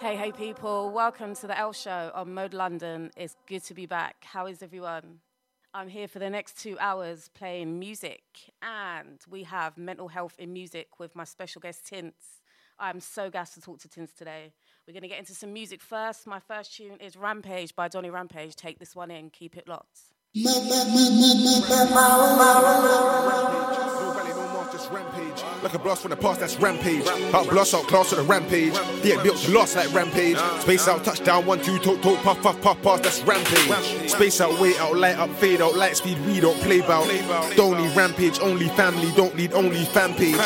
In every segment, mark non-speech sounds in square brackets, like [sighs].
Hey, hey, people. Welcome to the L Show on Mode London. It's good to be back. How is everyone? I'm here for the next two hours playing music, and we have mental health in music with my special guest, Tints. I'm so gassed to talk to Tints today. We're going to get into some music first. My first tune is Rampage by Donny Rampage. Take this one in, keep it locked. Rampage. Like a blast from the past, that's rampage. Out blast, out class to the rampage. Yeah, built lost like rampage. Space out, touchdown, one, two, talk, talk, puff, puff, puff, pass, that's rampage. Space out, wait out, light up, fade out, light speed, we don't play bout. Don't need rampage, only family, don't need only fan page.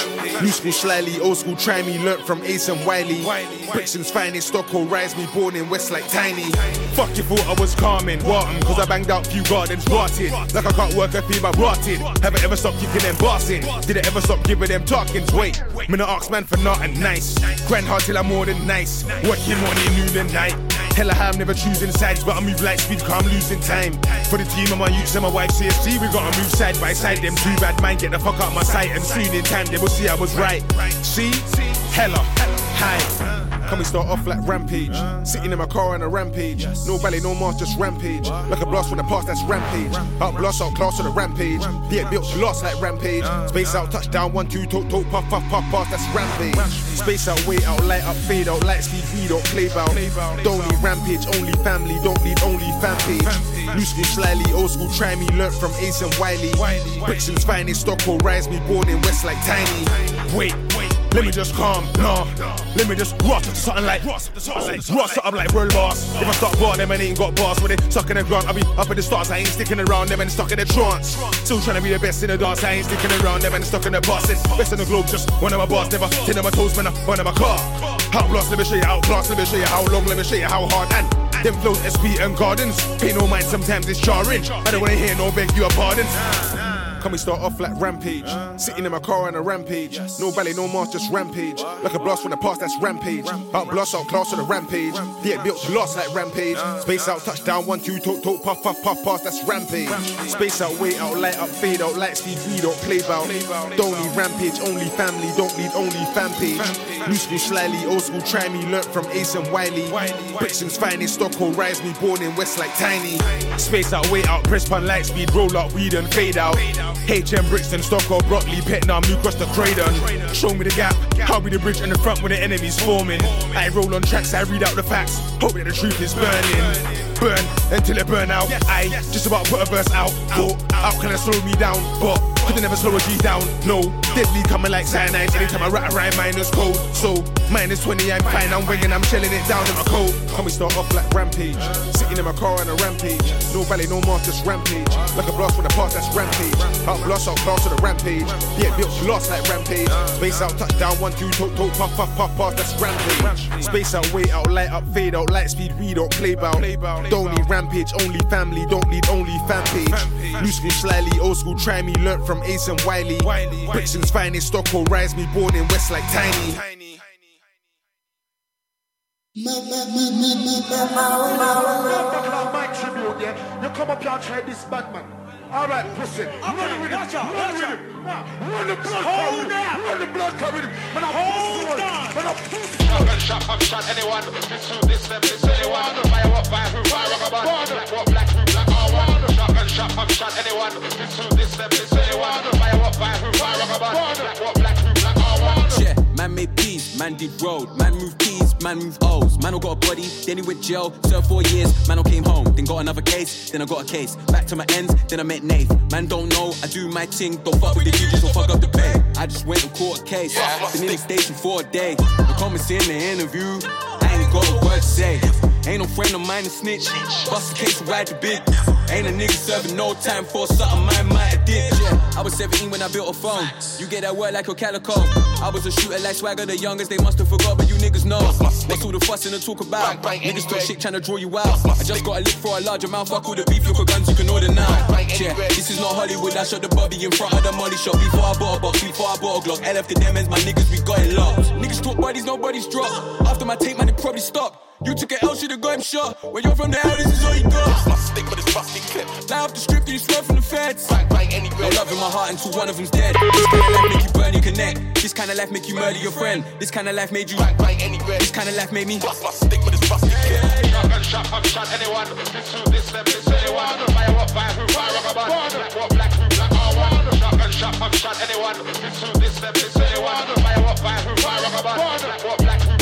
New school slyly, old school try me, learnt from Ace and Wiley. Brixton's finest, Stockholm rise me, born in West like Tiny. Fuck you thought I was calming, Wharton, cause I banged out few gardens, rotted. Like I can't work a fever, rotted. Haven't ever stopped kicking them bossing. Did it ever stop giving them talkings? Wait, me not ask man for nothing nice. Grind hard till I'm more than nice. Working morning, noon and night. Tell her I'm never choosing sides, but I move like speed, cause I'm losing time. For the team and my youths and my wife CFC, we gotta move side by side. Them two bad mind get the fuck out my sight, and soon in time they will see I was right. See? Hella. Hi. Can we start off like rampage? Sitting in my car on a rampage. No ballet, no mask, just rampage. Like a blast from the past, that's rampage. Out blast, out class on the rampage. Yeah, built lost like rampage. Space out, touchdown, one, two, talk, talk, puff, puff, puff, pass, that's rampage. Space out, wait out, light up, fade out, light speed, don't play bout. Don't need rampage, only family, don't need only fan page. New school slyly, old school try me, learnt from Ace and Wiley. Brixton's finest, Stockholm rise me, born in West like Tiny. Wait. Let me just calm, nah. Let me just rock something like rock something like world boss. If I start bar, them and ain't got bars with it. Stuck in the ground, I'll be up at the stars. I ain't sticking around them and stuck in the trance. Still trying to be the best in the dance. I ain't sticking around them and stuck in the bosses. Best in the globe, just one of my boss. Never ten of my toes, man. One of my car. Outblast, let me show you outblast. Let me show you how long. Let me show you how hard and. Them flows SP and gardens. Pay no mind, sometimes it's jarring. I don't wanna hear no beg you a pardon. Can we start off like rampage? Sitting in my car on a rampage. No ballet, no mask, just rampage. Like a blast from the past, that's rampage. Out blast, out class on the rampage. Yeah, built to lost like rampage. Space out, touchdown, one, two, talk, talk, puff, puff, puff, pass, that's rampage. Space out, wait out, light up, fade out, light speed, we don't play bout. Don't need rampage, only family, don't need only fan page. New school slyly, old school try me, learnt from Ace and Wiley. Brixton's finest, Stockholm rise me, born in West like Tiny. Space out, wait out, press pun, light speed, roll up, weed and fade out. HM Brixton, Stockholm, Brockley, Petnam, New Cross the Croydon. Show me the gap, how be the bridge in the front when the enemy's forming. I roll on tracks, I read out the facts, hope that the truth is burning. Burn until it burn out. I just about put a verse out. Thought, how can I slow me down? But could never slow a G down. No, deadly coming like cyanide. Anytime I rap a rhyme, minus cold. So, minus 20, I'm fine. I'm winging, I'm shelling it down in my coat. Can we start off like rampage? Sitting in my car on a rampage. No ballet, no mask, just rampage. Like a blast from the past, that's rampage. Out blast, out class to the rampage. Yeah, built to lost like rampage. Space out, touchdown, one, two, talk, talk, puff, puff, puff, pass, that's rampage. Space out, wait out, light up, fade out, light speed, we don't play bout. Don't need rampage, only family, don't need only fan page. New school slyly, old school try me, learnt from Ace and Wiley. Brixton's finest, Stockholm rise me, born in West like Tiny. My tribute, yeah. You come up here and try this bad man. All right, pussy. Run with him. gotcha, Run with gotcha. him. Run the blood Hold come up. Run the blood come with him. Man, I'm Hold on. Gun shot, come shot anyone. Who, this them, this anyone. Fire up, fire who, fire rock about. Black what, black who, black all one. Shotgun shot, come shot anyone. Who, this them, this anyone. Fire up, fire who, fire rock about. Black what, black who, black man made peace, man did road, man moved keys, man moved O's. Man, I got a body, then he went jail, served four years. Man, I came home, then got another case, then I got a case. Back to my ends, then I met Nate. Man, don't know, I do my thing, don't fuck with the DJs, don't fuck up the pay. I just went and caught a case, been in the station for a day. The comments in the interview, I ain't got a word to say. Ain't no friend of mine to snitch, bust a case ride the big. Ain't a nigga serving no time for something I might have did. Yeah, I was 17 when I built a phone. You get that word like a calico. I was a shooter like swagger, the youngest, they must have forgot, but you niggas know. What's all the fussing and talk about? Niggas talk shit trying to draw you out. I just got a lick for a large amount, fuck all the beef, look at guns, you can order now. Yeah, this is not Hollywood, I shot the Bobby in front of the molly shop. Before I bought a box, before I bought a Glock. LF to them my niggas, we got it locked. Niggas talk bodies, nobody's dropped. After my tape, man, it probably stopped. You took an L, should've got him shot. When you're from the hell, this is all you got. My stick, but it's. Light up the and you swerve from the feds. Bang, bang, anywhere. No love in my heart until one of them's dead. This kind of life make you burn your connect. This kind of life make you murder your friend. This kind of life made you bang, bang, anywhere. This kind of life made me bust my stick with this busted clip. Shot and shot, I'm shot anyone. This who, this them, this anyone. Fire what, fire who, fire band. Black what, black who, black all one. Shot and shot, anyone. This who, this them, this anyone. Fire what, fire who, fire band. Black what, black who, black all one.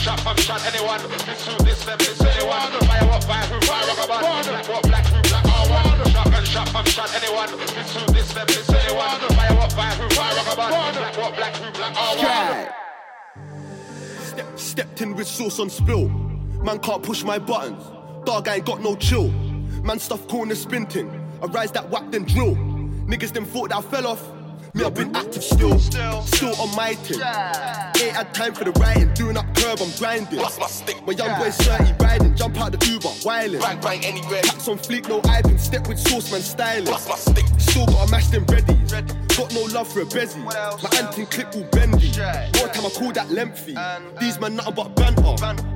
Shot and shot, anyone. This who, this them, this anyone. Fire what, fire who, fire rock a band. Black what, black who, black all one. Shot and shot, I'm shot anyone. This who, this them, this anyone. Fire what, fire who, fire rock a band. Black what, black who, black all one. Step, stepped in with sauce on spill. Man can't push my buttons. Dog ain't got no chill. Man stuff corner spinting. I rise that whack then drill. Niggas them thought that I fell off. Me, I've been active still. Still on my team. Ain't had time for the writing. Doing up curb, I'm grinding. Bust my stick. My young boy's 30 riding. Jump out the Uber, wildin'. Bang, bang, anywhere. Caps on fleek, no iping. Step with sauce, man, styling. Bust my stick. Still got a mash them readies. Got no love for a bezzy. My anting clip all bendy. More time I call that lengthy. Uh, These man nothing but banter.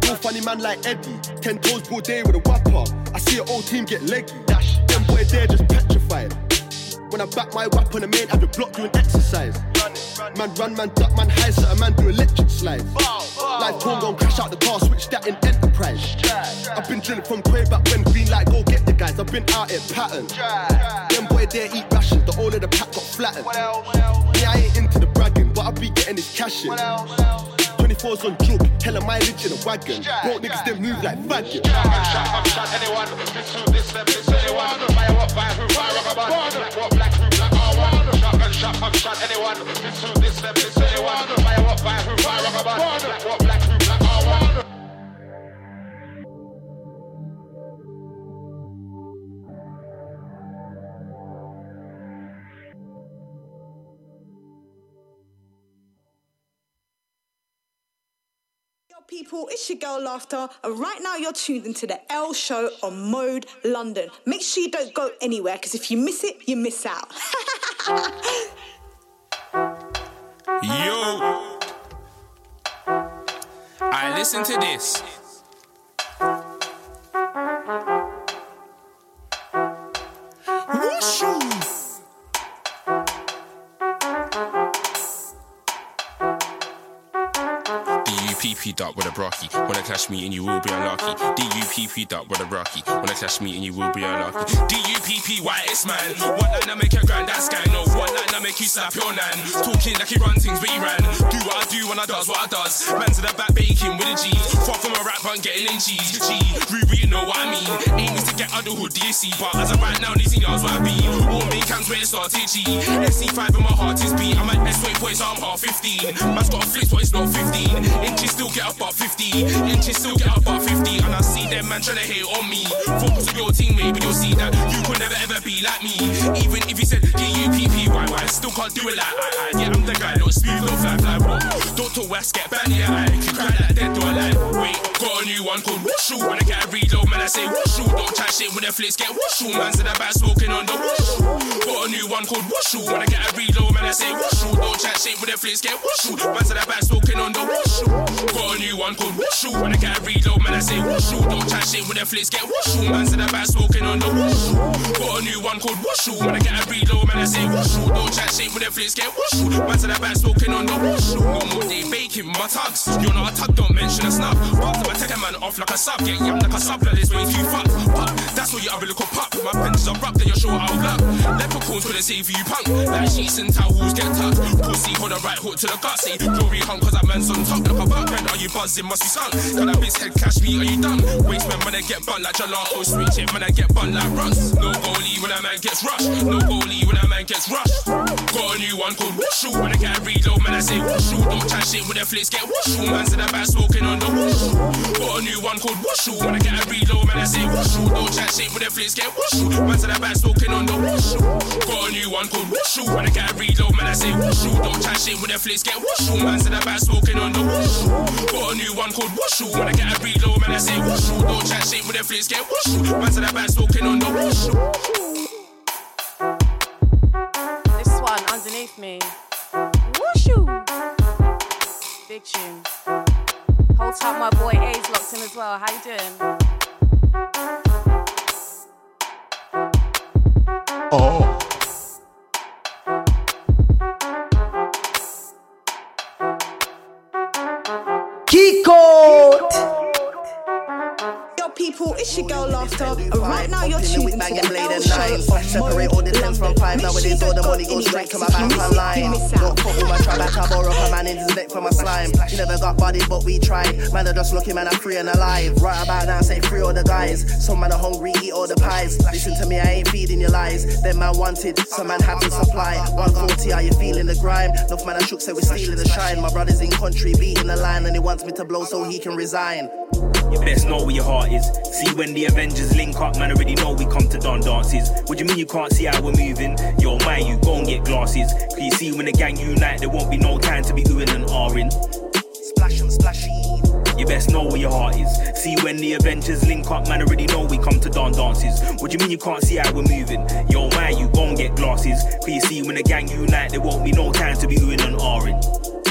No funny man like Eddie. Ten toes all day with a whopper. I see an old team get leggy. Dash. Them boy there just petrified. When I back my weapon, a man the block doing exercise. Man run, man duck, man high, so a man do electric slides. Life torn, gon' crash out the car, switch that in enterprise. I've been drilling from way back when green light, go get the guys. I've been out here pattern. Them boy there eat rations, the all of the pack got flattened. Me, I ain't into the bragging, but I be getting this cash in. 24's on juke, hella mileage in a wagon. Broke niggas, them move like faggot. shot, I'm shot anyone. This who, this them, this anyone. Fire what, fire who, fire rock a band. Black what, black who, black all one. Shot shot, I'm shot anyone. This who, this them, this anyone. Fire what, fire who, fire rock a band. Black what, black who, People, it's your girl Laughter, and right now you're tuned into the L Show on Mode London. Make sure you don't go anywhere, because if you miss it, you miss out. [laughs] Yo. I listen to this. DUPP up with a brocky. When I clash me and you will be unlucky. DUPP up with a brocky. When I clash me and you will be unlucky. DUPP whitest man. One line I make a grand that's gang. No, one line I make you slap your nan. Talking like he run things, but he ran. Do what I do when I does what I does. Man to the back baking with a G. Far from a rap, I'm getting in cheese. G, Ruby, you know what I mean. Aim is to get under hood, DSC. But as of right now, these yards what I be. All main cams where it started, G. SC5 and my heart is beat. I'm at S20 points, so I'm half 15. Man's got a flip, but it's not 15. Inches still get up about 50. Inches still get up about 50. And I see them man trying to hate on me. Focus on your team, but you'll see that you could never ever be like me. Even if you said D-U-P-P-Y-Y, I still can't do it like I, I. Yeah, I'm the guy, don't smooth, don't fly, fly, what? Dr. West, get banned, yeah, I can cry like dead door alive. Wait, got a new one called Wushu. When I get a reload, man, I say Wushu. Don't chat shit when the flicks get Wushu. Man's in the back smoking on the Wushu. Got a new one called Wushu. When I get a reload, man, I say Wushu. Don't chat shit when the flicks get Wushu. Man's in the back smoking on the Wushu. Got a new one called Wushu. When I get a reload, man, I say Wushu. Don't chat shit when the flicks get Wushu. In the back smoking on the Wushu. Got a new one called Wushu. When I get a reload, man, I say Wushu. Don't chat shit when the flicks get Wushu. In the back smoking on the Wushu. No more day baking my tugs. You're not a tug, don't mention a snub. After I take a man off like a sub, get yammed like a sub, like this way you fuck. Pop, that's what you have a little pop. My pensions are rubbed, then you're sure I'll luck. Leprechauns couldn't save you punk. Like sheets and towels get tucked. Pussy hold a right hook to the gut. Say glory hunt cause that man's on top. Look about man, are you buzzing? Must be sunk. Got that bitch head cash me, are you done? Waste man when I get bun like gelato. Switch it when I get bun like runs. No goalie when a man gets rushed. No goalie when a man gets rushed. Got a new one called Wushu. When I get a reload, man, I say Wushu. Don't chat shit when the flicks get Wushu. Man's in the back smoking on the Wushu. Got a new one called Wushu. When I get a reload, man, I say Wushu. Don't chat shit when the flicks get Wushu. Man's in the back smoking on the Wushu. Got a new one called Wushu. When I get a reload, man, I say Wushu. Don't chat shit when the flicks get Wushu. Man's in the back smoking on the Wushu. Got a new one called Wushu. When I get a reload, man, I say Wushu. Don't chat shit when the flicks get Wushu. Man's in the back smoking on the Wushu. This one underneath me. Whooshu! Big tune. Hold tight, my boy A's locked in as well. How you doing? Oh. People, it's your girl Laughter, and right now you're tuned the L show Separate all the tens from five. Nowadays all the money goes straight to my bank online. Don't fuck with my trap back, I borrow a man in his neck for my slime. She never got body, but we tried. Man, I just looking, man, I'm free and alive. Right about now, say free all the guys. Some man are hungry, eat all the pies. Listen to me, I ain't feeding your lies. Them man wanted, some man have to supply. 140, are you feeling the grime? Enough man, I shook, say we're stealing the shine. My brother's in country, beating the line, and he wants me to blow so he can resign. You best know where your heart is. See when the Avengers link up, man, already know we come to Don dances. What do you mean you can't see how we're moving? Yo, man, you go and get glasses. Can you see when the gang unite, there won't be no time to be oohing and ahhing. Splash and splashy. You best know where your heart is. See when the Avengers link up, man, already know we come to Don dances. What do you mean you can't see how we're moving? Yo, man, you go and get glasses. Can you see when the gang unite, there won't be no time to be oohing and ahhing.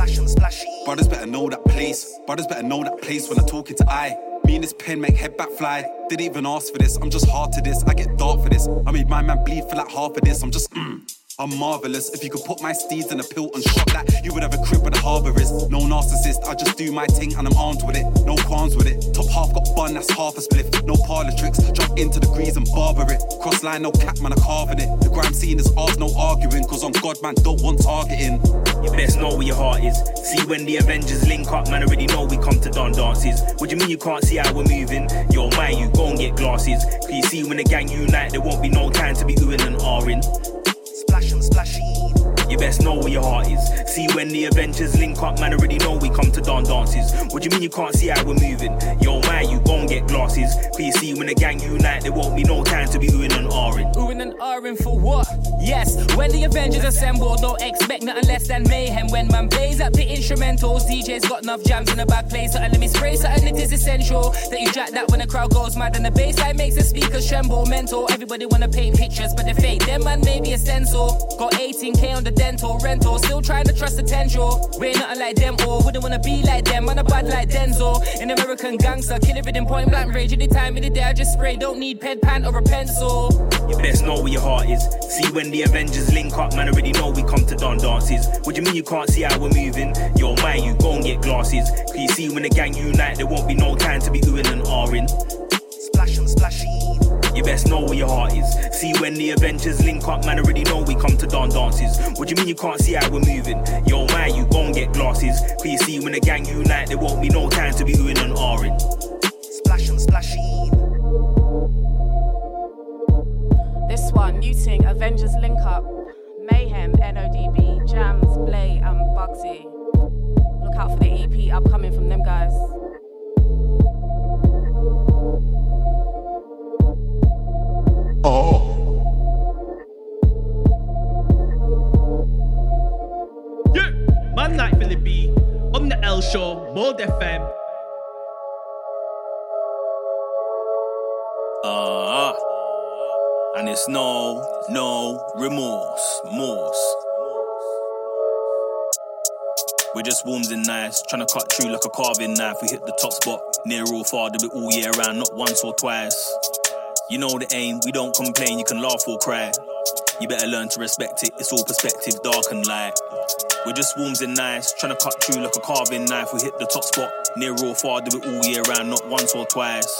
Splash and splashy. Brothers better know that place. Brothers better know that place when I talk it to I. Me and this pen make head back fly. Didn't even ask for this. I'm just hard to this. I get dark for this. I made my man bleed for like half of this. I'm just mm. I'm marvelous. If you could put my steeds in a pill and shot that, you would have a crib where the harbour is. No narcissist, I just do my thing and I'm armed with it. No qualms with it. Top half got bun, that's half a spliff. No parlor tricks, jump into the grease and barber it. Cross line, no cap, man, I'm carving it. The grime scene is ours, no arguing, cause on God, man, don't want targeting. You best know where your heart is. See when the Avengers link up, man, already know we come to Don dances. What do you mean you can't see how we're moving? Yo, man, you go and get glasses. Can you see when the gang unite, there won't be no time to be oohing and ahhing. Splash splashy. You best know where your heart is. See when the Avengers link up, man, already know we come to Don dances. What do you mean you can't see how we're moving? Yo, man, you go and get glasses. You see when the gang unite, there won't be no time to be oohing and ahhing. Oohing and ahhing for what? Yes, when the Avengers assemble, don't expect nothing less than mayhem. When man plays up the instrumentals, DJ's got enough jams in the back place. So let me spray something, it is essential that you jack that when the crowd goes mad and the bassline makes the speakers tremble. Mental, everybody wanna paint pictures, but they fake. Them man may be a stencil. Got 18k on the dental rental, still trying to trust potential. We ain't nothing like them, or wouldn't wanna be like them. Man, a bad like Denzel. An American gangster, kill it in point blank rage. Any time in the day, I just spray. Don't need pen, pan, or a pencil. You best know where your heart is. See when the Avengers link up, man, already know we come to Don dances. What do you mean you can't see how we're moving? Yo, man, you go and get glasses. Can you see when the gang unite, there won't be no time to be oohing and ahhing. Splash and splashy. You best know where your heart is. See when the Avengers link up, man, already know we come to Don dances. What do you mean you can't see how we're moving? Yo, man, you go and get glasses. Can you see when the gang unite, there won't be no time to be oohing and ahhing. Splash and splashy. This one, Muting, Avengers Link Up, Mayhem, NODB, Jams, Blay, and Bugsy. Look out for the EP upcoming from them guys. Oh. Yeah, man night for the B on the L show, Mode FM. Uh, and it's no, no remorse, morse. We're just warms and nice, trying to cut through like a carving knife. We hit the top spot, near or far, do it all year round, not once or twice. You know the aim, we don't complain, you can laugh or cry. You better learn to respect it, it's all perspective, dark and light. We're just warms and nice, trying to cut through like a carving knife. We hit the top spot, near or far, do it all year round, not once or twice.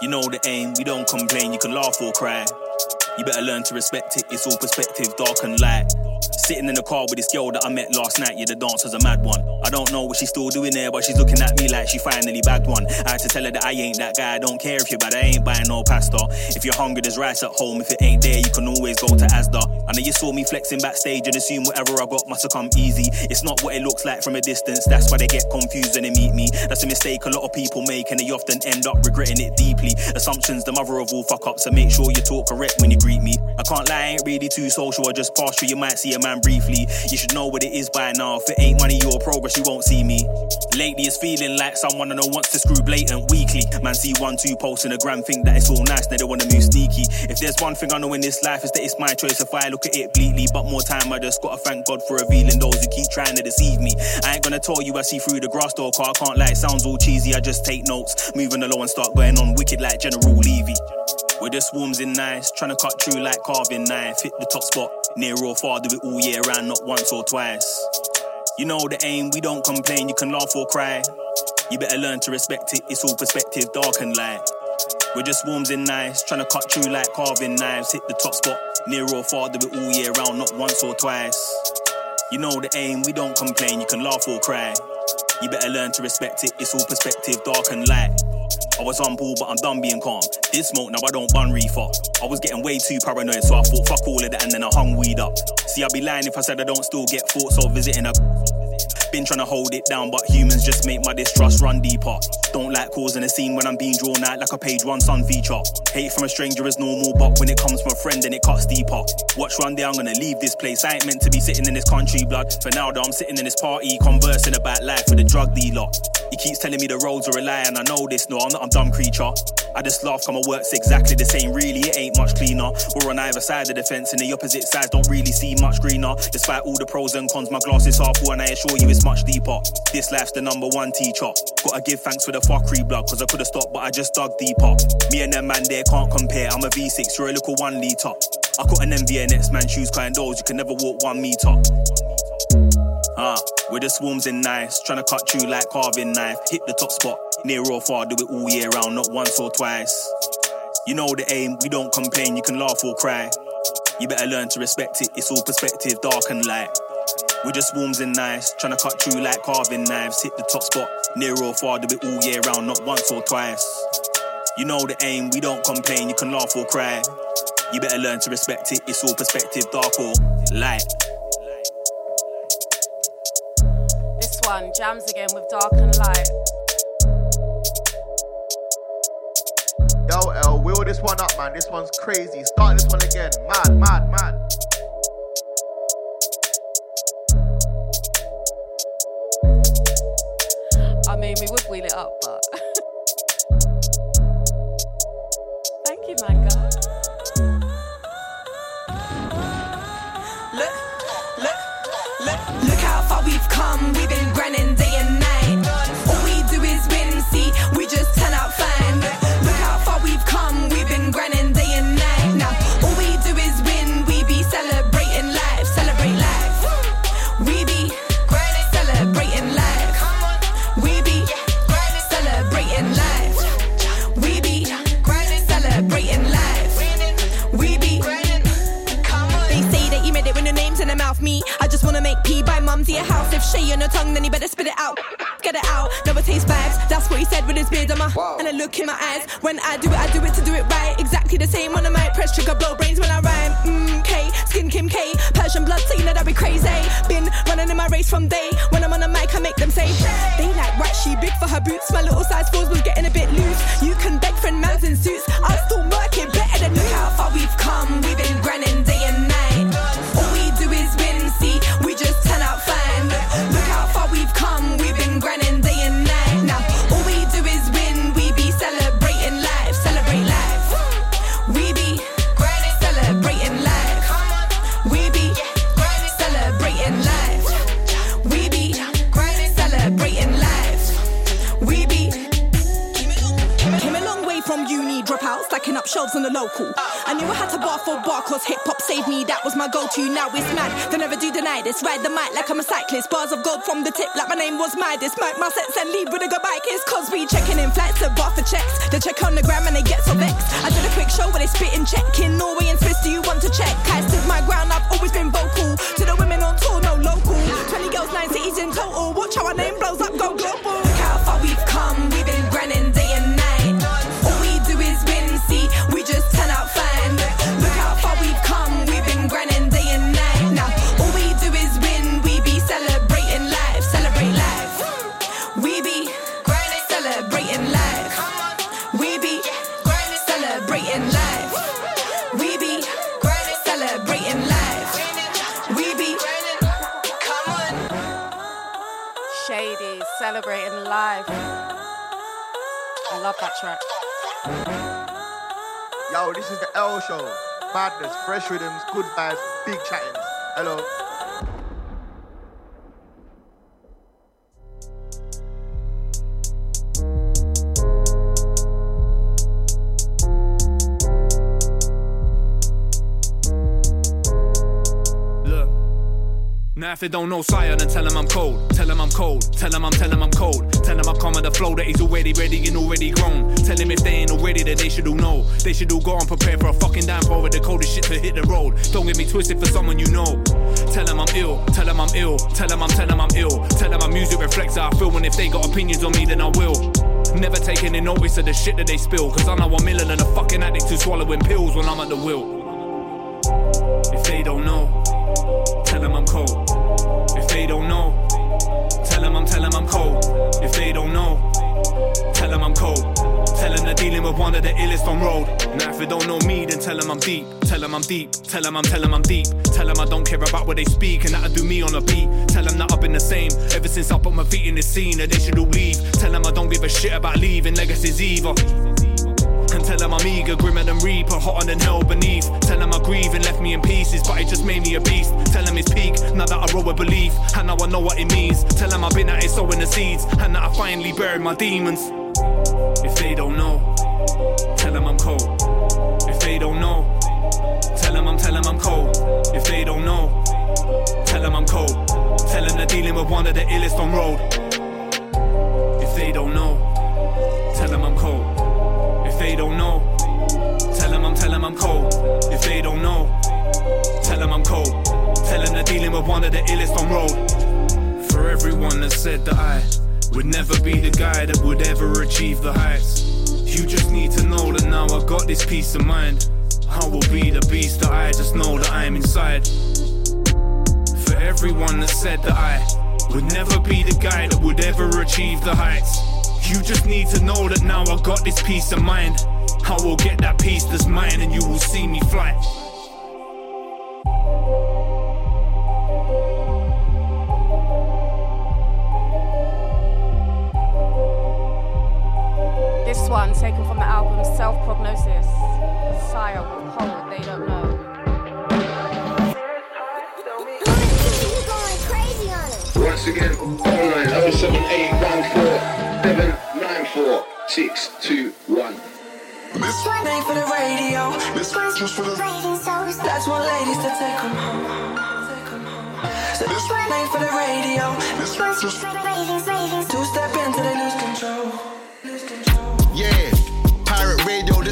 You know the aim, we don't complain, you can laugh or cry. You better learn to respect it, it's all perspective, dark and light. Sitting in the car with this girl that I met last night, yeah, the dancer's a mad one. I don't know what she's still doing there, but she's looking at me like she finally bagged one. I had to tell her that I ain't that guy, I don't care if you're bad, I ain't buying no pasta. If you're hungry, there's rice at home, if it ain't there, you can always go to Asda. I know you saw me flexing backstage and assume whatever I got must have come easy. It's not what it looks like from a distance, that's why they get confused when they meet me. That's a mistake a lot of people make, and they often end up regretting it deeply. Assumptions, the mother of all fuck ups, so make sure you talk correct when you greet me. I can't lie, I ain't really too social, I just pass through, you might see a man briefly. You should know what it is by now. If it ain't money or progress, you won't see me. Lately, it's feeling like someone I know wants to screw blatant weekly. Man, see one, two posts in a gram, think that it's all nice, now they wanna move sneaky. If there's one thing I know in this life, is that it's my choice if I look at it bleakly. But more time, I just gotta thank God for revealing those who keep trying to deceive me. I ain't gonna tell you I see through the grass door, car, I can't lie, it sounds all cheesy. I just take notes, moving along and start going on wicked like General Levy. We're just swarms in nice, trying to cut through like carving knife. Hit the top spot, near or far, do it all year round, not once or twice. You know the aim, we don't complain, you can laugh or cry. You better learn to respect it, it's all perspective, dark and light. We're just swarms in nice, trying to cut through like carving knives. Hit the top spot, near or far, do it all year round, not once or twice. You know the aim, we don't complain, you can laugh or cry. You better learn to respect it, it's all perspective, dark and light. I was on ball, but I'm done being calm. This smoke, now I don't bun reefer. I was getting way too paranoid, so I thought fuck all of that and then I hung weed up. See, I'd be lying if I said I don't still get thoughts of visiting a been trying to hold it down, but humans just make my distrust run deeper. Don't like causing a scene when I'm being drawn out like a page one sun feature. Hate from a stranger is normal, but when it comes from a friend, then it cuts deeper. Watch one day I'm gonna leave this place. I ain't meant to be sitting in this country, blood. For now, though, I'm sitting in this party, conversing about life with a drug dealer. He keeps telling me the roads are a lie, and I know this. No, I'm not a dumb creature. I just laugh, come my work's exactly the same. Really, it ain't much cleaner. We're on either side of the fence, and the opposite sides don't really see much greener. Despite all the pros and cons, my glass is half full, and I assure you it's much deeper. This life's the number one teacher. Gotta give thanks for the fuckery blood, cause I could've stopped, but I just dug deeper. Me and them man there can't compare. I'm a V6, you're a little one litre. I got an next man, shoes kind those, you can never walk one meter. Ah, we're the swarms in nice, trying to cut you like carving knife. Hit the top spot, near or far, do it all year round, not once or twice. You know the aim, we don't complain, you can laugh or cry. You better learn to respect it, it's all perspective, dark and light. We're just swarms in nice, trying to cut through like carving knives. Hit the top spot, near or far, do it all year round, not once or twice. You know the aim, we don't complain, you can laugh or cry. You better learn to respect it, it's all perspective, dark or light. This one jams again with dark and light. Yo, L, wheel this one up, man. This one's crazy. Start this one again. Mad, mad, mad. I mean, we would wheel it up, but. [laughs] Thank you, Manga. Look, look, look, look how far we've come. We've been grinding pee by mum to your house. If she on your tongue, then you better spit it out. Get it out, never taste vibes. That's what he said with his beard on my. And I look in my eyes. When I do it, I do it to do it right. Exactly the same when I might press trigger, blow brains when I rhyme. Mmm, K, skin Kim K, Persian blood, so you know that we crazy. Been running in my race from day. When I'm on the mic, I make them say, They like right, she big for her boots. My little size fours was getting a bit loose. You can beg friend mans in suits. I'm still working better than look how far we've come. We've been grinding up shelves on the local. I knew I had to bar for bar, cause hip hop saved me, that was my go to. Now it's mad, they never do deny this. Ride the mic like I'm a cyclist, bars of gold from the tip, like my name was Midas. Mic my sets and leave with a good bike. It's cause we checking in flights at bar for checks. They check on the gram and they get so vexed. I did a quick show where they spit and check in Norway and Swiss. Do you want to check? I stood my ground, I've always been vocal. To the women on tour, no local. 20 girls, 9 cities in total. Watch how our name blows up, go global. Love that track. Yo, this is the L show. Madness, fresh rhythms, good vibes, big chattings. Hello. Now if they don't know sire, then tell them I'm cold. Tell them I'm cold. Tell them I'm tell I'm cold. Tell them I come with the flow that he's already ready and already grown. Tell him if they ain't already, then they should all know. They should all go and prepare for a fucking downpour with the coldest shit to hit the road. Don't get me twisted for someone you know. Tell them I'm ill. Tell them I'm ill. Tell them I'm tell I'm ill. Tell them my music reflects how I feel, and if they got opinions on me, then I will. Never take any notice of the shit that they spill. Cause I know I'm million and a fucking addict to swallowing pills when I'm at the wheel. I'm tell them I'm cold. If they don't know, tell them I'm cold. Tell them they're dealing with one of the illest on road. Now if they don't know me, then tell them I'm deep. Tell them I'm deep. Tell them I'm tell them I'm deep. Tell them I don't care about what they speak and that'll do me on a beat. Tell them that I've been the same ever since I put my feet in the scene and they should all leave. Tell them I don't give a shit about leaving legacies either. And tell them I'm eager, grimmer than Reaper, hotter than hell beneath. Tell them I grieve and left me in pieces, but it just made me a beast. Tell them it's peak, now that I roll with belief, and now I know what it means. Tell them I've been at it sowing the seeds, and that I finally buried my demons. If they don't know, tell them I'm cold. If they don't know, tell them I'm tell them I'm cold. If they don't know, tell them I'm cold. Tell them they're dealing with one of the illest on road. If they don't know, If they don't know, tell them I'm tell them I'm cold. If they don't know, tell them I'm cold. Tell them they're dealing with one of the illest on road. For everyone that said that I would never be the guy that would ever achieve the heights. You just need to know that now I got this peace of mind. I will be the beast that I just know that I'm inside. For everyone that said that I would never be the guy that would ever achieve the heights. You just need to know that now I got this peace of mind. I will get that peace that's mine and you will see me fly. This one taken from the album Self Prognosis. Sire with Cold, they don't know. Once again, online 07814 This one ain't for the radio. This one's just for the That's one ladies to take 'em home. So this one ain't for the radio. This one's just for the Two step into they lose control.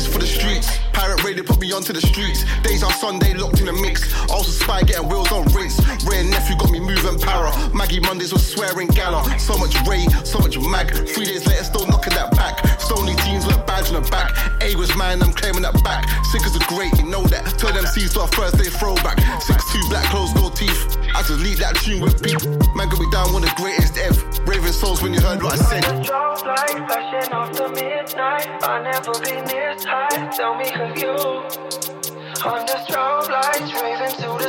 This for the streets. Pirate radio put me onto the streets. Days on Sunday, locked in the mix. Also spy getting wheels on. Ray and nephew got me moving para. Maggie Mondays was swearing gala. So much Ray, so much mag. Three days later, still knocking that back. Stony teens with a badge on the back. A was mine, I'm claiming that back. Sick as a great, you know that. Tell them C's to our first day throwback. Six two black clothes, gold teeth. I just lead that tune with beat. Man got me down one of the greatest ever. Raving souls when you heard what I said. Drop like flashing the midnight. I'll never been this high. Tell me who you. The strobe lights, raving to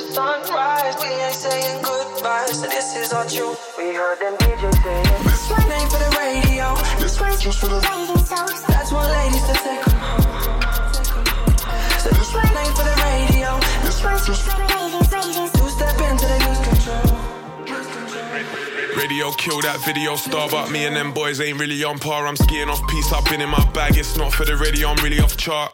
this one ain't for the radio. This one's just for the That's one ladies to take home. So this one ain't for the radio. This one's just for the Two step into lose control. Radio kill that video star, but me and them boys ain't really on par. I'm skiing off piece, I've been in my bag. It's not for the radio, I'm really off chart.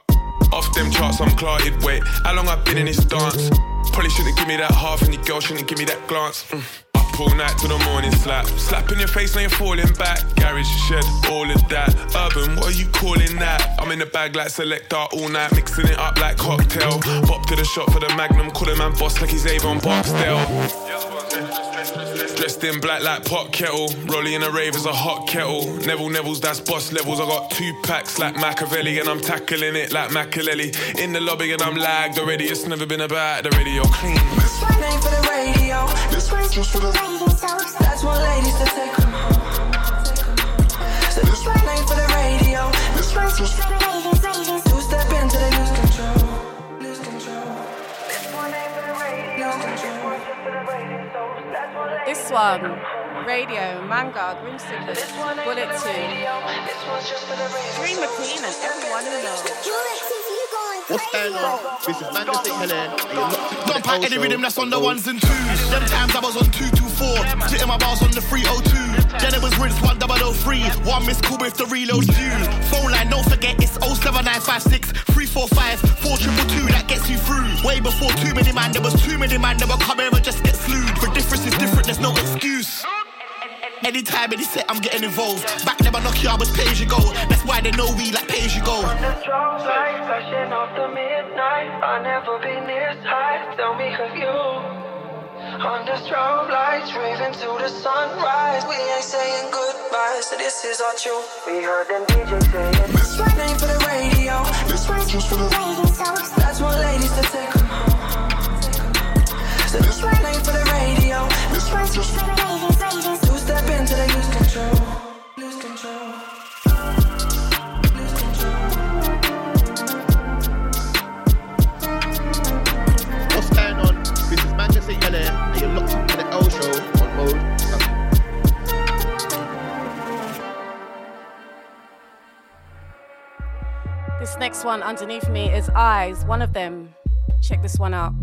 Off them charts, I'm clouded. Wait, how long I've been in this dance? Probably shouldn't give me that half, and the girl shouldn't give me that glance. Mm. Up all night till the morning slap. Slap in your face, now you're falling back. Garage shed, all of that. Urban, what are you calling that? I'm in the bag like selector all night, mixing it up like cocktail. Pop to the shop for the magnum, call him man boss like he's Avon Barksdale. Dressed in black like pot kettle. Rolling in a rave as a hot kettle. Neville Neville's, that's boss levels. I got two packs like Machiavelli and I'm tackling it like Machiavelli. In the lobby and I'm lagged already. It's never been about the radio clean. This ain't for the radio. This one's just for the That's ladies take 'em home. So this one for the radio. This one's just for the Two step into they lose control. Lose control. This one for the radio. This the one ladies Radio, Manga, Grimsticklers, Bullet 2, Dream McQueen, and everyone who knows. What's going on? This is Magnetic Helene. and you're locked into Don't the pack any rhythm that's on the ones and twos. Them times I was on 224, splitting my bars on the 302. Then it was rinse 1003. One miss call with the reload due. Phone line, don't forget it's 07956 345 4222. That gets you through. Way before too many man, there was too many man that would come here and just get slewed. The difference is different, there's no excuse. Anytime, any set, I'm getting involved. Back I knock you, I was pay as you go. That's why they know we like pay as you go. On the strobe light, flashing the midnight. I'll never be this high. Tell me, have you? The strobe lights, raving to the sunrise. We ain't saying goodbye, so this is our tune. We heard them DJ saying this one ain't for the radio. This one's just for the ladies. That's what ladies to take 'em home. So this one ain't for the radio. This one's just for the This next one underneath me is Eyes, one of them. Check this one out.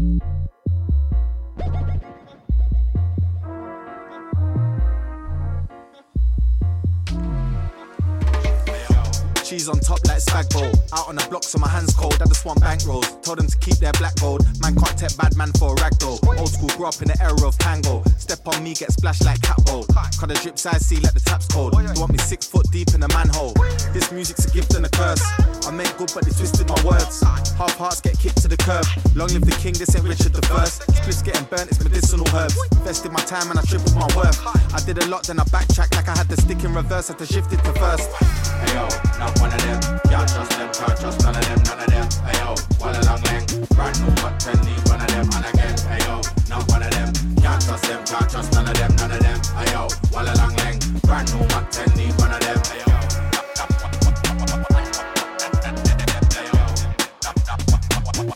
Cheese on top like spag bowl. Out on the block, so my hands cold. I just want bankrolls. Told them to keep their black gold. Man can't take bad man for a rag though. Old school grew up in the era of tango. Step on me, get splashed like cat bowl. Cut the drip size, see like the taps cold. You want me six foot deep in a manhole. This music's a gift and a curse. I make good, but they twisted my words. Half hearts get kicked to the curb. Long live the king, this ain't Richard the First. Splits getting burnt, it's medicinal herbs. Invested my time and I tripled my worth. I did a lot, then I backtracked like I had the stick in reverse. Had to shift it to first. Hey yo, not one of them. Can't trust them, can't trust none of them, none of them. Hey yo, walla long leng. Brand new but ten need one of them, and again. Hey yo, not one of them. Can't trust them, can't trust none of them, none of them. Hey yo, walla long leng. Brand new but ten need one of them. Hey. I'm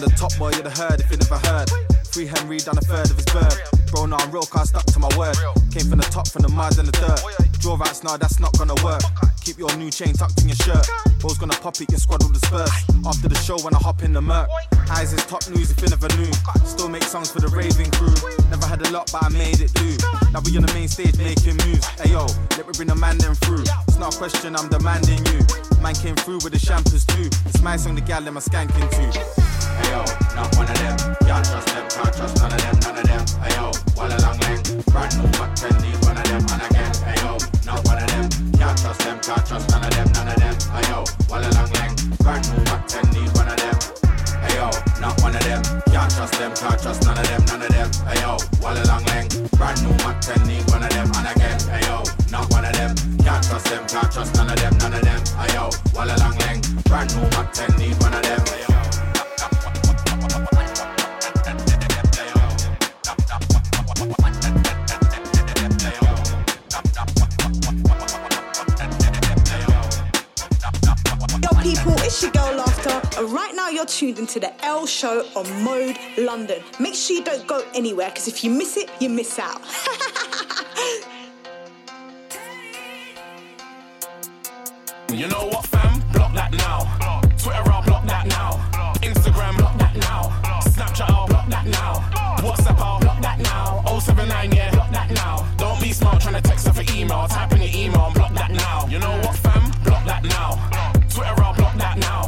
the top boy of the herd, if you never heard. Free Henry done a third of his bird. Bro, now I'm real, cause I stuck to my word. Came from the top, from the mud and the dirt. Draw outs now, that's not gonna work. Keep your new chain tucked in your shirt. Bro's gonna pop it, your squad will disperse. After the show, when I hop in the murk. Eyes is top news if you never knew. Still make songs for the raving crew. Never had a lot, but I made it do. Now we on the main stage making moves. Hey yo, let me bring the man them through. It's not a question, I'm demanding you. Man came through with the champers too. It's my song, the gal, them a skanking too. Hey yo, not one of them. Can't trust them, can't trust none of them, none of them. Hey yo, walla long leng. Brand new ten need one of them, and again. Hey yo, not one of them. Can't trust them, can't trust none of them, none of them. Hey yo, walla long leng. Brand new ten need one of them. Hey yo, not one of them. Can't trust them, can't trust none of them, none of them. Hey yo, walla long leng. Brand new ten need one of them, and again. Hey yo, not one of them. Can't trust them, can't trust none of them, none of them. Hey yo, walla long leng. Brand new but ten need one of them. Hey tuned into the L Show on Mode London. Make sure you don't go anywhere, because if you miss it, you miss out. [laughs] You know what, fam? Block that now. Twitter, I'll block that now. Instagram, block that now. 79, yeah, block that now. Don't be smart trying to text her for email. Type in your email and block that now. You know what, fam? Block that now. Twitter, I'll block that now.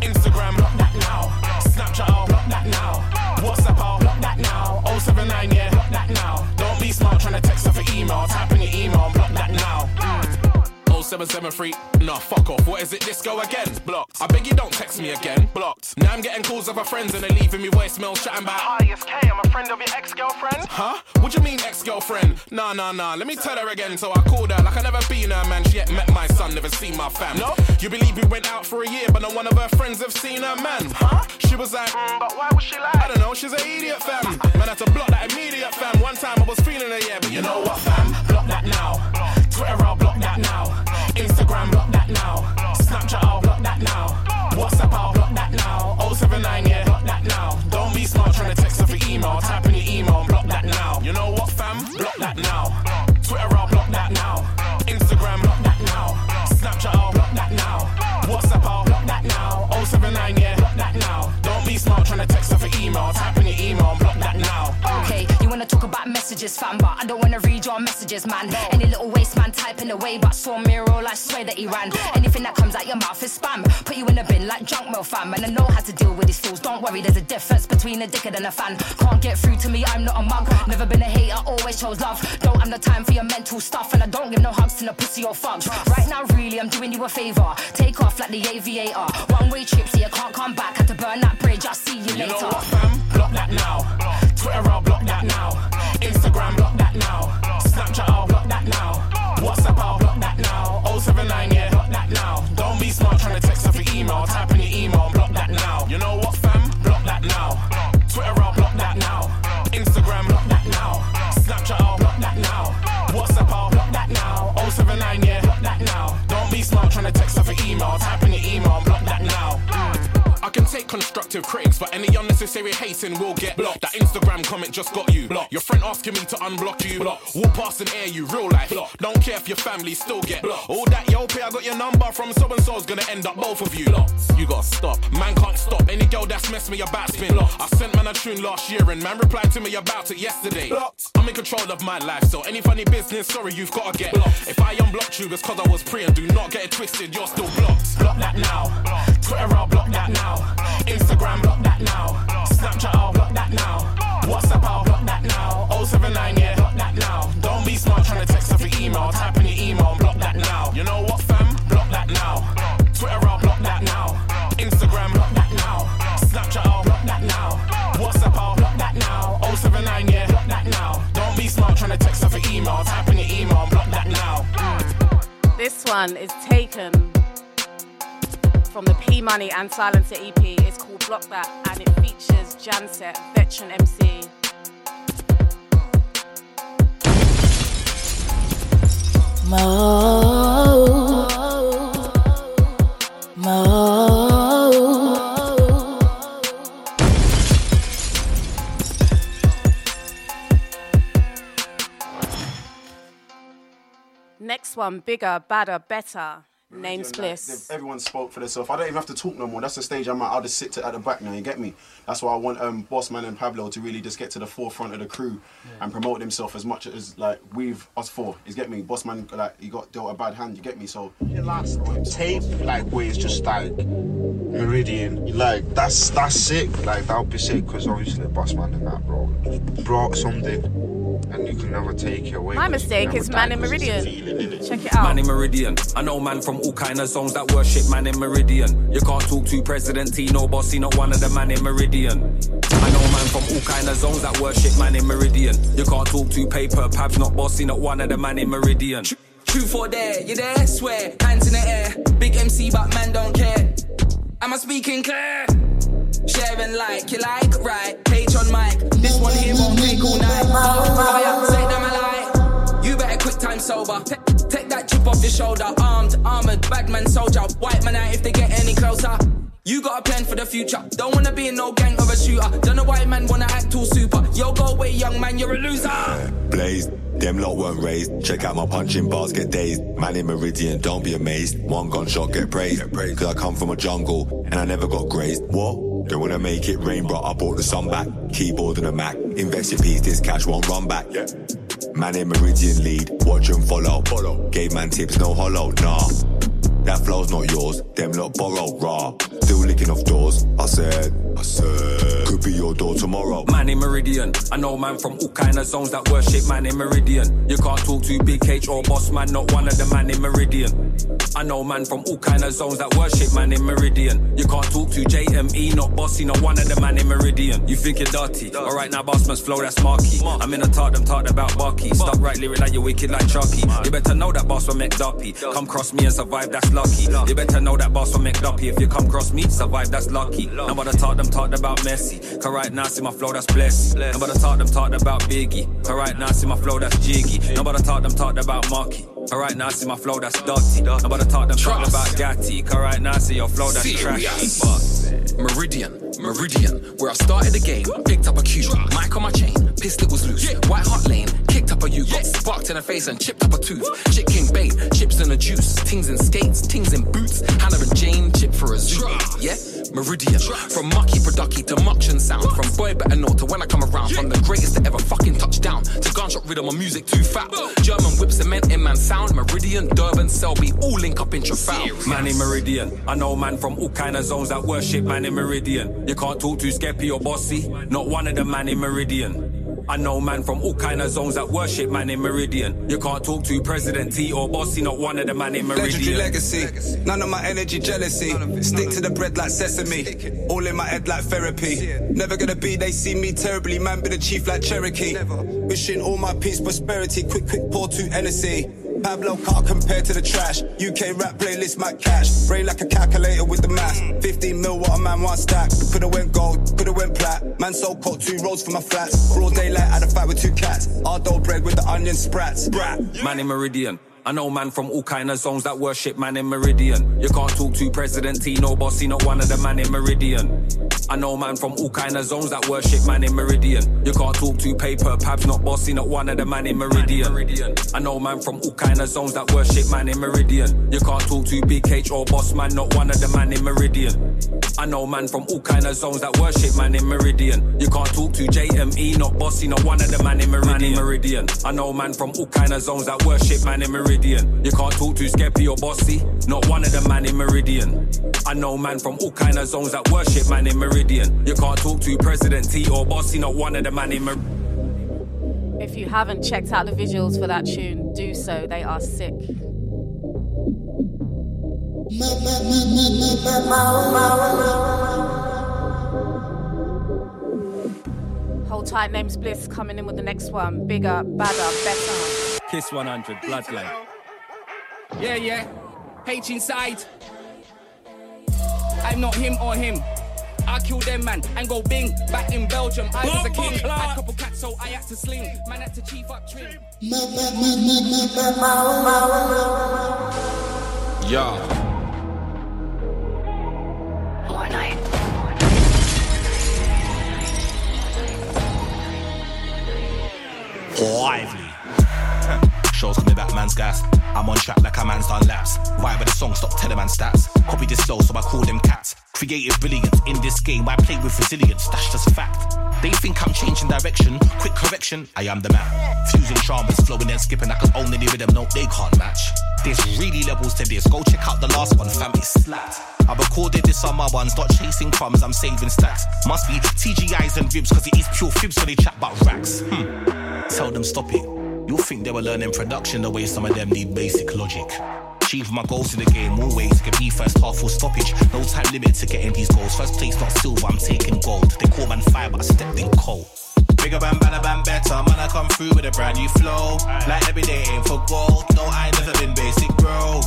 Instagram, block that now. Snapchat, I'll block that now. WhatsApp, I'll block that now. 079, yeah, block that now. Don't be smart trying to text her for email. Type in your email 0773. Nah, fuck off. What is it? This go again? Blocked. I beg you don't text me again. Blocked. Now I'm getting calls of my friends and they're leaving me voicemails chatting about. Hi, it's K. I'm a friend of your ex girlfriend. Huh? What do you mean ex girlfriend? Nah, nah, nah. Let me tell her again. So I called her like I never been her man. She yet met my son, never seen my fam. No? You believe we went out for a year, but not one of her friends have seen her man. Huh? She was like, mm, but why was she like? I don't know. She's an idiot fam. Man, I had to block that immediate fam. One time I was feeling her, yeah, but you know what fam? Block that now. Twitter, I'll block that now. Instagram, block that now. Snapchat, I'll block that now. WhatsApp, I'll block that now. 079, yeah, block that now. Don't be smart trying to text off your email. Type in your email block that now. You know what, fam? Block that now. Twitter, I'll block that now. Instagram, block that now. Snapchat, I'll block that now. WhatsApp, I'll block that now. 079, yeah, block that now. Don't be smart trying to text her for email. Type in your email block that now. Okay, you wanna talk about messages, fam, but I don't wanna read your messages, man. Any little waste man typing away, but saw me roll, I swear that he ran. Anything that comes out your mouth is spam. Put you in a bin like junk mail, fam. And I know how to deal with these fools. Don't worry, there's a difference between a dickhead and a fan. Can't get through to me, I'm not a mug. Never been a hater, always chose love. Don't have no time for your mental stuff, and I don't give no hugs to no pussy or fucks. Right now, really, I'm doing you a favor. Take off like the aviator. One way trip, so you can't come back. Had to burn that bridge, I'll see you You know later. what, fam? Block that now. Twitter, I'll block that now. Instagram, block that now. Snapchat, I'll block that now. WhatsApp, I'll block that now. 079, yeah, block that now. Don't be smart trying to text her for email. Type in your email and block that now. You know what, fam? Block that now. Twitter, I'll block that now. Instagram, block that now. Snapchat, I'll block that now. WhatsApp, I'll block that now. 079, yeah, block that now. Don't be smart trying to text her for email. Type in your email and block that now. Take constructive critics, but any unnecessary hating will get blocked. That Instagram comment just got you blocked. Your friend asking me to unblock you. Blocked. Walk past and air you, real life. Blocked. Don't care if your family still get blocked. All that yo pay, I got your number from so and so's gonna end up both of you. Blocked. You gotta stop. Man can't stop. Any girl that's messed me about spin. Blocked. I sent man a tune last year and man replied to me about it yesterday. Blocked. I'm in control of my life, so any funny business, sorry, you've gotta get blocked. If I unblocked you, it's cause I was praying. do not get it twisted, you're still blocked. Block that now. Twitter, I'll block that now. Instagram, block that now. Snapchat, I'll block that now. WhatsApp, I'll block that now. 079, yeah, block that now. Don't be smart trying to text her for email. Type in your email and block that now. You know what, fam? Block that now. Twitter, I'll block that now. Instagram, block that now. Snapchat, I'll block that now. WhatsApp, I'll block that now. 079, yeah, block that now. Don't be smart trying to text her for email. Type in your email and block that now. This one is taken from the P Money and Silencer EP. It's called Block That and it features Janset, veteran MC. Mo, Mo. Next one, bigger, badder, better. Names Like, everyone spoke for themselves. I don't even have to talk no more. That's the stage I'm at. I'll just sit to, at the back now. You get me? That's why I want um, Bossman and Pablo to really just get to the forefront of the crew and promote themselves as much as like we've us four. You get me? Bossman like he got dealt a bad hand. You get me? So Your last tape, like where it's just like Meridian, like that's that's sick. Like that would be sick because obviously Bossman and that bro brought something, and you can never take it away. My mistake is Man die in 'cause it's a Meridian. feeling. Check it out. Man in Meridian. I know man from all kind of zones that worship man in Meridian. You can't talk to President T, no bossy, not one of the man in Meridian. I know man from all kind of zones that worship man in Meridian. You can't talk to paper, Pabs, not bossy, not one of the man in Meridian. Truth or dare, you there? Swear, hands in the air. Big MC, but man don't care. Am I speaking clear? Share and like, you like, right? Page on mic. This one here won't take all night. Oh, yeah, say them a lie. You better quick sober. Ta- Take that chip off your shoulder. Armed, armored, bad man soldier. White man out if they get any closer. You got a plan for the future. Don't wanna be in no gang or a shooter. Don't know why man wanna act too super. Yo, go away, young man, you're a loser. Blaze, them lot weren't raised. Check out my punching bars, get dazed. Man in Meridian, don't be amazed. One gunshot, get praised. Cause I come from a jungle and I never got grazed. What? Don't wanna make it rain, bro. I bought the sun back. Keyboard and a Mac. Invest your piece, this cash won't run back. Man in Meridian lead, watch and follow. Follow. Gave man tips, no hollow, nah. That flow's not yours, them lot borrow, raw. Still licking off doors. I said, I said, could be your door tomorrow. Man in Meridian. I know man from all kind of zones that worship man in Meridian. You can't talk to Big H or Boss Man, not one of the man in Meridian. I know man from all kind of zones that worship man in Meridian. You can't talk to JME, not Bossy, not one of the man in Meridian. You think you're dirty? Alright, now boss Bossman's flow, that's marky. I'm in a talk, them talk about Barky. Stop right lyric like you're wicked like Chucky. You better know that boss will make duppy. Come cross me and survive, that's lucky. You better know that boss will make duppy. If you come cross me, survive, that's lucky. Nobody talk them talk about Messi. Cause right now, see my flow, that's blessed. Nobody talk them talk about Biggie. Cause right now, see my flow, that's jiggy. Nobody talk them talk about Marky. Alright, now see my flow, that's dirty. Nobody talk them talk about Gatti. Cause right now, see your flow, that's trash. Meridian, Meridian, where I started the game, picked up a cue, mic on my chain, pistol was loose, white hot lane, kicked up a you. Got sparked in her face and chipped up a tooth. Chick king bait, chips in a juice. Tings in skates, tings in boots. Hannah and Jane, chip for a zoo. Yeah? Meridian. From mucky producky to muction sound. From boy better know to when I come around. From the greatest to ever fucking touch down. To gunshot rhythm, my music too fat. German whip cement in man sound. Meridian, Durban, Selby, all link up in Trafalgar. Man in Meridian. I know man from all kind of zones that worship man in Meridian. You can't talk to Skeppy or Bossy. Not one of them man in Meridian. I know man from all kind of zones that worship man in Meridian. You can't talk to President T or Bossy, not one of the man in Meridian. Legendary Meridian. legacy. None of my energy jealousy. Stick to the bread like sesame. All in my head like therapy. Never gonna be, they see me terribly. Man, be the chief like Cherokee. Wishing all my peace, prosperity. Quick, quick, pour to NSC. Pablo can't compare to the trash. UK rap playlist, my cash. Brain like a calculator with the math. 15 mil, what a man one stack. Coulda went gold, coulda went plat. Man so cold, two rolls for my flats. Broad daylight, had a fight with two cats. Dough bread with the onion sprats. Brat. Man in Meridian. I know man from all kind of zones that worship man in Meridian. You can't talk to President T, no bossy, not one of the man in Meridian. I know man from all kind of zones that worship man in Meridian. You can't talk to paper, pabs, not bossy, not one of the man in Meridian. I know man from all kind of zones that worship man in Meridian. You can't talk to Big H or boss man, not one of the man in Meridian. I know man from all kind of zones that worship man in Meridian. You can't talk to JME, not bossy, not one of the man in Meridian. Meridian. I know man from all kind of zones that worship man in Meridian. You can't talk to Skeppy or bossy, not one of the man in Meridian. I know man from all kind of zones that worship man in Meridian. You can't talk to President T or bossy, not one of the man in Meridian. If you haven't checked out the visuals for that tune, do so. They are sick. Hold tight, name's Bliss coming in with the next one. Bigger, badder, better. Kiss 100, Bloodline. Yeah, yeah. H inside. I'm not him or him. I kill them man and go bing back in Belgium. I was a king. I Had a couple cats, so I had to sling. Man had to chief up trim. Yeah. Lively. Shows coming back, man's gas. I'm on track like a man's done laps. Vibe with the song, stop telling man stats. Copy this flow, so I call them cats. Creative brilliance in this game, I play with resilience. That's just a fact. They think I'm changing direction. Quick correction, I am the man. Fusing dramas, flowing and skipping. I can own any rhythm, no, they can't match. There's really levels to this. Go check out the last one, fam. It's slapped. I recorded this on my ones, not chasing crumbs, I'm saving stacks. Must be TGIs and ribs, cause it is pure fibs, so they chat about racks. Hmm. Tell them stop it. You'll think they were learning production the way some of them need basic logic. Achieve my goals in the game, always get be first half full stoppage. No time limit to getting these goals. First place, not silver, I'm taking gold. They call man fire, but I stepped in cold. Bigger bam, banner bam, better. Man, I come through with a brand new flow. Like every day, aim for gold. No, I ain't never been basic, bro.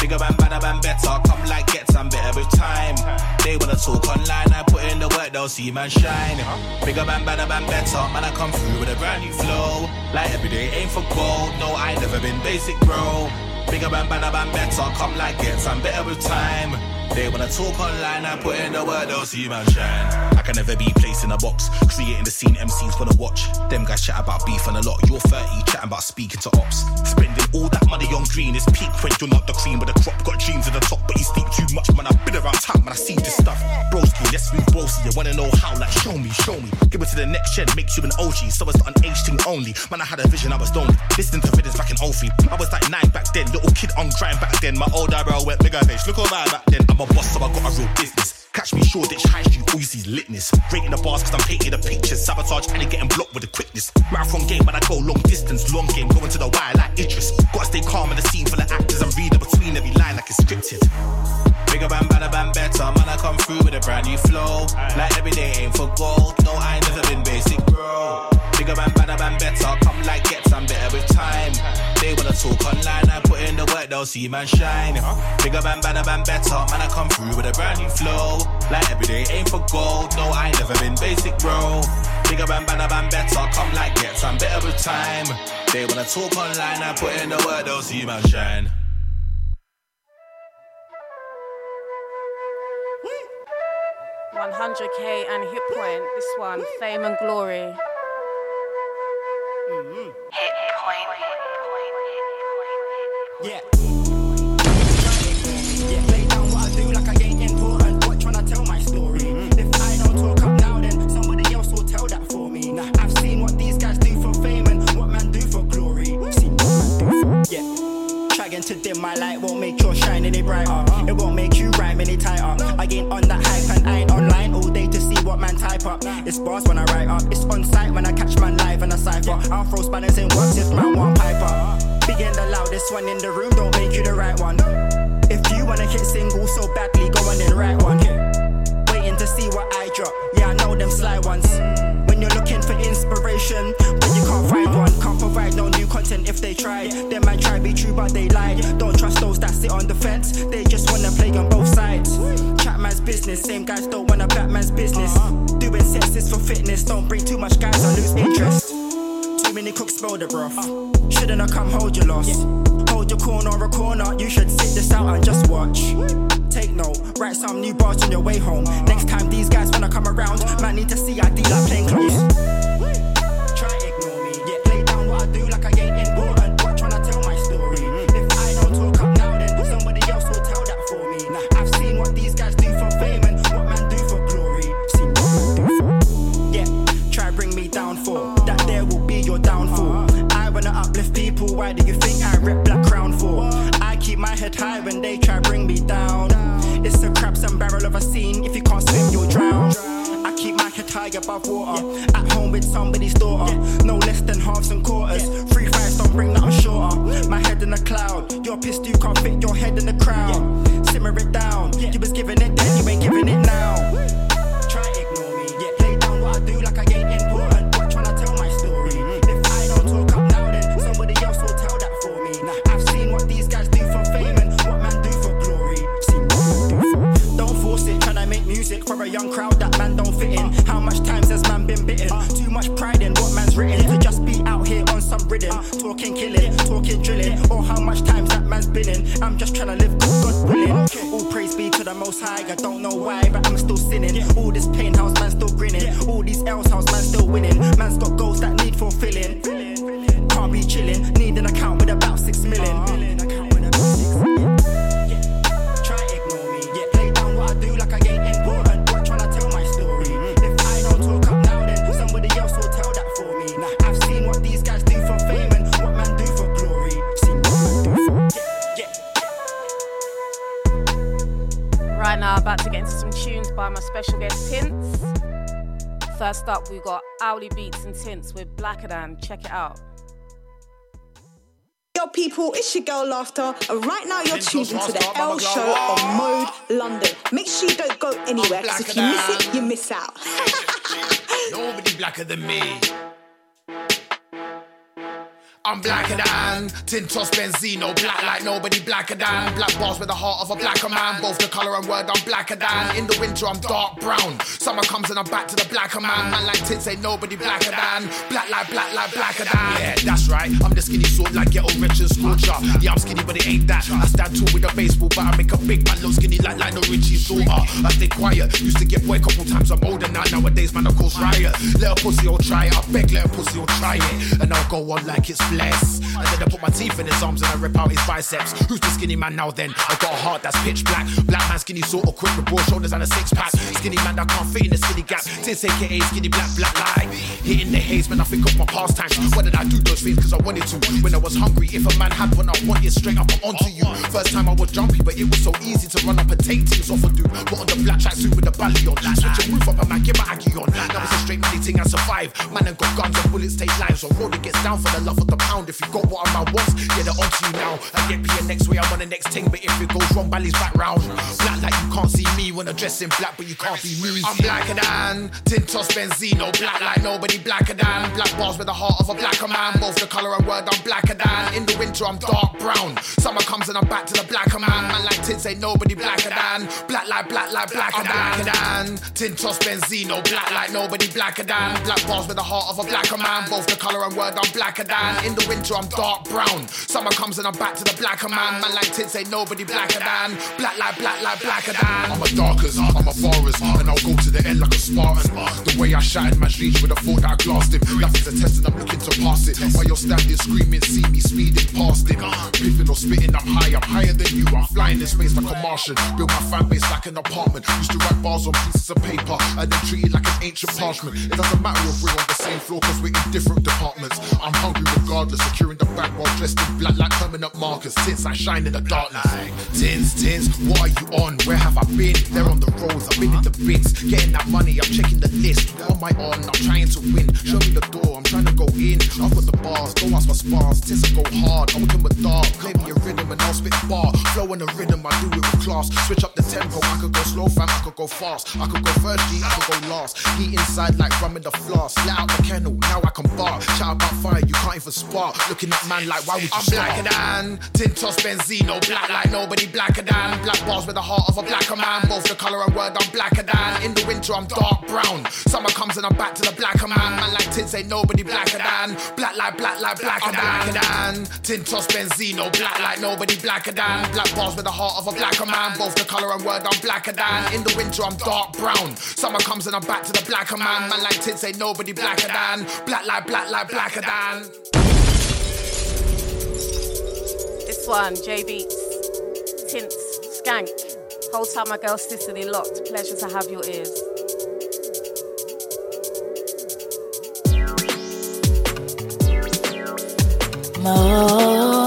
Bigger bam, banner bam, better. Come like gets, I'm better with time. They wanna talk online, I put in the work, they'll see man shine. Bigger bam, banner bam, better. Man, I come through with a brand new flow. Like every day, aim for gold. No, I ain't never been basic, bro. Bigger bam, banner bam, better. Come like gets, I'm better with time. They wanna talk online, I put in the work, they'll see man shine. I can never be placed in a box, creating the scene MCs wanna watch. Them guys chat about beef and a lot. You're 30, chatting about speaking to ops. Spending all that money on green is peak when you're not the cream of the crop. Got dreams at the top, but you think too much, man. I've been around town, man. I see this stuff. Broski, let's move broski. You wanna know how? Like, show me, show me. Give it to the next gen, makes you an OG. So it's not an age thing only. Man, I had a vision, I was lonely. Listening to visions back in 03. I was like nine back then, little kid on grind back then. My older bro went bigger bitch. Look all right back then. I'm a boss, so I got a real business. Catch me Shoreditch High Street, all you see is litness. Rating the bars cause I'm painting the pictures. Sabotage and they getting blocked with the quickness. Marathon game, but I go long distance. Long game, going to the wire like Idris. Gotta stay calm in the scene full of actors. I'm reading between every line like it's scripted. Bigger bam, badder bam, better. Man, I come through with a brand new flow. Like every day, aim for gold. No, I ain't never been basic, bro. Bigger bam, badder bam, better. Come like gets, I'm better with time. They wanna talk online, I put in the work, they'll see man shine. Bigger bam, badder bam, better. Man, I come through with a brand new flow. Like every day, aim for gold. No, I ain't never been basic, bro. Bigger bam, badder bam, better. Come like gets, I'm better with time. They wanna talk online, I put in the work, they'll see man shine. 100k and hit point. This one, fame and glory. Hip Yeah. Yeah, lay down what I do like. What tell my story? If I don't talk up now, then somebody else will tell that for me. I've seen what these guys do for fame and what do for glory. Yeah. Trying to dim my light won't make your shine any brighter. It won't make you rhyme any tighter. I ain't on that hype and I ain't online all day what man type up. It's bars when I write up. It's on site when I catch man live and I cipher. I'll throw spanners in works if man want piper. Big and the loudest one in the room don't make you the right one. If you wanna hit singles so badly, go on and write one. Waiting to see what I drop. Yeah, I know them sly ones. When you're looking for inspiration, but you can't find one. Can't provide no new content if they try. Them man try be true, but they lie. Don't trust those that sit on the fence. They just wanna play on both sides. Chat man's business, same guys don't wanna back man's business. Doing sets is for fitness. Don't bring too much guys, I lose interest. Too many cooks spoil the broth. Shouldn't have come hold your loss. Hold your corner or a corner. You should sit this out and just watch. Take note, write some new bars on your way home. Next time these guys wanna come around, might need to see I deal like plain high above water. At home with somebody's daughter. No less than halves and quarters. Three fives don't bring nothing shorter. My head in the cloud. You're pissed you can't fit your head in the crowd. Simmer it down. You was giving it then, you ain't giving it now. Try ignore me. Yeah, lay down what I do like I ain't important. What tryna tell my story? If I don't talk up now, then somebody else will tell that for me. I've seen what these guys do for fame and what man do for glory. See Don't force it, tryna make music for a young crowd that man don't fit in. How much times has man been bitten? Too much pride in what man's written to just be out here on some rhythm, talking killing, talking drilling, or how much times that man's been in. I'm just tryna live good, God willing. All praise be to the Most High. I don't know why, but I'm still sinning. All this pain house man still grinning. All these L's house man still winning. Man's got goals that need fulfilling. Can't be chilling. Need an account with about six million. About to get into some tunes by my special guest Tints. First up, we got Owly Beats and Tints with Blackadan. Check it out. Yo, people, it's your girl Laughter, and right now you're tuned into the L Show on Mode London. Make sure you don't go anywhere, because if you miss it, you miss out. [laughs] Nobody blacker than me. I'm blacker than Tintos Benzino, black like nobody blacker than Black bars with the heart of a blacker man, both the colour and word I'm blacker than. In the winter I'm dark brown, summer comes and I'm back to the blacker man. Man like tits ain't nobody blacker than. Black like black like blacker than. Yeah, that's right, I'm the skinny sort like ghetto Richard Scorcher Yeah, I'm skinny but it ain't that. I stand tall with a baseball but I make a big man look skinny like Lionel Richie's daughter I stay quiet, used to get boy a couple times. I'm older now, nowadays man I cause riot. A pussy or try it, I beg a pussy or try it. And I'll go on like it's blessed And then I put my teeth in his arms and I rip out his biceps. Who's the skinny man now then? I got a heart that's pitch black. Black man skinny sort of quick with broad shoulders and a six pack. Skinny man that can't fit in the skinny gap. Tints aka skinny black black lie Hitting the haze man I think of my pastimes Why did I do those things? Cause I wanted to. When I was hungry if a man had one I wanted straight up onto you. First time I was jumpy but it was so easy to run up and take things off a dude. Put on the black track suit with the belly on. Switch your roof up and man get my aggie on. Now it's a straight money thing I survive Man and got guns and bullets take lives. So road it gets down for the love of the pound If you got what a man wants yeah they're onto you now. I get P next way I'm on the next thing But if it goes wrong Bally's back round. Black like you can't see me when I dress in black But you can't be me. I'm blacker than Tintos Benzino Black like nobody blacker than. Black bars with the heart of a blacker man. Both the colour and word I'm blacker than. In the winter I'm dark brown. Summer comes and I'm back to the blacker man. Man like tits ain't nobody blacker than. Black like black like blacker than. Than Tintos Benzino Black like nobody blacker than. Black bars with the heart of a blacker man. Both the colour and word I'm blacker than In the winter I'm dark brown Summer comes and I'm back to the blacker man Man like tits ain't nobody blacker than Black like black like blacker than I'm a darkers, I'm a forest And I'll go to the end like a Spartan The way I shattered my reach with a thought that I glassed him. Nothing's a test and I'm looking to pass it. While you're standing screaming, see me speeding past him. Piffing or spitting, I'm high, I'm higher than you. I'm flying in space like a Martian. Build my fan base like an apartment. Used to write bars on pieces of paper and then treat it like an ancient parchment. It doesn't matter if we're on the same floor cause we're in different departments. I'm hungry regardless, securing the back while dressed in black like permanent markers. Tints I shine in the darkness. Tins, tins, what are you on? Where have I been? They're on the roads, I've been in the bits. Getting that money, I'm checking the list. What am I on? I'm trying to win. Show me the door, I'm trying to go in. I've got the bars, don't ask for spars. Tins go hard, I'm with dark. Play me a rhythm and I'll spit bar. Flow in the rhythm, I do it with class. Switch up the tempo, I could go slow, fam, I could go fast. I could go first I could go last. Heat inside like rum in the flask. Let out the kennel, now I can bar. Shout about fire, you can't even spark. Looking at man like, why would you I'm blacker than Tintos Benzino, black like nobody blacker than. Black bars with the heart of a blacker man. Both the color and word, I'm blacker than. In the winter, I'm dark brown. Summer comes and I'm back to the blacker man. Man like Tins ain't nobody blacker than. Black like black like blacker than. Than Tintos Benzino, black like nobody blacker than. Black bars with the heart of a blacker man. Both the color and word, I'm blacker than. In the winter, I'm dark brown. Summer comes and I'm back to the blacker man. Man like Tins ain't nobody blacker than. Black like black like blacker than. One, J Beats, Tints, Skank. Whole time my girl Sicily locked. Pleasure to have your ears. Out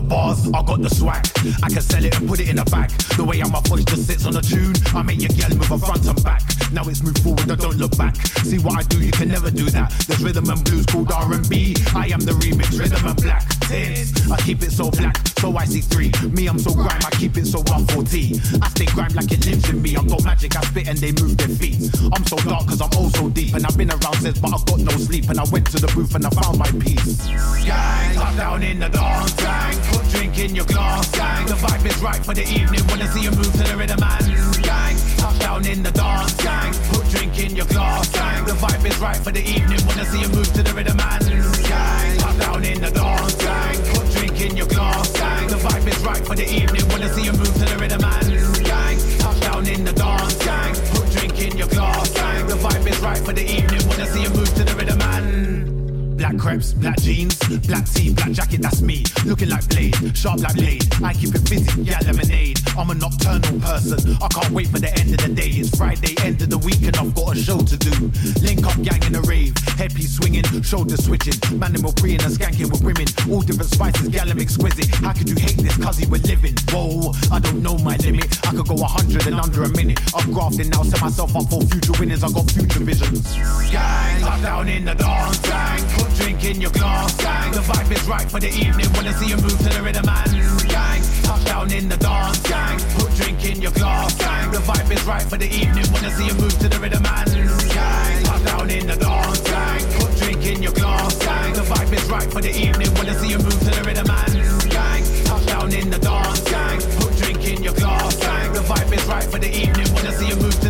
the bars, I got the swag. I can sell it and put it in a bag. The way how my voice just sits on a tune, I make your girl move a front and back. Now it's move forward, I don't look back. See what I do, you can never do that. There's rhythm and blues called R&B. I am the remix, rhythm and black. Tins, I keep it so black, so I see three. Me, I'm so grime, I keep it so 140. I stay grime like it lives in me. I've got magic, I spit and they move their feet. I'm so dark cause I'm oh so deep. And I've been around since, but I've got no sleep. And I went to the booth and I found my peace. Gang, up down in the dance, gang. Drink in your glass, gang. The vibe is right for the evening. Wanna see you move to the rhythm, man. Gang, touchdown in the dance, gang. Put drink in your glass, gang. The vibe is right for the evening. Wanna see you move to the rhythm, man. Gang, touchdown in the dance, gang. Put drink in your glass, gang. The vibe is right for the evening. Wanna see you move to the rhythm, man. Gang, touchdown in the dance, gang. Put drink in your glass, gang. The vibe is right for the evening. Crepes, black jeans, black tee, black jacket, that's me. Looking like Blade, sharp like Blade. I keep it busy, yeah, lemonade. I'm a nocturnal person. I can't wait for the end of the day. It's Friday, end of the week, and I've got a show to do. Link up, gang in a rave. Headpiece swinging, shoulder switching. Manimal preying and a skanking with women. All different spices, gal, I'm exquisite. How could you hate this? Cause we're living. Whoa, I don't know my limit. I could go a hundred in under a minute. I'm grafting now, set myself up for future winners. I got future visions. Gang, up down in the dance, gang. In your gang. The vibe is right for the evening. Wanna see you move to the rhythm, man. Gang, touchdown in the dance, gang. Put drink in your glass, gang. The vibe is right for the evening. Wanna see you move to the rhythm, man. Gang, touchdown in the dance, gang. Put drink in your glass, gang. The vibe is right for the evening. Wanna see you move to the rhythm, man. Gang, touchdown in the dance, gang. Put drink in your glass, gang. The vibe is right for the evening. Wanna see you move to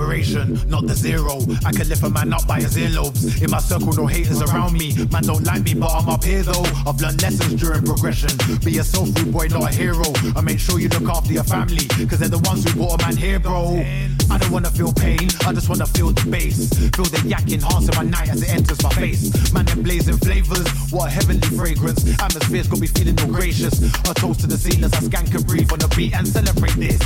inspiration, not the zero. I can lift a man up by his earlobes. In my circle, no haters around me. Man don't like me, but I'm up here though. I've learned lessons during progression. Be soul food boy, not a hero. I make sure you look after your family, cause they're the ones who brought a man here, bro. Don't wanna feel pain, I just wanna feel the bass. Feel the yak enhancing my night as it enters my face. Man, them blazing flavors, what a heavenly fragrance. Atmosphere's got me feeling no gracious. A toast to the scene as I skank and breathe on the beat and celebrate this.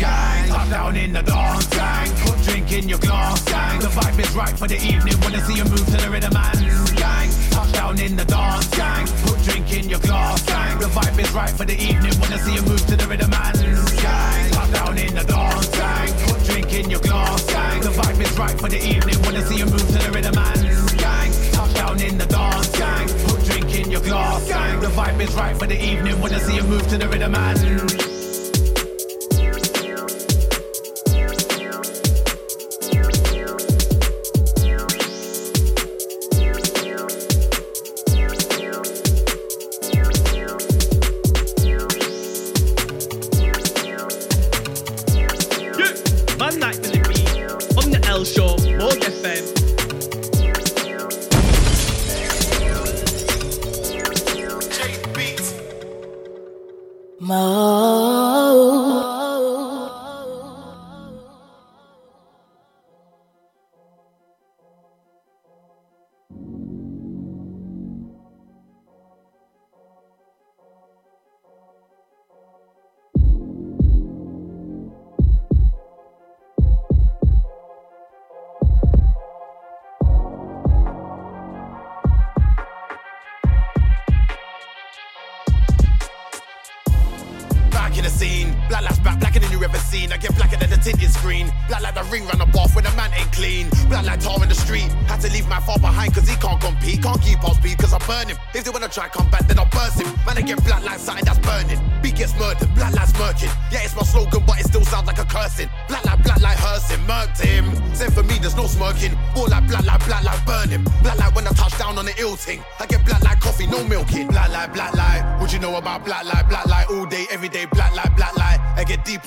Gang, up down in the dance, gang. Put drink in your glass, gang. The vibe is right for the evening. Wanna see you move to the rhythm, man. Gang, touchdown in the dance, gang. Put drink in your glass, gang. The vibe is right for the evening. Wanna see you move to the rhythm, man. Gang, in your glass, gang. The vibe is right for the evening. Wanna see you move to the rhythm, man. Gang, touchdown in the dance, gang. Put drink in your glass, gang. The vibe is right for the evening. Wanna see you move to the rhythm, man.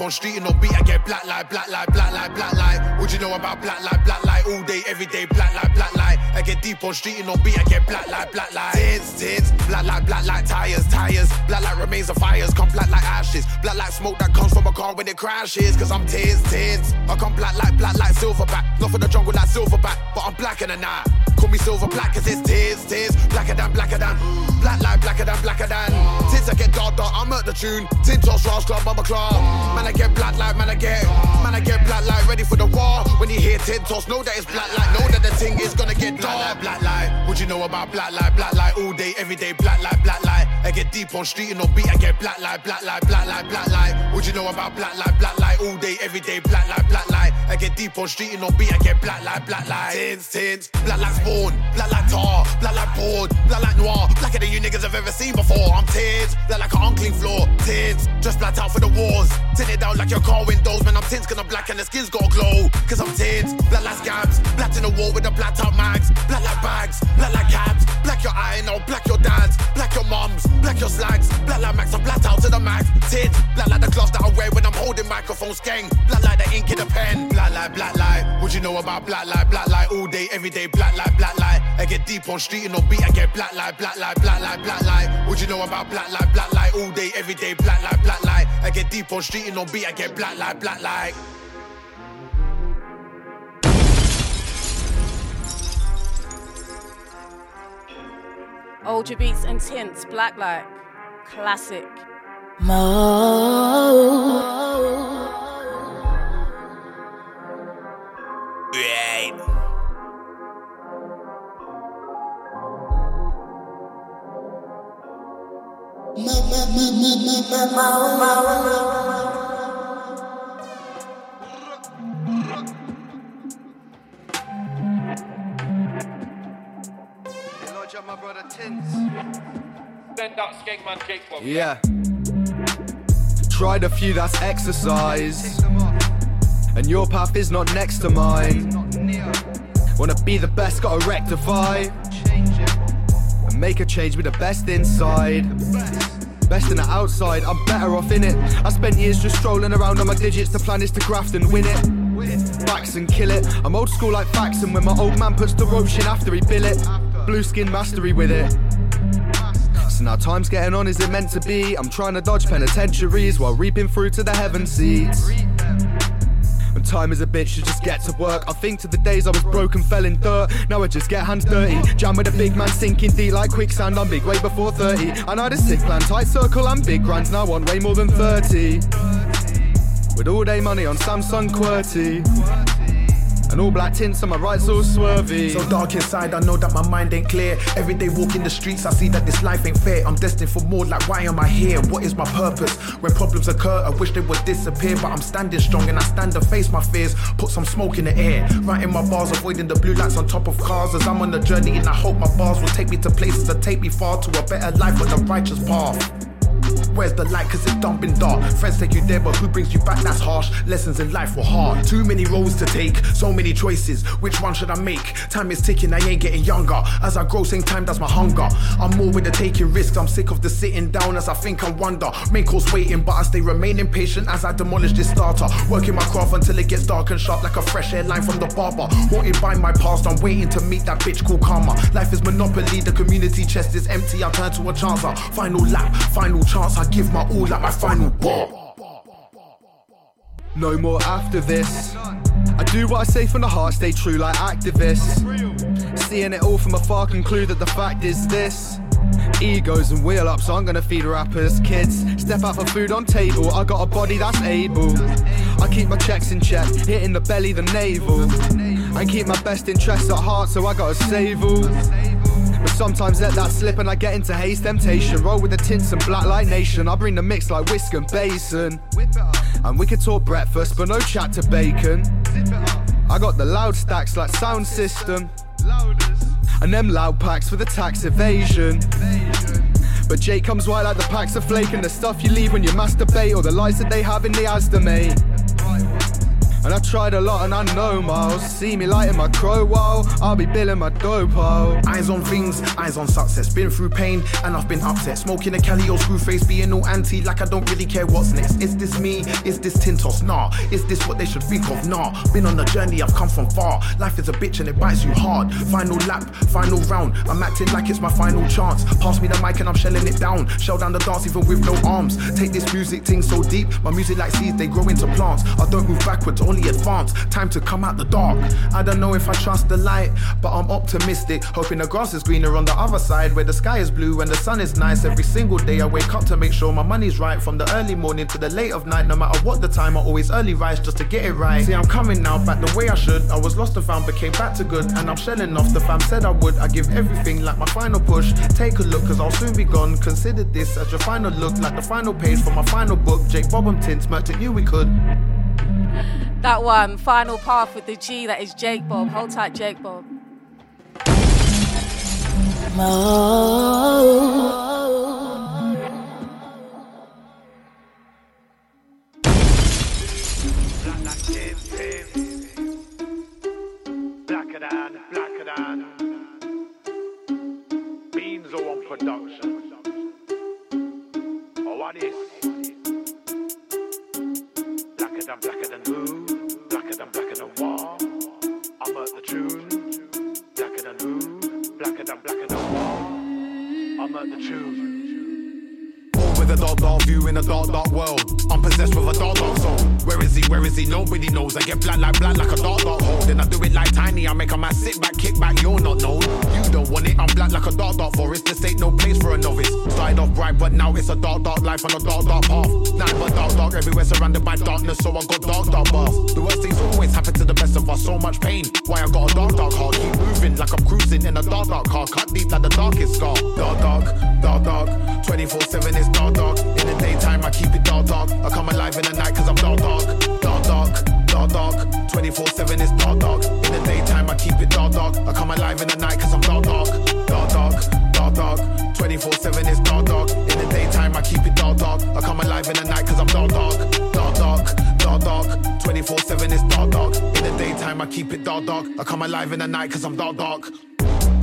On street and no beat, I get black like black like black like black like. What you know about black like black like all day, every day, black like black like. I get deep on street and no beat, I get black like black like. Tits, tits, black like black like tires, tires. Black like remains of fires, come black like ashes. Black like smoke that comes from a car when it crashes. Cause I'm tits, tits. I come black like black like silverback. Not for the jungle like silverback, but I'm blacker than that. Call me silver black cause it's tears, tears. Blacker than, blacker than. Black like blacker than, blacker than. The tune. Tintos, Ross Club, Bubba Club. Man, I get black like, man, I get. Man, I get black like, ready for the war. When you hear Tintos, know that it's black like. Know that the thing is gonna get dark. Black like, what you know about black like, black like all day, every day, black like, black like. I get deep on street and no beat, I get black like, black like, black like, black like. What you know about black like, black like all day, every day, black like, black like. I get deep on street and no beat, I get black like, black like. Tints, tints, black like spawn, black like tar, black like board, black like noir, blacker than you niggas have ever seen before. I'm tears, black like an unclean floor, tints, just blacked out for the wars. Tinted down like your car windows, man, I'm tints gonna black and the skin's gotta glow. Cause I'm tints, black like scabs, black in the wall with the blacked out mags, black like bags, black like cabs, black your eye, now black your dads, black your mums, black your slags, black like max, I'm blacked out to the max. Tints, black like the gloves that I wear when I'm holding microphones, gang, black like the ink in the pen, black like, black like. What you know about black like, black like all day, every day, black like, black like. I get deep on street and no beat, I get black like, black like, black like, black like. What you know about black like, black like all day, every day, black like, black like. I get deep on street and no beat, I get black like, black like. Ultra beats and tints, black light, classic. Right. Yeah. Tried a few, that's exercise. And your path is not next to mine. Wanna be the best, gotta rectify. And make a change, with the best inside. Best in the outside, I'm better off in it. I spent years just strolling around on my digits. The plan is to graft and win it. Backs and kill it. I'm old school like Faxon when my old man puts the roach in after he bill it. Blue skin mastery with it. So now time's getting on, is it meant to be? I'm trying to dodge penitentiaries while reaping through to the heaven seats. And time is a bitch to just get to work. I think to the days I was broke and fell in dirt. Now I just get hands dirty. Jam with a big man sinking deep like quicksand. I'm big way before 30. I know the sick plan, tight circle, I'm big grands. Now want way more than 30. With all day money on Samsung QWERTY. And all black tints on my right, so swervy. So dark inside, I know that my mind ain't clear. Every day walking the streets, I see that this life ain't fair. I'm destined for more, like why am I here? What is my purpose? When problems occur, I wish they would disappear. But I'm standing strong and I stand to face my fears. Put some smoke in the air. Writing my bars, avoiding the blue lights on top of cars. As I'm on the journey, and I hope my bars will take me to places that take me far to a better life on the righteous path. Where's the light? Cause it's dumping dark. Friends take you there, but who brings you back? That's harsh. Lessons in life were hard. Too many roads to take, so many choices. Which one should I make? Time is ticking, I ain't getting younger. As I grow, same time, that's my hunger. I'm more with the taking risks. I'm sick of the sitting down as I think and wonder. Main course waiting, but I stay remaining patient as I demolish this starter. Working my craft until it gets dark and sharp like a fresh airline from the barber. Haunted by my past, I'm waiting to meet that bitch called karma. Life is monopoly, the community chest is empty. I turn to a chancer. Final lap, final chance. I I give my all like my final bar. No more after this. I do what I say from the heart, stay true like activists. Seeing it all from afar, conclude that the fact is this. Egos and wheel ups, I'm gonna feed rappers, kids. Step out for food on table, I got a body that's able. I keep my checks in check, hitting the belly, the navel. I keep my best interests at heart, so I gotta save all. But sometimes let that slip and I get into haze temptation. Roll with the tints and black light nation. I bring the mix like whisk and basin. And we could talk breakfast, but no chat to bacon. I got the loud stacks like sound system. And them loud packs for the tax evasion. But Jake comes white like the packs of flake and the stuff you leave when you masturbate or the lights that they have in the Asda, mate. And I tried a lot and I know miles. See me lighting my crow while I'll be billing my pile. Eyes on things, eyes on success. Been through pain and I've been upset. Smoking a Cali or screw face, being all anti like I don't really care what's next. Is this me? Is this Tintos? Nah. Is this what they should think of? Nah. Been on the journey, I've come from far. Life is a bitch and it bites you hard. Final lap, final round. I'm acting like it's my final chance. Pass me the mic and I'm shelling it down. Shell down the dance even with no arms. Take this music thing so deep. My music like seeds, they grow into plants. I don't move backwards, only advance. Time to come out the dark. I don't know if I trust the light, but I'm optimistic. Hoping the grass is greener on the other side where the sky is blue and the sun is nice. Every single day I wake up to make sure my money's right. From the early morning to the late of night, no matter what the time, I always early rise just to get it right. See, I'm coming now back the way I should. I was lost and found, but came back to good. And I'm shelling off the fam said I would. I give everything like my final push. Take a look, cause I'll soon be gone. Consider this as your final look, like the final page for my final book. Jake Bobbum Tints, merchant, knew we could. That one, final path with the G, that is Jake Bob. Hold tight, Jake Bob. Blacker than, blacker than. Beans are on production. Oh, what is? Blacker than who? Blacker than, blacker than what? I'm at the tune. Blacker than who? Blacker than, blacker than what? I'm at the tune. Born with a dark, dark view in a dark, dark world. I'm possessed with a dark, dark soul. Where is he? Where is he? Nobody knows. I get black like black like a dark, dark hole. Then I do it like tiny. I make a man sit back, kick back. You're not known. You don't want it. I'm black like a dark, dark forest. This ain't no place for a novice. Started off bright, but now it's a dark, dark life on a dark, dark path. Night but dark, dark everywhere, surrounded by darkness. So I got dark, dark bath. The worst things always happen to the best of us. So much pain. Why I got a dark, dark heart. Keep moving like I'm cruising in a dark, dark car. Cut deep like the darkest scar. Dark, dark, dark, dark. 24 7 is dark, dark. In the daytime, I keep it dark, dark. I come alive in the night cause I'm dark, dark. Dark, dark, dark, dark. 24 7 is dark, dark. In the daytime, I keep it dark, dark. I come alive in the night cause I'm dark, dark. Dark, dark, dark, dark. 24 7 is dark, dark. In the daytime, I keep it dark, dark. I come alive in the night cause I'm dark, dark. Dark, dark, dark, dark. 24 7 is dark, dark. In the daytime, I keep it dark, dark. I come alive in the night cause I'm dark, dark.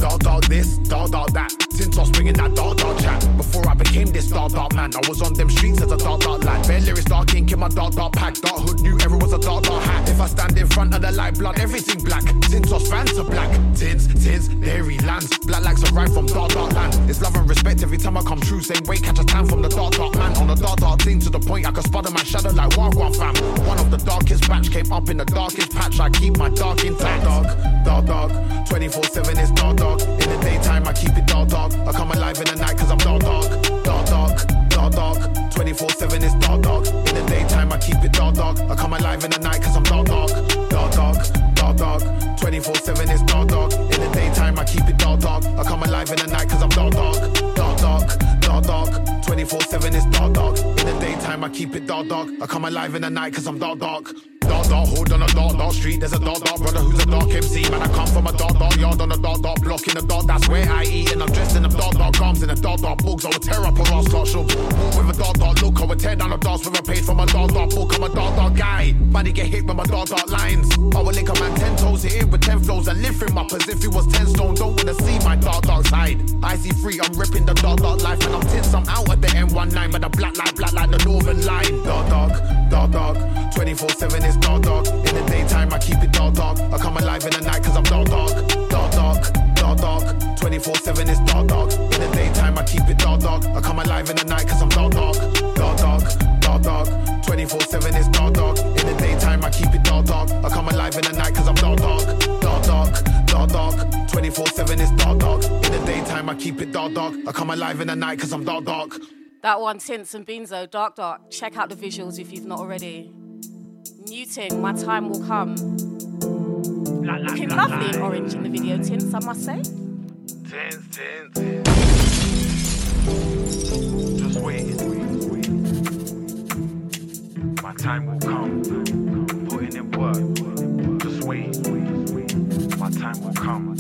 Dark, dark this, dark, dark that. Since I was bringing that dark, dark chat. Before I became this dark, dark man, I was on them streets as a dark, dark lad. Bare lyrics, dark ink in my dark, dark pack. Dark hood knew everyone's a dark, dark hat. If I stand in front of the light, blood, everything black. Since I was fans are black. Tins, tins, dairy lands. Black likes arrive from dark, dark land. It's love and respect every time I come true. Same way, catch a tan from the dark, dark man. On the dark, dark thing to the point I can spot my shadow like Wagwan fam. One of the darkest batch came up in the darkest patch. I keep my dark intact. Dark, dark, dark. 24 7 is dark, dark. In the daytime, I keep it dark, dark. I come alive in the night cause I'm dark, dark. Dark, dark, dark, dark. 24 7 is dark, dark. In the daytime, I keep it dark, dark. I come alive in the night cause I'm dark, dark. Dark, dark, dark, dark. 24 7 is dark, dark. In the daytime, I keep it dark, dark. I come alive in the night cause I'm dark, dark. Dark, dark, dark, dark. 24 7 is dark, dark. In the daytime, I keep it dark, dark. I come alive in the night cause I'm dark, dark. Dark, dark, hold on a dark, dark street. There's a dark, dark brother who's a dark MC. Man, I come from a dark, dark yard on a dark, dark block in the dark. That's where I eat. And I'm dressed in the dark, dark arms in the dark, dark books. I would tear up a Ross Clark show. With a dark, dark look. I would tear down a dance with a page from a dark, dark book. I'm a dark, dark guy. Money get hit with my dark, dark lines. I would link a man 10 toes, him with 10 flows and lift him up as if he was 10 stone. Don't wanna see my dark, dark side. I see free, I'm ripping the dark, dark life. And I'm tense, I'm out the N1 line, but the black line, black line, the northern line. Dark, dark, dark, dark. 24 7 is dark, dark. In the daytime, I keep it dark, dark. I come alive in the night, cause I'm dark, dark. Dark, dark, dark, dark. 24 7 is dark, dark. In the daytime, I keep it dark, dark. I come alive in the night, cause I'm dark, dark. Dark, dark, dark, dark. 24 7 I keep it dark, dark. I come alive in the night cause I'm dark, dark. That one, Tints and Beanzo, Dark Dark. Check out the visuals if you've not already. Muting, my time will come. Looking lovely in orange in the video, Tints, I must say. Tense, tense. Just wait, wait, wait. My time will come. Putting in work. Just wait, wait, wait. My time will come.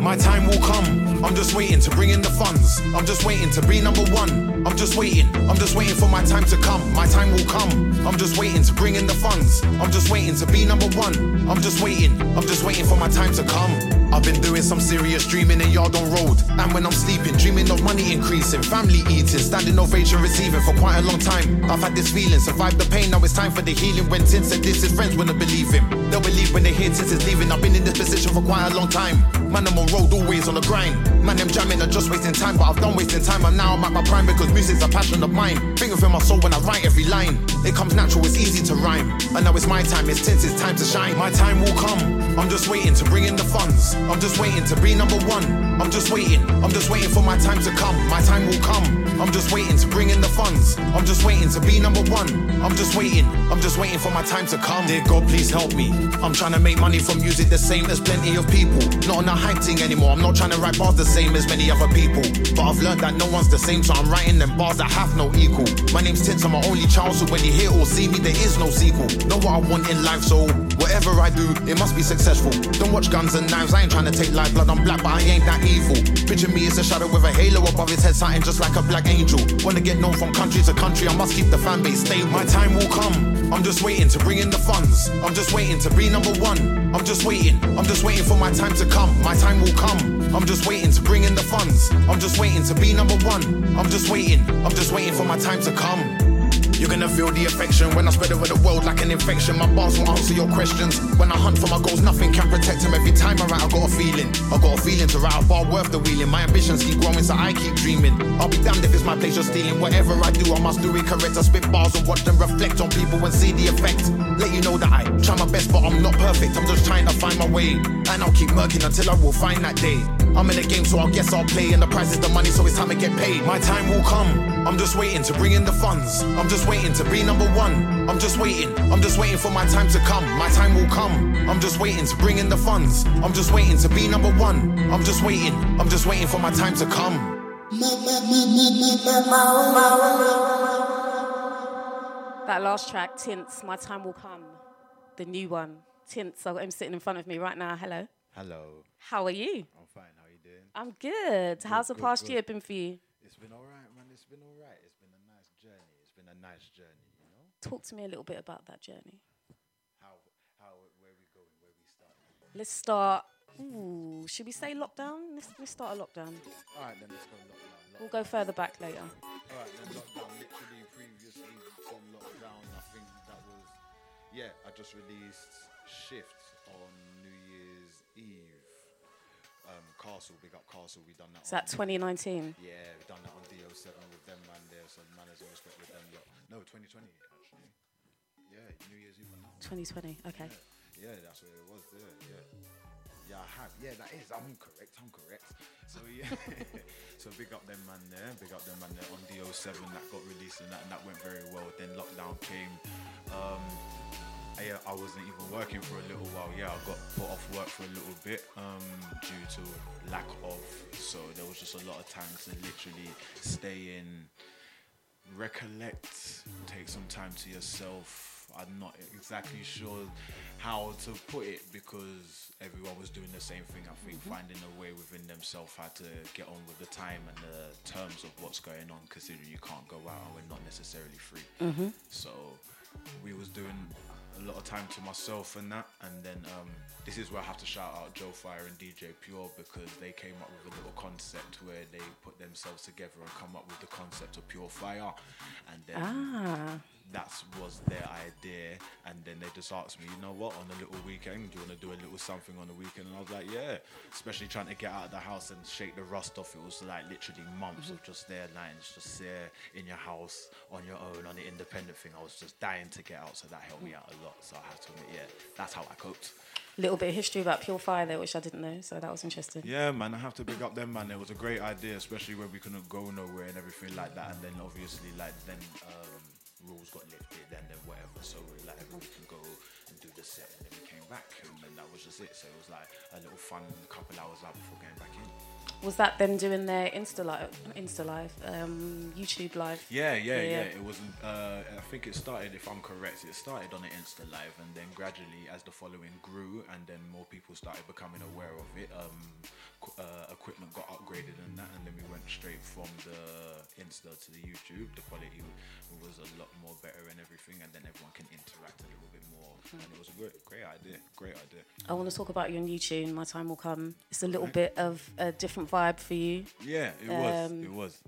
My time will come. I'm just waiting to bring in the funds. I'm just waiting to be number one. I'm just waiting. I'm just waiting for my time to come. My time will come. I'm just waiting to bring in the funds. I'm just waiting to be number one. I'm just waiting. I'm just waiting for my time to come. I've been doing some serious dreaming in yard on road. And when I'm sleeping, dreaming of money increasing, family eating, standing ovation receiving for quite a long time. I've had this feeling, survived the pain, now it's time for the healing. When Tin said this, his friends wouldn't believe him. They'll believe when they hear Tin is leaving. I've been in this position for quite a long time. Man, I'm on road, always on the grind. Man, them jamming, I'm just wasting time, but I've done wasting time. And now I'm at my prime because music's a passion of mine. Think of in my soul when I write every line. It comes natural, it's easy to rhyme. And now it's my time, it's Tin's, it's time to shine. My time will come. I'm just waiting to bring in the funds. I'm just waiting to be number one. I'm just waiting. I'm just waiting for my time to come. My time will come. I'm just waiting to bring in the funds. I'm just waiting to be number one. I'm just waiting. I'm just waiting for my time to come. Dear God, please help me. I'm trying to make money from music the same as plenty of people. Not on a hype thing anymore. I'm not trying to write bars the same as many other people. But I've learned that no one's the same, so I'm writing them bars that have no equal. My name's Tints, I'm my only child, so when you hear or see me, there is no sequel. Know what I want in life, so whatever I do, it must be successful. Don't watch guns and knives, I ain't trying to take life blood. I'm black, but I ain't that evil. Picture me as a shadow with a halo above his head, sighting just like a black angel. Wanna get known from country to country, I must keep the fan base stable. My time will come. I'm just waiting to bring in the funds. I'm just waiting to be number one. I'm just waiting. I'm just waiting for my time to come. My time will come. I'm just waiting to bring in the funds. I'm just waiting to be number one. I'm just waiting. I'm just waiting for my time to come. You're gonna feel the affection when I spread over the world like an infection. My bars will answer your questions. When I hunt for my goals, nothing can protect them. Every time I write, I got a feeling. I got a feeling to write a bar worth the wheeling. My ambitions keep growing, so I keep dreaming. I'll be damned if it's my place you're stealing. Whatever I do, I must do it correct. I spit bars and watch them reflect on people and see the effect. Let you know that I try my best, but I'm not perfect. I'm just trying to find my way. And I'll keep murking until I will find that day. I'm in the game, so I guess I'll play. And the price is the money, so it's time to get paid. My time will come. I'm just waiting to bring in the funds. I'm just waiting to be number one. I'm just waiting. I'm just waiting for my time to come. My time will come. I'm just waiting to bring in the funds. I'm just waiting to be number one. I'm just waiting. I'm just waiting for my time to come. That last track, Tints, My Time Will Come. The new one. Tints, I've got him sitting in front of me right now. Hello. Hello. How are you? I'm fine. How are you doing? I'm good. How's the past year been for you? It's been all right, man. It's been all right. It's been a nice journey. It's been a nice journey, you know. Talk to me a little bit about that journey. How how where we going? Where we start? Let's start. Ooh, should we say lockdown? Let's, let's start a lockdown. All right, then let's go lockdown. We'll go further back later. All right, then lockdown. Literally previously to lockdown, I think that was yeah. I just released Castle, big up Castle. We done that. Is that 2019? Yeah, we done that on DO7 with them man there. So and respect with them. lot. No, 2020 actually. Yeah, New Year's Eve. on that one. 2020. Okay. Yeah, that's what it was there. Yeah. Yeah, I have. Yeah, that is. I'm correct. I'm correct. So [laughs] yeah. so big up them man there. Big up them man there on DO7 that got released and that, and that went very well. Then lockdown came. Um, I, I wasn't even working for a little while. Yeah, I got put off work for a little bit um, due to lack of. So there was just a lot of time to literally stay in, recollect, take some time to yourself. I'm not exactly sure how to put it because everyone was doing the same thing. I think finding a way within themselves how to get on with the time and the terms of what's going on, considering you can't go out and we're not necessarily free. Mhm. So we was doing a lot of time to myself and that, and then um, this is where I have to shout out Joe Fire and DJ Pure because they came up with a little concept where they put themselves together and come up with the concept of Pure Fire, and then Ah. That was their idea. And then they just asked me, you know what, on a little weekend, do you want to do a little something on the weekend? And I was like, yeah. Especially trying to get out of the house and shake the rust off. It was like literally months of just there, nights, just there in your house on your own on the independent thing. I was just dying to get out, so that helped me out a lot. So I have to admit, yeah, that's how I coped. little bit of history about Pure Fire there, which I didn't know, so that was interesting. Yeah, man, I have to big up them, man. It was a great idea, especially when we couldn't go nowhere and everything like that. And then obviously, like then um, rules got lifted, and then whatever. So we like we can go and do the set, and then we came back, and then that was just it. So it was like a little fun couple hours out before getting back in. Was that them doing their Insta live, Insta live, um, YouTube live? Yeah, yeah, yeah. It wasn't. Uh, I think it started, if I'm correct, it started on the Insta Live, and then gradually, as the following grew, and then more people started becoming aware of it, um, uh, equipment got upgraded and that, and then we went straight from the Insta to the YouTube. The quality was a lot more better and everything, and then everyone can interact a little bit more, and it was a great, great idea. Great idea. I want to talk about you on YouTube. My time will come. It's a little bit of a different vibe for you. Yeah, it was. Um, It was.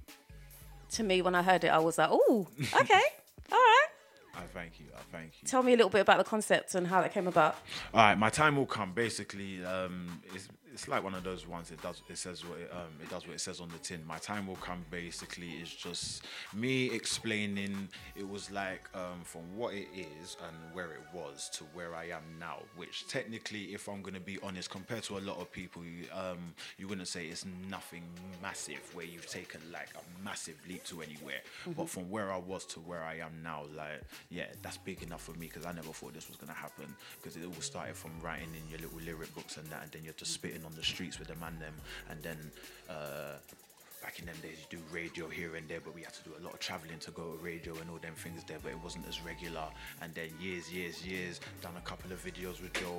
To me, when I heard it, I was like, "Oh, okay, [laughs] all right." I thank you. I thank you. Tell me a little bit about the concept and how that came about. All right, my time will come. Basically, um, it's, it's like one of those ones. It does. It says what it, um, it does. What it says on the tin. My time will come. Basically, is just me explaining. It was like um, from what it is and where it was to where I am now. Which technically, if I'm gonna be honest, compared to a lot of people, you, um, you wouldn't say it's nothing massive where you've taken like a massive leap to anywhere. But Mhm. from where I was to where I am now, like yeah, that's big enough for me because I never thought this was gonna happen. Because it all started from writing in your little lyric books and that, and then you're just spitting on the streets with the man them, and then. Uh, Back in them days, you do radio here and there, but we had to do a lot of traveling to go to radio and all them things there, but it wasn't as regular. And then years, years, years, done a couple of videos with Joe,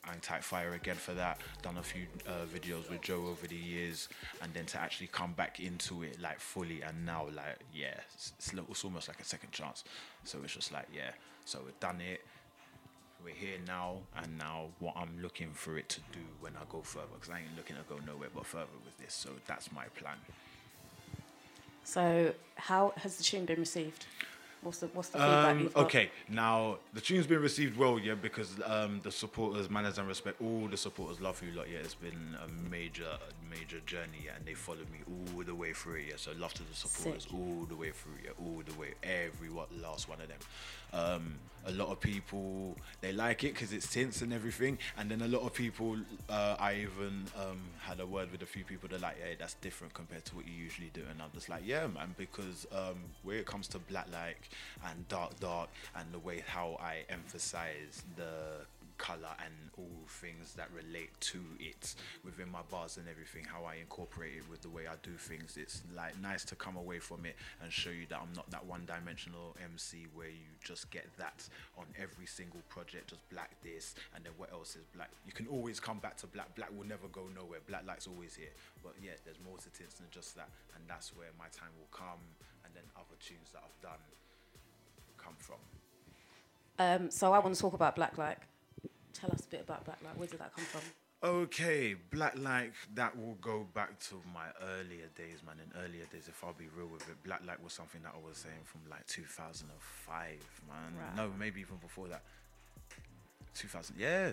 Hang Tight Fire again for that, done a few uh, videos with Joe over the years, and then to actually come back into it like fully, and now like yeah, it's, it's, it's almost like a second chance. So it's just like yeah, so we've done it. We're here now, and now what I'm looking for it to do when I go further, because I ain't looking to go nowhere but further with this. So that's my plan. So, how has the tune been received? What's the what's the feedback Um, you've got? okay, now the tune's been received well, yeah, because um, the supporters, manners and respect, all the supporters love you a lot, yeah. It's been a major, major journey, yeah, and they followed me all the way through it, yeah. So love to the supporters Sick. all the way through, yeah, all the way, every what last one of them. Um, a lot of people they like it because it's tints and everything, and then a lot of people, uh, I even um, had a word with a few people that like, hey, that's different compared to what you usually do, and I'm just like, yeah, man, because um, where it comes to black like and dark dark and the way how I emphasize the color and all things that relate to it within my bars and everything how I incorporate it with the way I do things. It's like nice to come away from it and show you that I'm not that one dimensional MC where you just get that on every single project just black this and then what else is black? You can always come back to black. Black will never go nowhere. Black light's always here. But yeah there's more to it than just that. And that's where my time will come and then other tunes that I've done come from Um, so I want to talk about Black Like. Tell us a bit about Black Like. Where did that come from? Okay, Black Like, that will go back to my earlier days, man. In earlier days, if I'll be real with it, Black Like was something that I was saying from like 2005, man. Right. No, maybe even before that. 2000, yeah.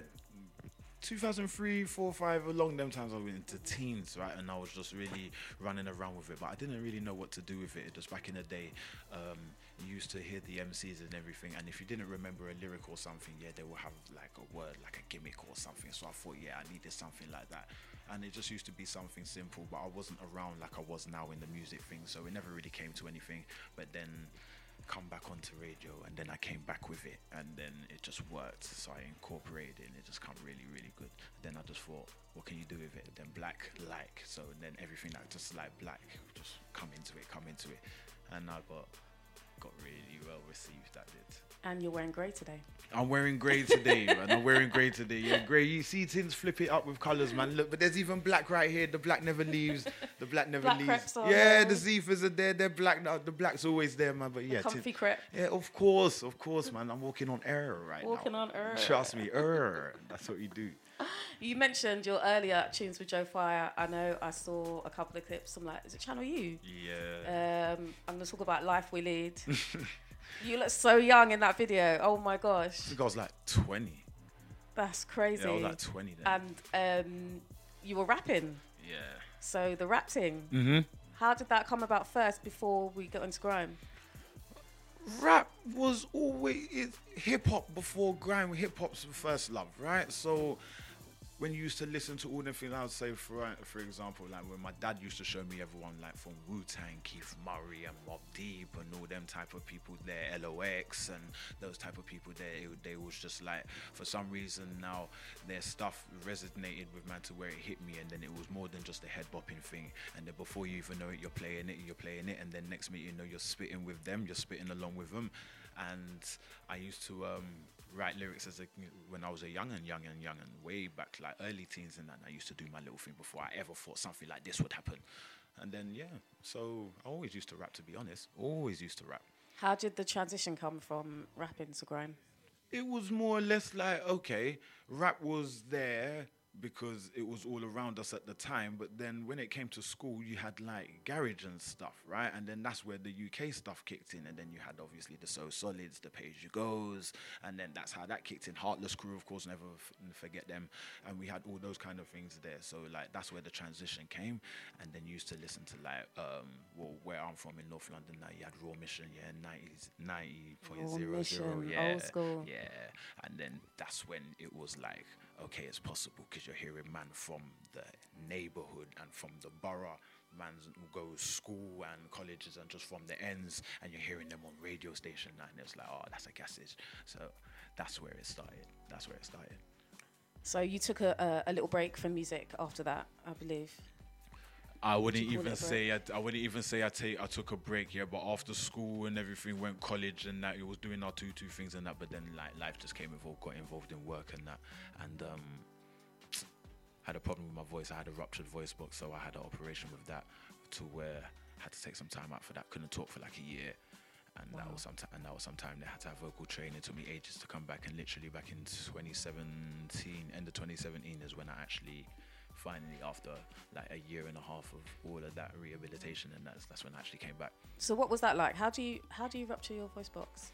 2003, 4, 5, along them times I went into teens, right? And I was just really running around with it, but I didn't really know what to do with it. it. Just back in the day, um, used to hear the MCs and everything, and if you didn't remember a lyric or something, yeah, they will have like a word, like a gimmick or something. So I thought, yeah, I needed something like that. And it just used to be something simple, but I wasn't around like I was now in the music thing, so it never really came to anything. But then come back onto radio and then I came back with it and then it just worked so I incorporated it and it just come really really good then I just thought what can you do with it then black like so then everything that just like black just come into it come into it and I got got really well received that did And you're wearing grey today. I'm wearing grey today, man. I'm wearing grey today. Yeah, grey. You see things flip it up with colours, man. Look, but there's even black right here. The black never leaves. The black never Black leaves. Yeah, there. the Zephyrs are there. They're black now. The black's always there, man. But yeah, comfy tin- crepe. Yeah, of course, of course, man. I'm walking on air right Walking now. on air. Trust me, air. That's what you do. You mentioned your earlier tunes with Joe Fire. I know I saw a couple of clips. I'm like, is it Channel U? Yeah. Um, I'm going to talk about Life We Lead. [laughs] you look so young in that video. Oh my gosh. I think I was like 20. That's crazy. Yeah, I was like 20 then. And um, you were rapping. Yeah. So the rap thing. Mhm. How did that come about first before we got into grime? rap was always hip hop before grime. Hip hop's first love, right? So when you used to listen to all the things, I would say, for for example, like when my dad used to show me everyone like from Wu Tang, Keith Murray, and Mobb Deep, and all them type of people there, LOX, and those type of people there. It, they was just like, for some reason now, their stuff resonated with man to where it hit me, and then it was more than just a head bopping thing. And then before you even know it, you're playing it, you're playing it, and then next minute you know you're spitting with them, you're spitting along with them. And I used to um, write lyrics as a when I was a young and young and young and way back like early teens and that. I used to do my little thing before I ever thought something like this would happen. And then yeah, so I always used to rap. To be honest, always used to rap. How did the transition come from rapping to grime? It was more or less like okay, rap was there because it was all around us at the time. But then when it came to school, you had like garage and stuff, right? And then that's where the UK stuff kicked in. And then you had obviously the So Solids, the Pay As U Gos, and then that's how that kicked in. Heartless Crew, of course, never f- forget them. And we had all those kind of things there. So like that's where the transition came. And then you used to listen to like um, well, where I'm from in North London. Now you had Raw Mission, yeah, 90s, 90.00, Mission, yeah, old school. yeah. And then that's when it was like, okay, it's possible because you're hearing man from the neighborhood and from the borough. Man goes school and colleges and just from the ends, and you're hearing them on radio station, and it's like, oh, that's a gassage. So that's where it started. That's where it started. So you took a, a, a little break from music after that, I believe. I wouldn't even say I, I wouldn't even say I take I took a break here, but after school and everything went college and that it was doing our two two things and that, but then like life just came involved, got involved in work and that, and um, had a problem with my voice. I had a ruptured voice box, so I had an operation with that to where I had to take some time out for that. Couldn't talk for like a year. And that was some time, and that was some time they had to have vocal training. It took me ages to come back, and literally back in 2017, end of 2017 is when I actually finally after like a year and a half of all of that rehabilitation and that's that's when I actually came back So what was that like? How do you how do you rupture your voice box?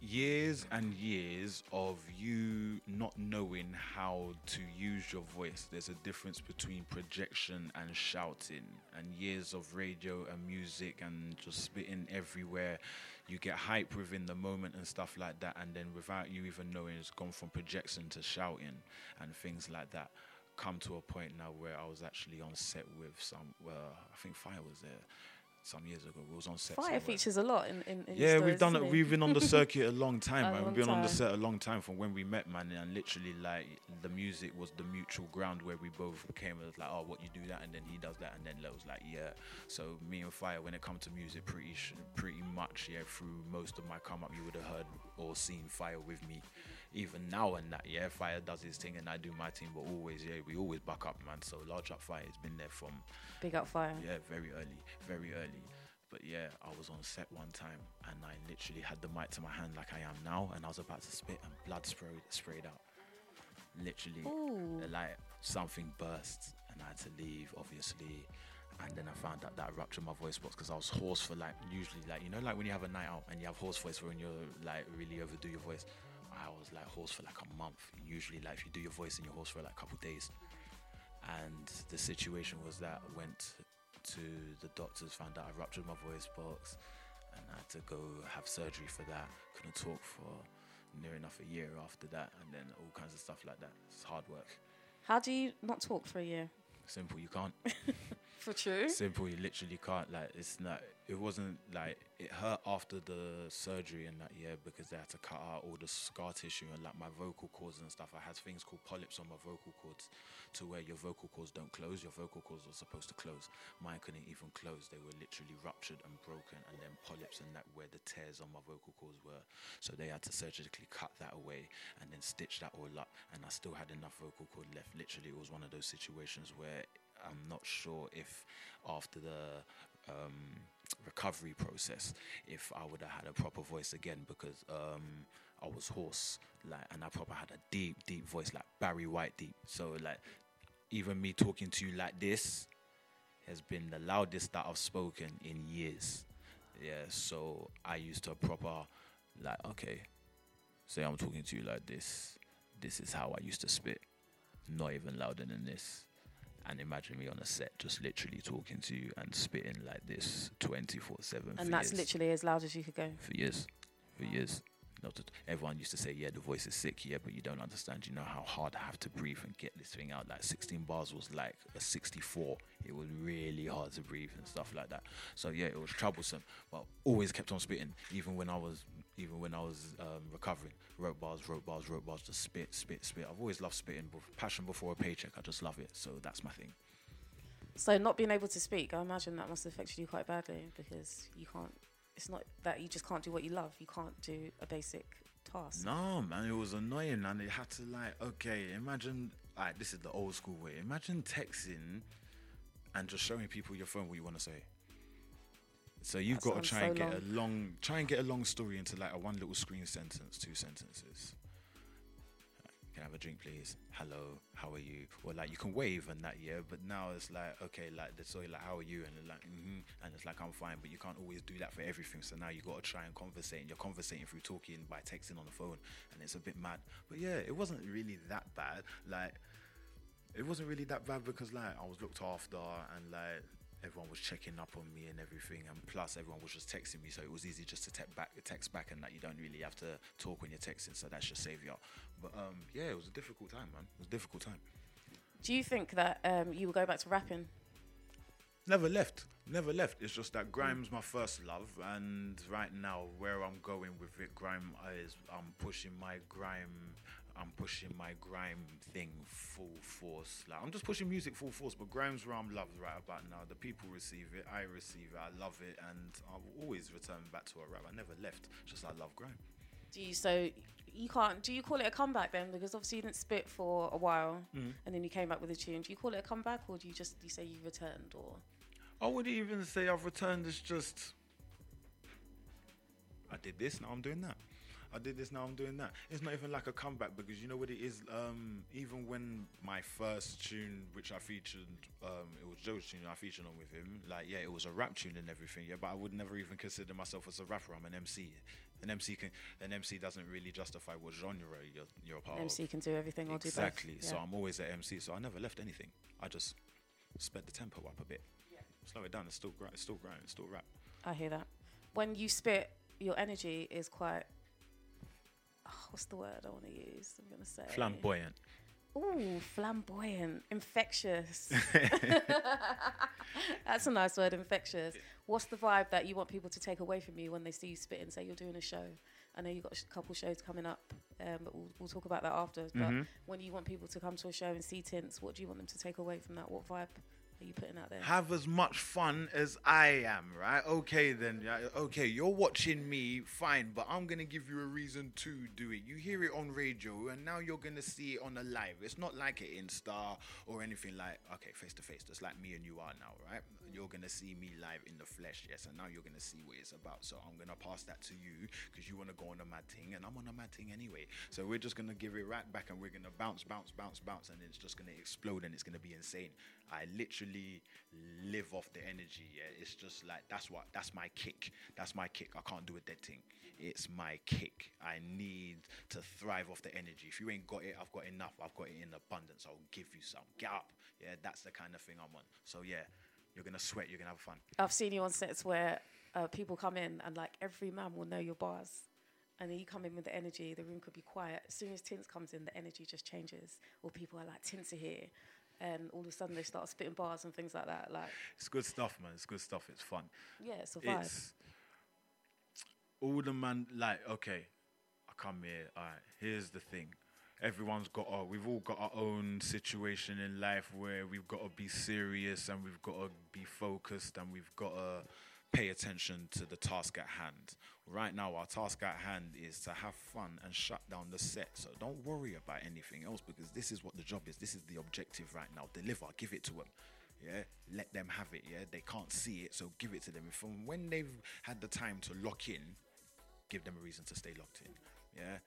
years and years of you not knowing how to use your voice there's a difference between projection and shouting and years of radio and music and just spitting everywhere you get hype within the moment and stuff like that and then without you even knowing it's gone from projection to shouting and things like that come to a point now where I was actually on set with some well I think Fire was there some years ago we was on set Fire somewhere. features a lot in, in, in Yeah, stories, we've done it. We've been on the [laughs] circuit a long time, A man. long We've been on the set a long time from when we met, man. And literally, like the music was the mutual ground where we both came. It was like, oh, what you do that, and then he does that, and then it was like, yeah. So me and Fire, when it comes to music, pretty sh- pretty much, yeah. Through most of my come up, you would have heard or seen Fire with me. Even now and that, yeah, Fire does his thing and I do my thing, but always, yeah, we always back up, man. So Large Up Fire has been there from Big up Fire. yeah, very early, very early. But yeah, I was on set one time and I literally had the mic to my hand like I am now, and I was about to spit and blood sprayed sprayed out. Literally, Ooh. like something burst and I had to leave, obviously. And then I found out that I ruptured my voice box because I was hoarse for like usually like you know like when you have a night out and you have hoarse voice when you're like really overdo your voice. I was like hoarse for like a month. Usually like if you do your voice and you're hoarse for like a couple days. And the situation was that I went to the doctors, found out I ruptured my voice box, and I had to go have surgery for that. Couldn't talk for near enough a year after that, and then all kinds of stuff like that. It's hard work. How do you not talk for a year? Simple, you can't. [laughs] For true? Simple, you literally can't. Like it's not. It wasn't like it hurt after the surgery and that year because they had to cut out all the scar tissue and like my vocal cords and stuff. I had things called polyps on my vocal cords, to where your vocal cords don't close. Your vocal cords are supposed to close. Mine couldn't even close. They were literally ruptured and broken, and then polyps and that where the tears on my vocal cords were. So they had to surgically cut that away and then stitch that all up. And I still had enough vocal cord left. Literally, it was one of those situations where I'm not sure if after the um, recovery process, if I would have had a proper voice again because um, I was hoarse, like, and I probably had a deep, deep voice, like Barry White deep. So like, even me talking to you like this has been the loudest that I've spoken in years. Yeah, so I used to proper, like, okay, say I'm talking to you like this. This is how I used to spit, not even louder than this and imagine me on a set just literally talking to you and spitting like this 24 7 And that's literally as loud as you could go. for years, for years. Not that everyone used to say, yeah, the voice is sick, yeah, but you don't understand. You know how hard I have to breathe and get this thing out. Like 16 bars was like a 64. It was really hard to breathe and stuff like that. So yeah, it was troublesome, but always kept on spitting, even when I was, even when I was um, recovering. Wrote bars, wrote bars, wrote bars, just spit, spit, spit. I've always loved spitting. Passion before a paycheck. I just love it. So that's my thing. So not being able to speak, I imagine that must have affected you quite badly because you can't. It's not that you just can't do what you love. You can't do a basic task. No, man, it was annoying, and it had to like, okay, imagine, like, this is the old school way. Imagine texting and just showing people your phone what you want to say. So you've got to try and so get long. a long, try and get a long story into like a one little screen sentence, two sentences. Can I have a drink, please? Hello, how are you? Or like you can wave and that, yeah. But now it's like, okay, like the so like, how are you? And like, mm-hmm. and it's like I'm fine, but you can't always do that for everything. So now you've got to try and conversate. And you're conversating through talking by texting on the phone, and it's a bit mad. But yeah, it wasn't really that bad. Like it wasn't really that bad because like I was looked after and like everyone was checking up on me and everything and plus everyone was just texting me so it was easy just to text back text back and that you don't really have to talk when you're texting so that's just save you but um yeah it was a difficult time man it was a difficult time Do you think that um, you will go back to rapping? Never left. Never left. It's just that Grime's my first love, and right now where I'm going with it, Grime is I'm pushing my Grime. I'm pushing my grime thing full force. Like I'm just pushing music full force, but grime's where I'm loved right about now. The people receive it, I receive it, I love it, and I'll always return back to a rap. I never left. Just I love grime. Do you so you can't? Do you call it a comeback then? Because obviously you didn't spit for a while, Mhm. and then you came back with a tune. Do you call it a comeback, or do you just you say you returned, or I wouldn't even say I've returned. It's just I did this, now I'm doing that. I did this, now I'm doing that. It's not even like a comeback because you know what it is. Um, even when my first tune, which I featured, um, it was Joe's tune. I featured on with him. Like, yeah, it was a rap tune and everything. Yeah, but I would never even consider myself as a rapper. I'm an MC. An MC can, an MC doesn't really justify what genre you're, you're a part an of. MC can do everything or do both? Exactly. So I'm always at MC. So I never left anything. I just sped the tempo up a bit. Slow it down. It's still grind. It's still grind. It's still rap. I hear that. When you spit, your energy is quite. Oh, what's the word I want to use? I'm gonna say Flamboyant. Ooh, flamboyant, infectious. [laughs] That's a nice word, infectious. What's the vibe that you want people to take away from you when they see you spit and say you're doing a show? I know you've got a couple shows coming up, um, but we'll, we'll talk about that after. Mhm. But when you want people to come to a show and see tints, what do you want them to take away from that? What vibe are you putting out there? Have as much fun as I am, right? Okay, then. Okay, you're watching me, fine, but I'm gonna give you a reason to do it. You hear it on radio, and now you're gonna see it on a live. It's not like it Insta or anything like. Okay, face to face, just like me and you are now, right? You're gonna see me live in the flesh, yes, and now you're gonna see what it's about. So I'm gonna pass that to you because you wanna go on a mad thing, and I'm on a mad thing anyway. So we're just gonna give it right back, and we're gonna bounce, bounce, bounce, bounce, and it's just gonna explode, and it's gonna be insane. I literally live off the energy. Yeah, it's just like that's what that's my kick. That's my kick. I can't do a dead thing. It's my kick. I need to thrive off the energy. If you ain't got it, I've got enough. I've got it in abundance. I'll give you some. Get up. Yeah, that's the kind of thing I'm on. So yeah, you're gonna sweat. You're gonna have fun. I've seen you on sets where uh, people come in and like every man will know your bars. And then you come in with the energy, the room could be quiet. As soon as Tints comes in, the energy just changes. Or people are like, Tints are here. And all of a sudden they start spitting bars and things like that. Like, It's good stuff, man. It's good stuff. It's fun. yeah, it's a vibe. It's all the man like okay, I come here. All right, here's the thing. Everyone's got our, we've all got our own situation in life where we've got to be serious and we've got to be focused and we've got to pay attention to the task at hand. Right now, our task at hand is to have fun and shut down the set. So don't worry about anything else because this is what the job is. This is the objective right now. Deliver, give it to them. Yeah, let them have it. Yeah, they can't see it, so give it to them. From um, when they've had the time to lock in, give them a reason to stay locked in. Yeah,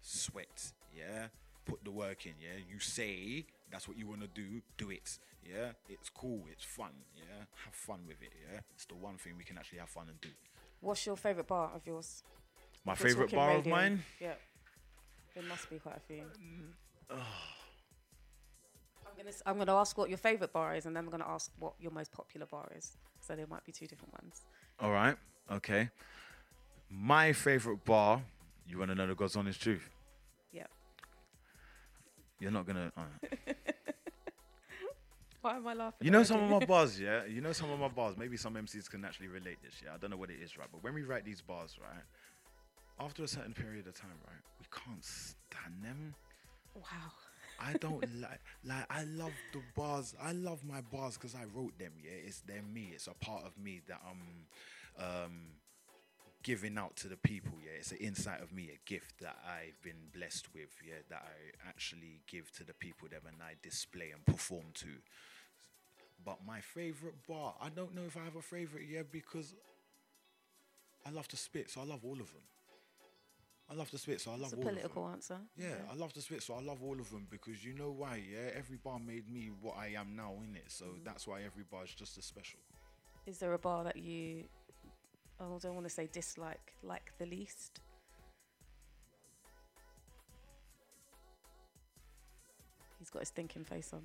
sweat. Yeah, put the work in. Yeah, you say that's what you want to do, do it. Yeah, it's cool, it's fun. Yeah, have fun with it. Yeah, it's the one thing we can actually have fun and do. What's your favourite bar of yours? My If talking bar of mine? Yeah. There must be quite a few. Oh, [sighs] I'm gonna, I'm gonna ask what your favorite bar is, and then I'm gonna ask what your most popular bar is. So there might be two different ones. All right. Okay. My favorite bar. You want to know the God's honest truth? Yeah. You're not gonna. right. [laughs] Why am I laughing? You know some of my [laughs] bars, yeah. You know some of my bars. Maybe some MCs can actually relate this, yeah. I don't know what it is, right? But when we write these bars, right, after a certain period of time, right, we can't stand them. Wow. I don't [laughs] like like I love the bars. I love my bars because I wrote them. Yeah, it's they're me. It's a part of me that I'm um, giving out to the people. Yeah, it's an insight of me, a gift that I've been blessed with. Yeah, that I actually give to the people that and I display and perform to. But my favorite bar, I don't know if I have a favorite. yet because I love to spit, so I love all of them. I love to spit, so I love all of them. political answer. Yeah, I love to spit, so I love all of them because you know why, yeah? Every bar made me what I am now, in it. So mm. that's why every bar is just as special. Is there a bar that you, oh, I don't want to say dislike, like the least? He's got his thinking face on.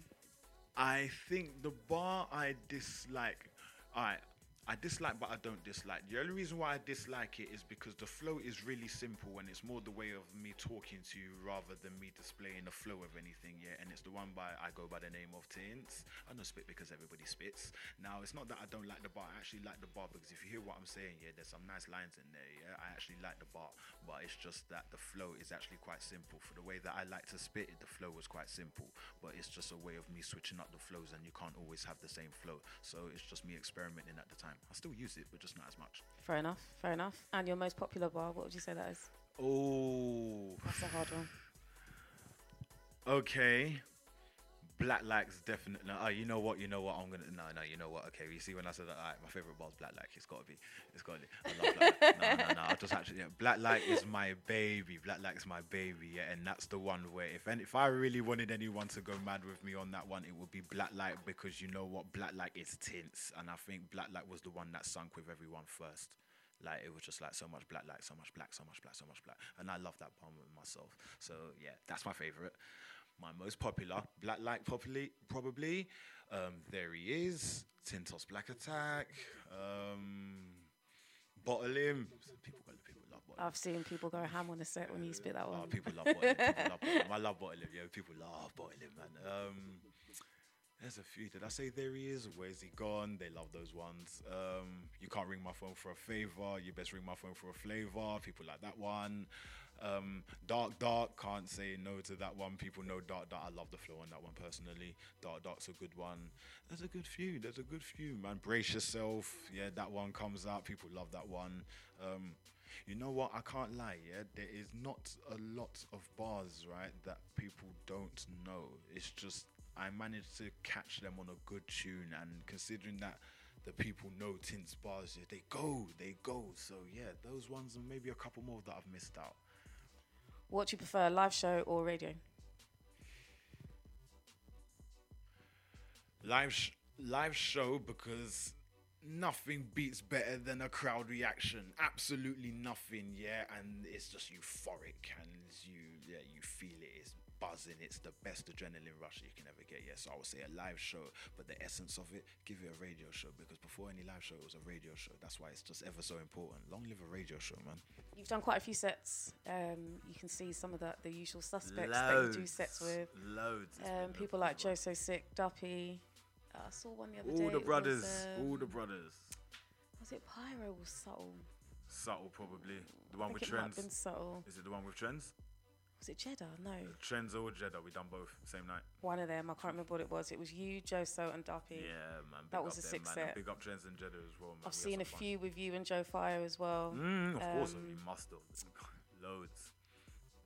I think the bar I dislike, alright, I dislike, but I don't dislike. The only reason why I dislike it is because the flow is really simple and it's more the way of me talking to you rather than me displaying the flow of anything, yeah. And it's the one by I go by the name of Tints. I don't spit because everybody spits. Now, it's not that I don't like the bar, I actually like the bar because if you hear what I'm saying, yeah, there's some nice lines in there, yeah. I actually like the bar, but it's just that the flow is actually quite simple. For the way that I like to spit, the flow was quite simple, but it's just a way of me switching up the flows and you can't always have the same flow. So it's just me experimenting at the time. I still use it, but just not as much. Fair enough, fair enough. And your most popular bar, what would you say that is? Oh, That's a hard one. okay. Black Light's definitely. Oh, you know what? You know what? I'm gonna. No, no. You know what? Okay. You see, when I said that, my favorite bar's Black Light. It's gotta be. It's gotta be. I love Black. No, no, no. I just actually. Yeah, Black Light is my baby. Black Light's my baby. Yeah, and that's the one where if any, if I really wanted anyone to go mad with me on that one, it would be Black Light because you know what? Black Light is tints, and I think Black Light was the one that sunk with everyone first. Like it was just like so much black light, so much black, so much black, so much black, and I love that bomb myself. So yeah, that's my favorite. My most popular black light, probably, probably. Um, there he is, Tintos Black Attack. Um, Bottle him. People, go, people love Bottle. I've seen people go ham on the set when you spit that one. Oh, people love Bottle him. People love Bottle him. I love Bottle him. Yeah, people love Bottle him, man. Um, there's a few. Did I say there he is? Where's he gone? They love those ones. Um, you can't ring my phone for a favor. You best ring my phone for a flavor. People like that one. Um, Dark Dark can't say no to that one. People know Dark Dark. I love the flow on that one personally. Dark Dark's a good one. There's a good few. There's a good few, man. Brace yourself. Yeah, that one comes out. People love that one. Um, you know what? I can't lie. Yeah, there is not a lot of bars, right, that people don't know. It's just I managed to catch them on a good tune, and considering that the people know Tints bars, yeah, they go, they go. So yeah, those ones and maybe a couple more that I've missed out. What do you prefer, live show or radio? live sh- live show because nothing beats better than a crowd reaction absolutely nothing yeah and it's just euphoric and you yeah you feel it it's buzzing it's the best adrenaline rush you can ever get yeah so i would say a live show but the essence of it give it a radio show because before any live show it was a radio show that's why it's just ever so important long live a radio show man You've done quite a few sets. Um, you can see some of the, the usual suspects that you do sets with. loads. Um, people like Joe So Sick, Duppy. Uh, I saw one the other day. all the brothers Was, all um, the brothers Was it Pyro or Subtle? subtle probably the one with it might have trends been Subtle. is it the one with trends Was it Jeddah? No. Trenzo or Jeddah, we done both same night. One of them. I can't remember what it was. It was you, Joe So, and Duppy. Yeah, man. That was a them, sick man, set. and Big up Trends and Jeddah as well, man. I've We seen a fun. few with you and Joe Fire as well. Mm, of course, Um, we must have. Loads.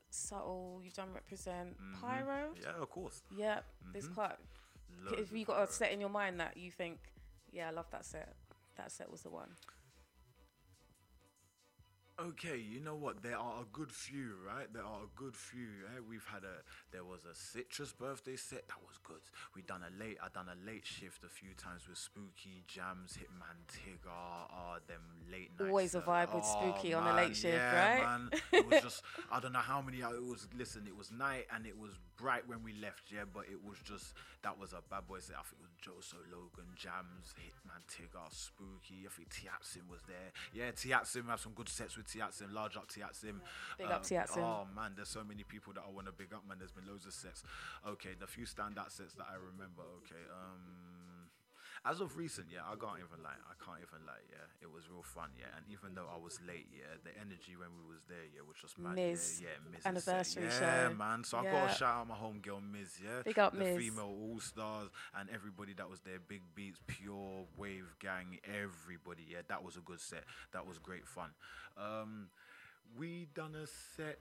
Subtle, you've done Represent. Mhm. Pyro? Yeah, of course. Yeah, there's Mhm. quite. Loads If you got a set in your mind that you think, yeah, I love that set, that set was the one. Okay, you know what? There are a good few, right? There are a good few. Eh? We've had a there was a citrus birthday set that was good. We done a late I done a late shift a few times with Spooky Jams, Hitman Tigger, uh, them late nights. Always a uh, vibe with oh, Spooky on a late shift, yeah, right? Man. [laughs] It was just I don't know how many it was. Listen, it was night and it was bright when we left, yeah. But it was just that was a bad boy set. I think it was Joso Logan, Jams, Hitman Tigger, Spooky. I think Tiatsim was there. Yeah, Tiatsim have some good sets with Tiatsim. Large up Tiatsim. Big up Tiatsim. Oh man, there's so many people that I want to big up, man. There's been loads of sets. Okay, the few standout sets that I remember. Okay, um, as of recent, yeah, I can't even lie. I can't even lie. Yeah, it was real fun. Yeah, and even though I was late, yeah, the energy when we was there, yeah, was just mad. Miz, yeah, yeah, Miz anniversary yeah, show. man. So I gotta shout out my homegirl Miz. Yeah, Big up, the Miz. female all stars and everybody that was there. Big Beats, Pure Wave Gang, everybody. Yeah, that was a good set. That was great fun. Um, we done a set.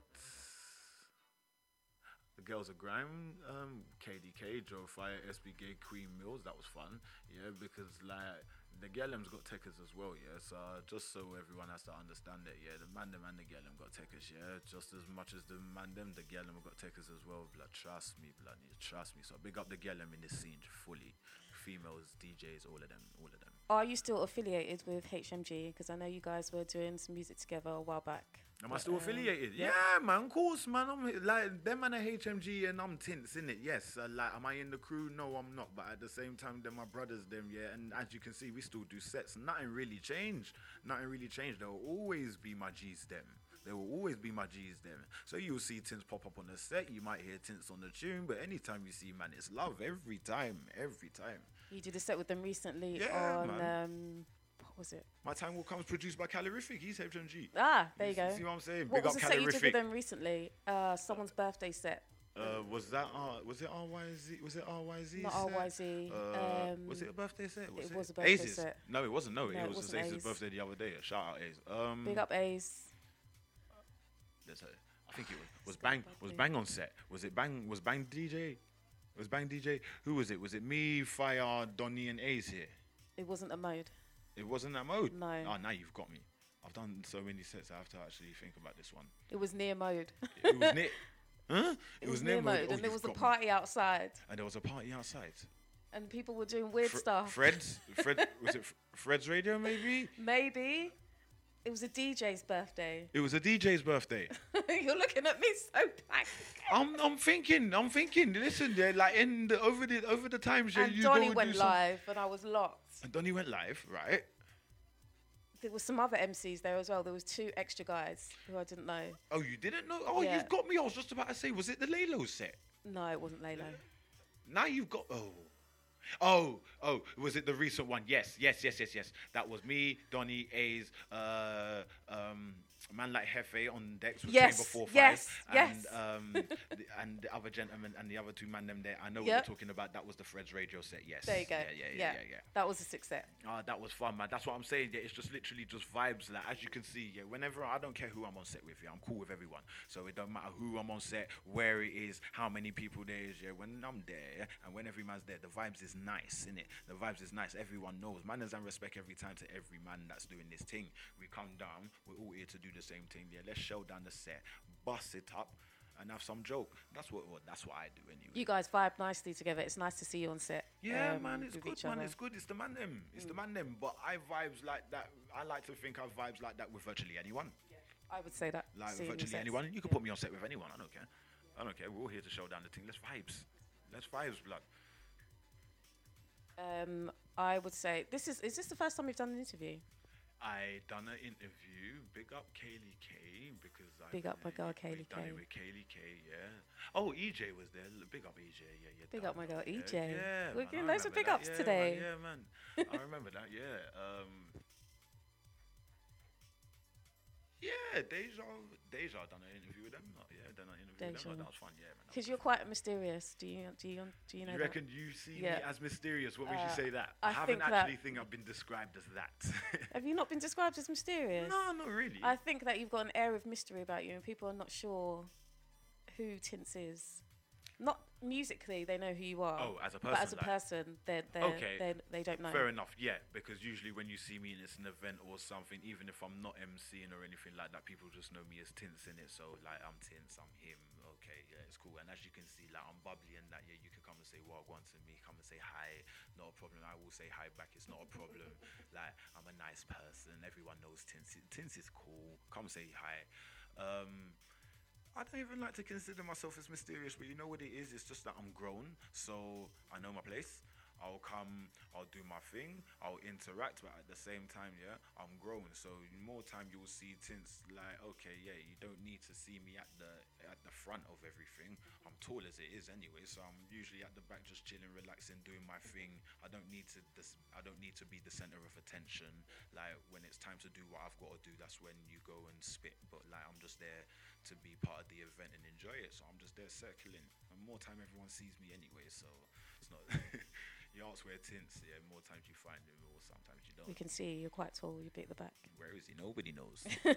The girls of grime, um, KDK, Joe Fire, SB Gay, Queen Mills. That was fun, yeah, because like the Gellum's got techers as well, yeah. So uh, just so everyone has to understand it, yeah, the man them and the Gellum got techers, yeah, just as much as the man them, the Gellum got techers as well. Blood, trust me, blood, trust me. So big up the Gellum in this scene fully, females, DJs, all of them, all of them. Are you still affiliated with HMG? Because I know you guys were doing some music together a while back. Am I still um, affiliated? yeah. Yeah, man, of course, man. I'm like them man are HMG and I'm tints in it. Yes, uh, like am I in the crew? No, I'm not. But at the same time, they're my brothers. Them, yeah. And as you can see, we still do sets. Nothing really changed. Nothing really changed. There will always be my G's. Them. There will always be my G's. Them. So you'll see tints pop up on the set. You might hear tints on the tune. But anytime you see man, it's love every time. Every time. You did a set with them recently Yeah, on man. um, was it? My time will come. is produced by Calorific. He's HMG. Ah, there you see- go. See what I'm saying? What Big was up the set you did Calorific. with them recently? Uh, someone's birthday set. Uh, was that uh, was it RYZ? Was it RYZ? Not set? RYZ, Uh, um, was it a birthday set? it was a birthday Ace's? set. No, it wasn't. No, No, it it was wasn't Ace's Ace. birthday the other day. Shout out Ace. Um, Big up Ace. there's a, I think it was was Bang was Bang on set. Was it Bang? Was Bang DJ? Was Bang DJ? Who was it? Was it me, Fire, Donny, and Ace here? It wasn't a mode. It wasn't that mode. No. Oh, now you've got me. I've done so many sets. I have to actually think about this one. It was near mode. It was near. [laughs] Huh? It, was, near mode, Oh, and there was a got me. party outside, And there was a party outside. and people were doing weird stuff. Fred's, Fred, [laughs] was it Fred's radio? Maybe Maybe it was a DJ's birthday. it was a DJ's birthday. [laughs] You're looking at me so blank. I'm, I'm thinking, I'm thinking. Listen, there, like in the over the over the times, yeah, and you Donny go and went do some- live, and I was locked. And Donny went live, right? There was some other MCs there as well. There was two extra guys who I didn't know. Oh, you didn't know? Oh, Yeah. you've got me. I was just about to say, was it the Lalo set? No, it wasn't Lalo. Now you've got. Oh. Oh, oh, was it the recent one? Yes, yes, yes, yes, yes. That was me, Donny, A's, uh, um, a man like Hefe on decks with Yes, 4 5. yes, and, yes. Um, [laughs] the, and the other gentleman and the other two man them there. I know what you're talking about. That was the Fred's radio set. Yes. There you go. Yeah, yeah, yeah, yeah. yeah. That was a six set. Ah, that was fun, man. That's what I'm saying. Yeah, it's just literally just vibes. Like as you can see, yeah. Whenever I don't care who I'm on set with, yeah, I'm cool with everyone. So it don't matter who I'm on set, where it is, how many people there is. Yeah, when I'm there, yeah, and when every man's there, the vibes is nice, innit? The vibes is nice. Everyone knows. Manners and respect every time to every man that's doing this thing. We come down. We're all here to do the same thing. there. let's show down the set, bust it up, and have some joke. That's what. what that's what I do anyway. You guys vibe nicely together. It's nice to see you on set. Yeah, um, man, it's good, man. other. It's good. It's the man them. It's the man them. But I vibes like that. I like to think I vibes like that with virtually anyone. I would say that. Like virtually anyone. You can put me on set with anyone. I don't care. I don't care. We're all here to show down the thing. Let's vibes. Let's vibes, blood. Um, I would say this is. Is this the first time you've done an interview? I done an interview. Big up Kaylee K because I Big up my girl Kaylee done K. it with Kaylee K. Yeah. Oh, EJ was there. Big up EJ. Yeah, yeah. Big up my girl. EJ. Yeah, We're getting loads of big ups Yeah, today. Man, yeah, man. I remember that. Yeah. Um, yeah, Deja, Deja done an interview with them. Yeah, done an interview with Deja. them. That was fun. Yeah, man. Because you're quite mysterious. Do you? Do you? Do you know? You that? reckon you see Yeah. me as mysterious? What makes Uh, you say that? I I, haven't actually think I've been described as that. [laughs] Have you not been described as mysterious? No, not really. I think that you've got an air of mystery about you, and people are not sure who Tints is. Not musically, they know who you are. Oh, as a But as a person, like- person, they're, they're, okay. they they don't know. Fair enough, yeah. Because usually when you see me and it's an event or something, even if I'm not emceeing or anything like that, people just know me as Tints in it. So like I'm Tints, I'm him. Okay, yeah, it's cool. And as you can see, like I'm bubbly and that. Yeah, you can come and say well one to me. Come and say hi. Not a problem. I will say hi back. It's not a problem. [laughs] like I'm a nice person. Everyone knows Tints. Tints is cool. Come say hi. Um, I don't even like to consider myself as mysterious, but you know what it is? It's just that I'm grown, so I know my place. I'll come, I'll do my thing, I'll interact, but at the same time, yeah, I'm grown. So more time you'll see tints like, okay, yeah, you don't need to see me at the at the front of everything. I'm tall as it is anyway, so I'm usually at the back just chilling, relaxing, doing my thing. I don't need to this I don't need to be the center of attention. Like when it's time to do what I've got to do, that's when you go and spit. But like I'm just there to be part of the event and enjoy it. So I'm just there circling. And more time everyone sees me anyway, so it's not [laughs] you ask where tints, yeah, more times you find him or sometimes you don't. We can see you're quite tall. You beat the back. Where is he? Nobody knows. [laughs]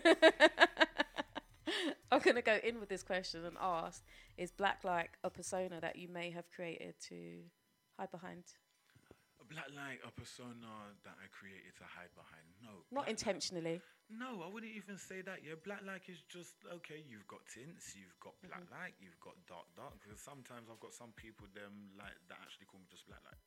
I'm gonna go in with this question and ask: Is black like a persona that you may have created to hide behind? A black light, a persona that I created to hide behind. No. Not intentionally. No, I wouldn't even say that. Yeah, black light is just okay. You've got tints, you've got black Mm-hmm. light, you've got dark dark. Because sometimes I've got some people them like that actually call me just black light.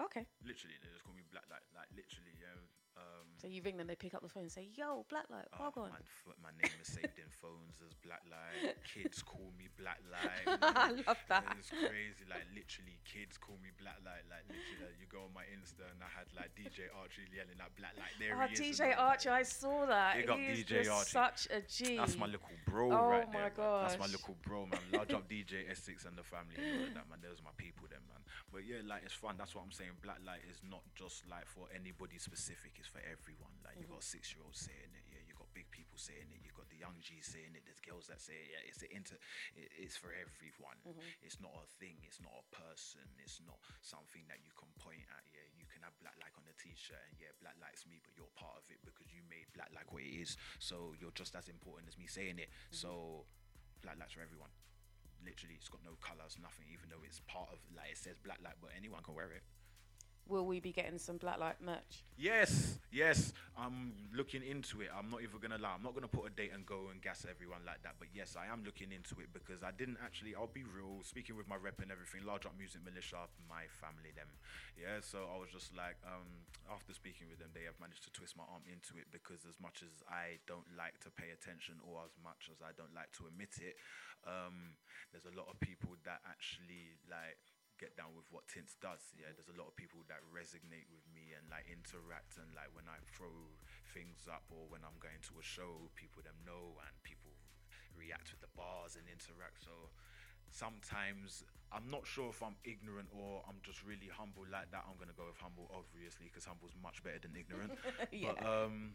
Okay. Literally, they just call me black Like, Like literally, yeah. Um, So you ring them, they pick up the phone and say, "Yo, black light, Oh, log on." man, f- my name is saved in phones as Black Light. [laughs] Kids call me Black Light. [laughs] I love that. It's crazy. Like literally, kids call me Black Light. Like literally, like, you go on my Insta and I had like DJ Archie yelling at Black Light. There Oh, he is. DJ I'm like, I saw that. Big up DJ just Archie. such a G. That's my little bro Oh right my there. man. That's my little bro, man. Large up DJ Essex and the family and that, man. Those are my people, them, man. But yeah, like it's fun. That's what I'm saying. Black light is not just like for anybody specific. It's for everyone. Like you've got six year olds saying it. Yeah, you got big people saying it. you've got the young G's saying it. There's girls that say it. Yeah, it's a inter. It, it's for everyone. Mhm. It's not a thing. It's not a person. It's not something that you can point at. Yeah, you can have black light on a t-shirt and yeah, black light's me, but you're part of it because you made black light what it is. So you're just as important as me saying it. So black light's for everyone. Literally, it's got no colours, nothing. Even though it's part of like it says black light, but anyone can wear it. Will we be getting some black light merch? Yes, yes. I'm looking into it. I'm not even gonna lie. I'm not gonna put a date and go and gas everyone like that. But yes, I am looking into it because I didn't actually. I'll be real. Speaking with my rep and everything, large up music militia, my family, them. Yeah. So I was just like, um, after speaking with them, they have managed to twist my arm into it because as much as I don't like to pay attention or as much as I don't like to admit it, um, there's a lot of people that actually like get down with what Tints does. Yeah, there's a lot of people that resonate with me and like interact and like when I throw things up or when I'm going to a show, people them know and people react with the bars and interact. So sometimes I'm not sure if I'm ignorant or I'm just really humble like that. I'm gonna go with humble, obviously, because humble's much better than ignorant. [laughs] Yeah. But um,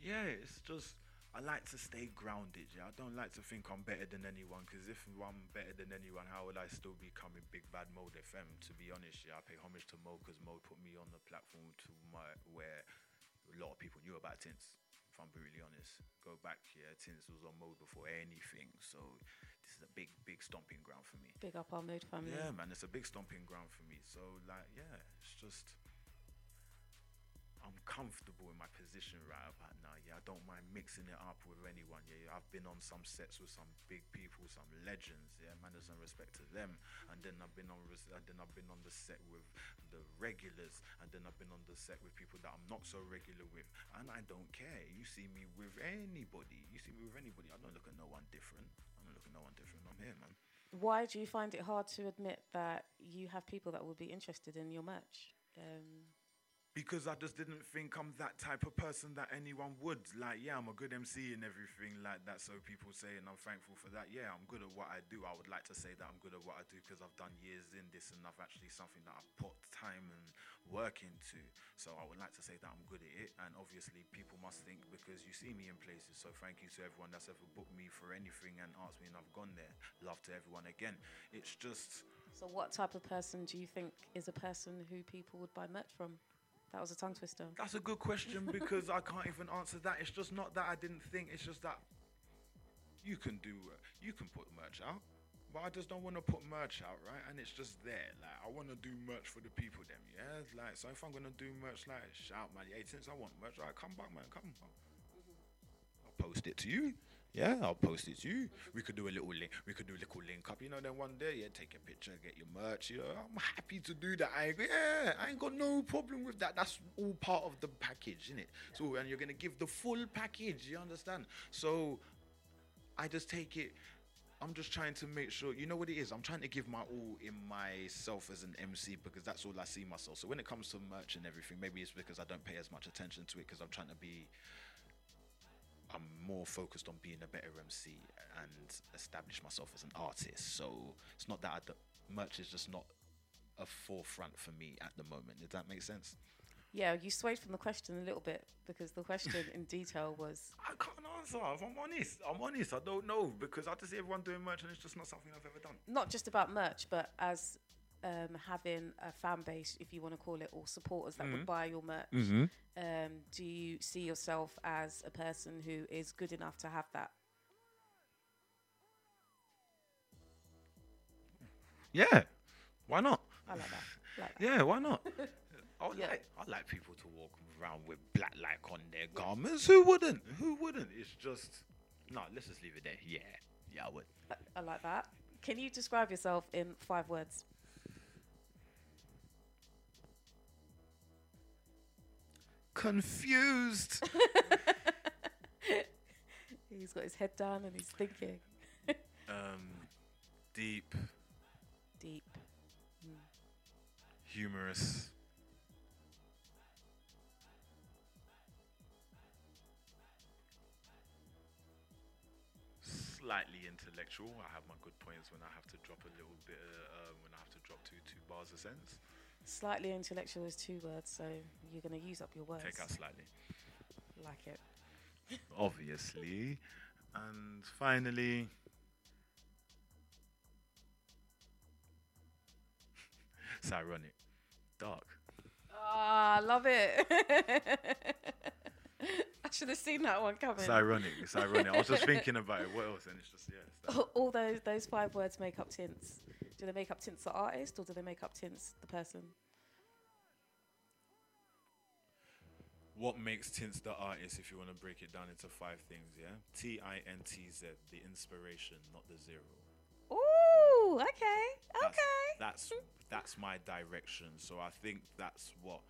yeah, it's just I like to stay grounded. Yeah, I don't like to think I'm better than anyone. Because if I'm better than anyone, how would I still be coming Big Bad Mode FM? To be honest, yeah, I pay homage to Mode because Mode put me on the platform to my where a lot of people knew about Tints. If I'm brutally honest, go back, yeah, Tints was on Mode before anything. So this is a big, big stomping ground for me. Big up our Mode family. Yeah, man, it's a big stomping ground for me. So like, yeah, it's just I'm comfortable in my position right about now. Yeah, I don't mind mixing it up with anyone. Yeah, I've been on some sets with some big people, some legends. Yeah, man, there's some respect to them. And then I've been on, and then I've been on the set with the regulars, and then I've been on the set with people that I'm not so regular with. And I don't care. You see me with anybody. You see me with anybody. I don't look at no one different. I don't look at no one different. I'm here, man. Why do you find it hard to admit that you have people that will be interested in your merch? Um, because I just didn't think I'm that type of person that anyone would. Like, yeah, I'm a good MC and everything like that. So people say, and I'm thankful for that. Yeah, I'm good at what I do. I would like to say that I'm good at what I do because I've done years in this and I've actually something that I've put time and work into. So I would like to say that I'm good at it. And obviously, people must think because you see me in places. So thank you to everyone that's ever booked me for anything and asked me, and I've gone there. Love to everyone again. It's just. so, what type of person do you think is a person who people would buy merch from? That was a tongue twister. That's a good question because I can't even answer that. It's just not that I didn't think. It's just that you can do, uh, you can put merch out. but I just don't want to put merch out, right? And it's just there. Like I want to do merch for the people, them. Yeah. Like so, if I'm gonna do merch, like shout, man. Hey, since I want merch, right, come back, man. Come. On. I'll post it to you. Yeah, I'll post it to you. We could do a little link. We could do a little link up. You know, then one day, yeah, take a picture, get your merch. You know, I'm happy to do that. I yeah, I ain't got no problem with that. That's all part of the package, isn't it? So, and you're gonna give the full package. You understand? So, I just take it. I'm just trying to make sure, you know what it is? I'm trying to give my all in myself as an MC because that's all I see myself. So when it comes to merch and everything, maybe it's because I don't pay as much attention to it because I'm trying to be, I'm more focused on being a better MC and establish myself as an artist. So it's not that I don't, merch is just not a forefront for me at the moment. Does that make sense? Yeah, you swayed from the question a little bit because the question in [laughs] detail was I can't answer. If I'm honest, I'm honest. I don't know because I just see everyone doing merch and it's just not something I've ever done. not just about merch, but as um, having a fan base, if you want to call it, or supporters that Mhm. would buy your merch. Mhm. Um, do you see yourself as a person who is good enough to have that? Yeah, why not? I like that. Like that. Yeah, why not? [laughs] I would like I like people to walk around with black like on their garments. Who wouldn't? Who wouldn't? It's just no. Let's just leave it there. Yeah, yeah, I would. I, I like that. Can you describe yourself in five words? Confused. [laughs] He's got his head down and he's thinking. [laughs] um, deep, Deep. Mm. humorous. Slightly intellectual. I have my good points when I have to drop a little bit. Uh, um, when I have to drop two two bars of sense. Slightly intellectual is two words, so you're going to use up your words. Take out slightly. Like it. [laughs] obviously. And finally, [laughs] it's ironic. Dark. Ah, I love it. [laughs] I should have seen that one coming. It's ironic. It's ironic. I was just thinking about it. What else? And it's just, yeah. All those those five words make up tints. Do they make up tints the artist or do they make up tints the person? What makes Tints the artist, if you want to break it down into five things, yeah? T I N T Z, the inspiration, not the zero. Ooh, okay, okay. That's that's my direction. So I think that's what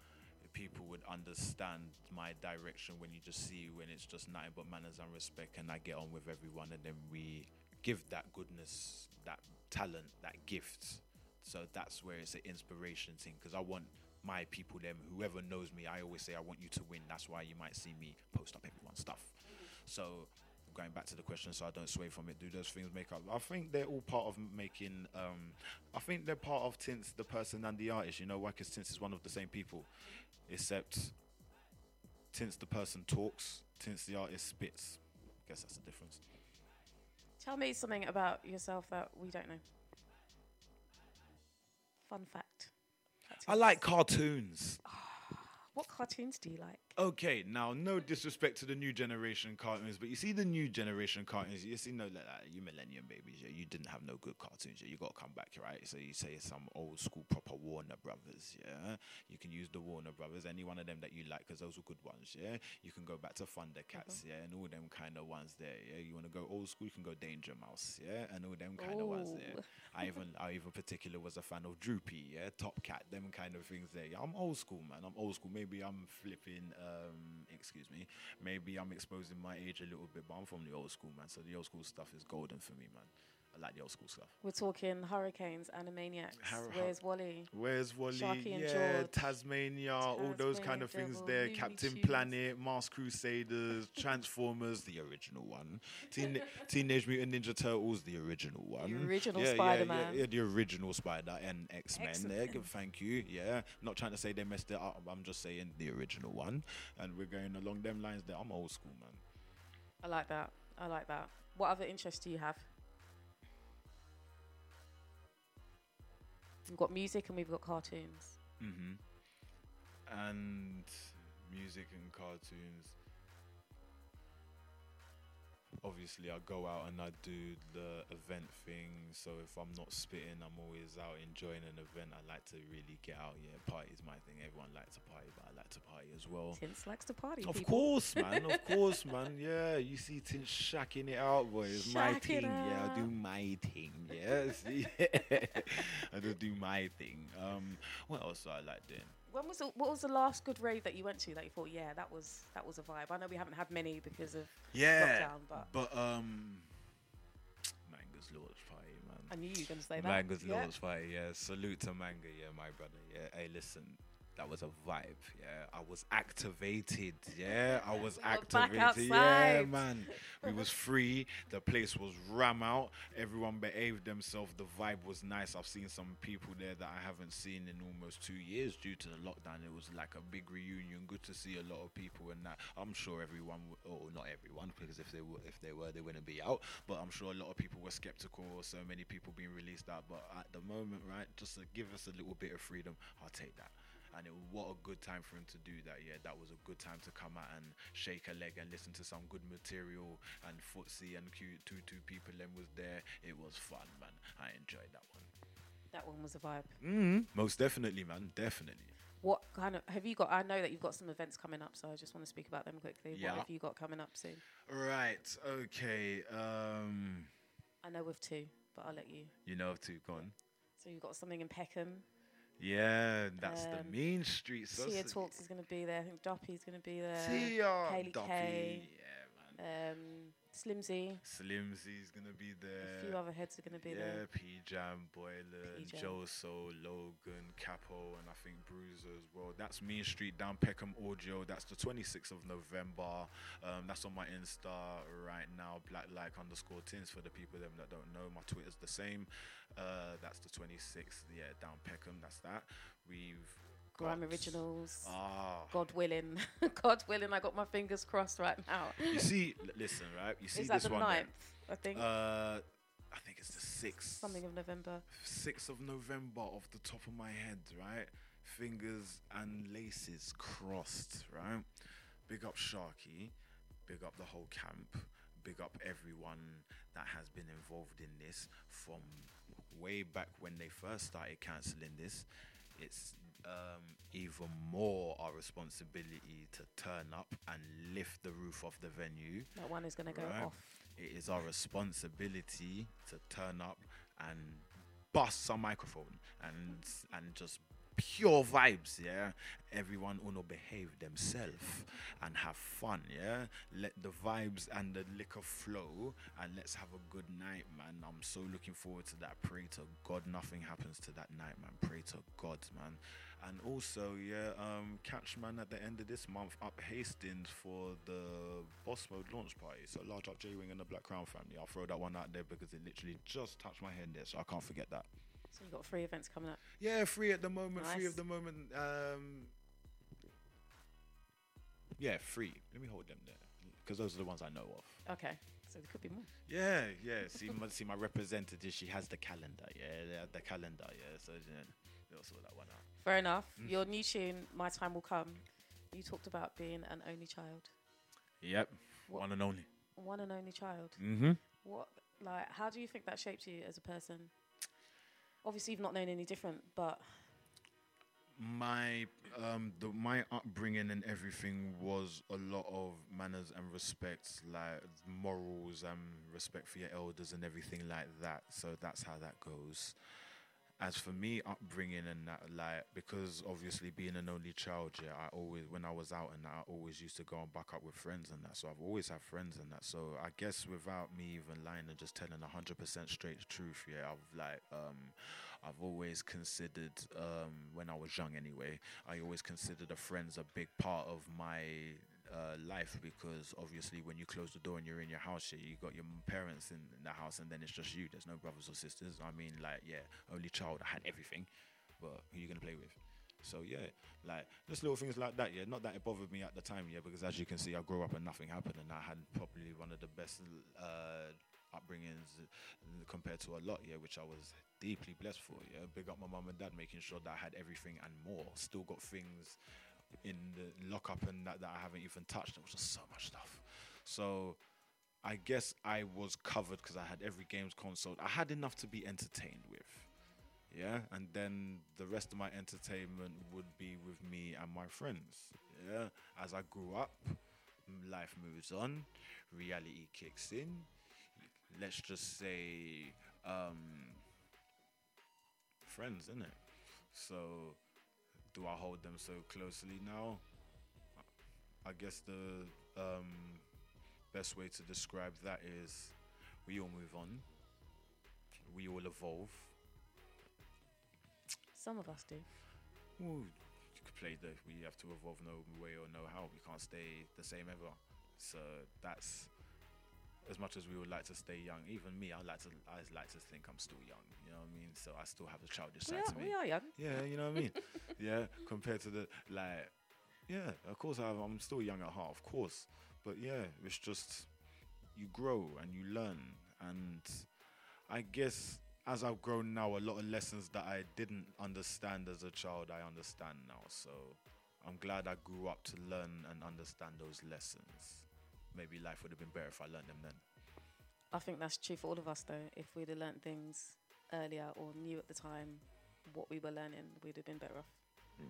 people would understand my direction when you just see when it's just nothing but manners and respect, and I get on with everyone, and then we give that goodness, that talent, that gift. So that's where it's an inspiration thing because I want my people, them whoever knows me, I always say I want you to win. That's why you might see me post up everyone's stuff. So going back to the question, so I don't sway from it. Do those things make up? I think they're all part of making. Um, I think they're part of Tints, the person and the artist. You know, why? Because Tints is one of the same people, except Tints the person talks, Tints the artist spits. I guess that's the difference. Tell me something about yourself that we don't know. Fun fact. I like cartoons. Ah, what cartoons do you like? Okay, now no disrespect to the new generation cartoons, but you see the new generation cartoons, you see no like that, you millennium babies, yeah, you didn't have no good cartoons, yeah, you gotta come back, right? So you say some old school proper Warner Brothers, yeah. You can use the Warner Brothers, any one of them that you like, because those were good ones, yeah. You can go back to Thundercats, mm-hmm. yeah, and all them kind of ones there, yeah. You wanna go old school, you can go Danger Mouse, yeah, and all them kind of ones there. I even I even particular was a fan of Droopy, yeah, Top Cat, them kind of things there. Yeah, I'm old school, man. I'm old school. Maybe I'm flipping. Um, excuse me. Maybe I'm exposing my age a little bit, but I'm from the old school, man. So the old school stuff is golden for me, man. I like the old school stuff. We're talking Hurricanes, Animaniacs. Har- Where's Wally? Where's Wally? Sharky yeah, George. Taz-Mania, all those kind of Taz-Mania things there. Looney Captain Tunes. Planet, Mars Crusaders, [laughs] Transformers, the original one. Teen- Teenage Mutant Ninja Turtles, the original one. The original yeah, yeah, Spider-Man. Yeah, yeah, the original Spider and X Men. There, X-Men. thank you. Yeah, not trying to say they messed it up. I'm just saying the original one, and we're going along them lines. There, I'm old school, man. I like that. I like that. What other interests do you have? We've got music and we've got cartoons. hmm And music and cartoons. Obviously I go out and I do the event thing. So if I'm not spitting, I'm always out enjoying an event. I like to really get out. Yeah, party's my thing. Everyone likes to party, but I like to party as well. Tints likes to party. Of people. course, man. Of [laughs] course, man. Yeah, you see Tint shacking it out, boy. It's my it thing. Yeah, I do my thing. Yeah, [laughs] see? [laughs] I just do my thing. Um, what else do I like doing? When was the, what was the last good rave that you went to that you thought, yeah, that was that was a vibe? I know we haven't had many because of Yeah, lockdown, but, but um, Manga's launch party, man. I knew you were gonna say that. Manga's Yeah. launch party, yeah. Salute to Manga, yeah, my brother. Yeah, hey, listen, that was a vibe. Yeah, I was activated. Yeah, I was We activated. Yeah, man. We was [laughs] free. The place was ram out. Everyone behaved themselves. The vibe was nice. I've seen some people there that I haven't seen in almost two years due to the lockdown. It was like a big reunion. Good to see a lot of people and that. I'm sure everyone, or oh, not everyone, because if they were, if they were, they wouldn't be out. But I'm sure a lot of people were skeptical. So many people being released out. But at the moment, right, just to give us a little bit of freedom, I'll take that. And it, what a good time for him to do that. Yeah, that was a good time to come out and shake a leg and listen to some good material. And Footsie and Q, two two people then was there. It was fun, man. I enjoyed that one. that one was a vibe. Mm-hmm. Most definitely, man. Definitely. What kind of have you got? I know that you've got some events coming up, so I just want to speak about them quickly. Yeah. What have you got coming up soon? Right. Okay. Um, I know with two, but I'll let you. you know, too gone. So you've got something in Peckham. Yeah, that's the Um, mean streets. Tia Talks is going to be there. I think Doppy's going to be there. Tia, Kaylee Doppy, K. Um, Slimzy. Slimzy's gonna be there. A few other heads are going to be yeah, there. P Jam, Boylan. Joe Soul, Logan, Capo, and I think Bruiser as well. That's Mean Street down Peckham Audio. That's the 26th of November. Um, that's on my Insta right now, Black Like underscore Tints for the people them that don't know. My Twitter's the same. Uh, that's the 26th. Yeah, down Peckham. That's that. We've Grime Originals. Ah. God willing. [laughs] God willing, I got my fingers crossed right now. You see, l- listen, right? You see Is that this the one. there? 9th, I think? Uh, I think it's the sixth. Something of November. 6th of November off the top of my head, right? Fingers and laces crossed, right? Big up Sharky, big up the whole camp, big up everyone that has been involved in this from way back when they first started cancelling this. It's um, even more our responsibility to turn up and lift the roof off the venue. That one is going to go off. It is our responsibility to turn up and bust some microphone and and just pure vibes, yeah. Everyone wanna behave themselves and have fun, yeah. Let the vibes and the liquor flow and let's have a good night, man. I'm so looking forward to that. Pray to God nothing happens to that night, man. Pray to God, man. And also, yeah, um, catch man at the end of this month up Hastings for the Boss Mode launch party. So large up J Wing and the Black Crown family. I'll throw that one out there because it literally just touched my head there, so I can't forget that. So you've got three events coming up. Yeah, free at the moment. Free Nice. at the moment. Um, yeah, free. Let me hold them there because those are the ones I know of. Okay, so there could be more. Yeah, yeah. See, my, see, my representative. She has the calendar. Yeah, they have the calendar. Yeah, so yeah, they'll sort that one out. Fair enough. Mm. Your new tune, My Time Will Come, you talked about being an only child. Yep, What- one and only. One and only child. Mm-hmm. What, like, how do you think that shaped you as a person? Obviously, you've not known any different, but my um the my upbringing and everything was a lot of manners and respect like morals and respect for your elders and everything like that so that's how that goes as for me upbringing and that like because obviously being an only child yeah i always when i was out and i always used to go and back up with friends and that. So i've always had friends and that. So i guess without me even lying and just telling 100% straight truth yeah i've like um i've always considered um when i was young anyway i always considered the friends a big part of my uh, life because obviously when you close the door and you're in your house you got your parents in, in the house and then it's just you. There's no brothers or sisters. I mean like yeah only child i had everything but who you gonna play with? So yeah like just little things like that yeah. Not that it bothered me at the time yeah because as you can see i grew up and nothing happened and i had probably one of the best uh upbringings uh, compared to a lot yeah which i was deeply blessed for yeah. Big up my mum and dad making sure that i had everything and more. Still got things in the lockup and that, that I haven't even touched. There was just so much stuff. So I guess I was covered because I had every games console. I had enough to be entertained with. Yeah, and then the rest of my entertainment would be with me and my friends. Yeah, as I grew up, life moves on, reality kicks in. Let's just say, um, friends, innit? So, do I hold them so closely now? I guess the um, best way to describe that is we all move on, we all evolve. Some of us do. Well, you could play the we have to evolve no way or no how. We can't stay the same ever. So that's as much as we would like to stay young. Even me, I like to I like to think I'm still young. You know what I mean? So I still have a childish side to me. Yeah, we are young. Yeah, you know what I mean? [laughs] yeah, compared to the like, yeah, of course I, I'm still young at heart, of course. But yeah, it's just you grow and you learn, and I guess as I've grown now, a lot of lessons that I didn't understand as a child, I understand now. So I'm glad I grew up to learn and understand those lessons. Maybe life would have been better if I learned them then. I think that's true for all of us, though. If we'd have learnt things earlier or knew at the time what we were learning, we'd have been better off.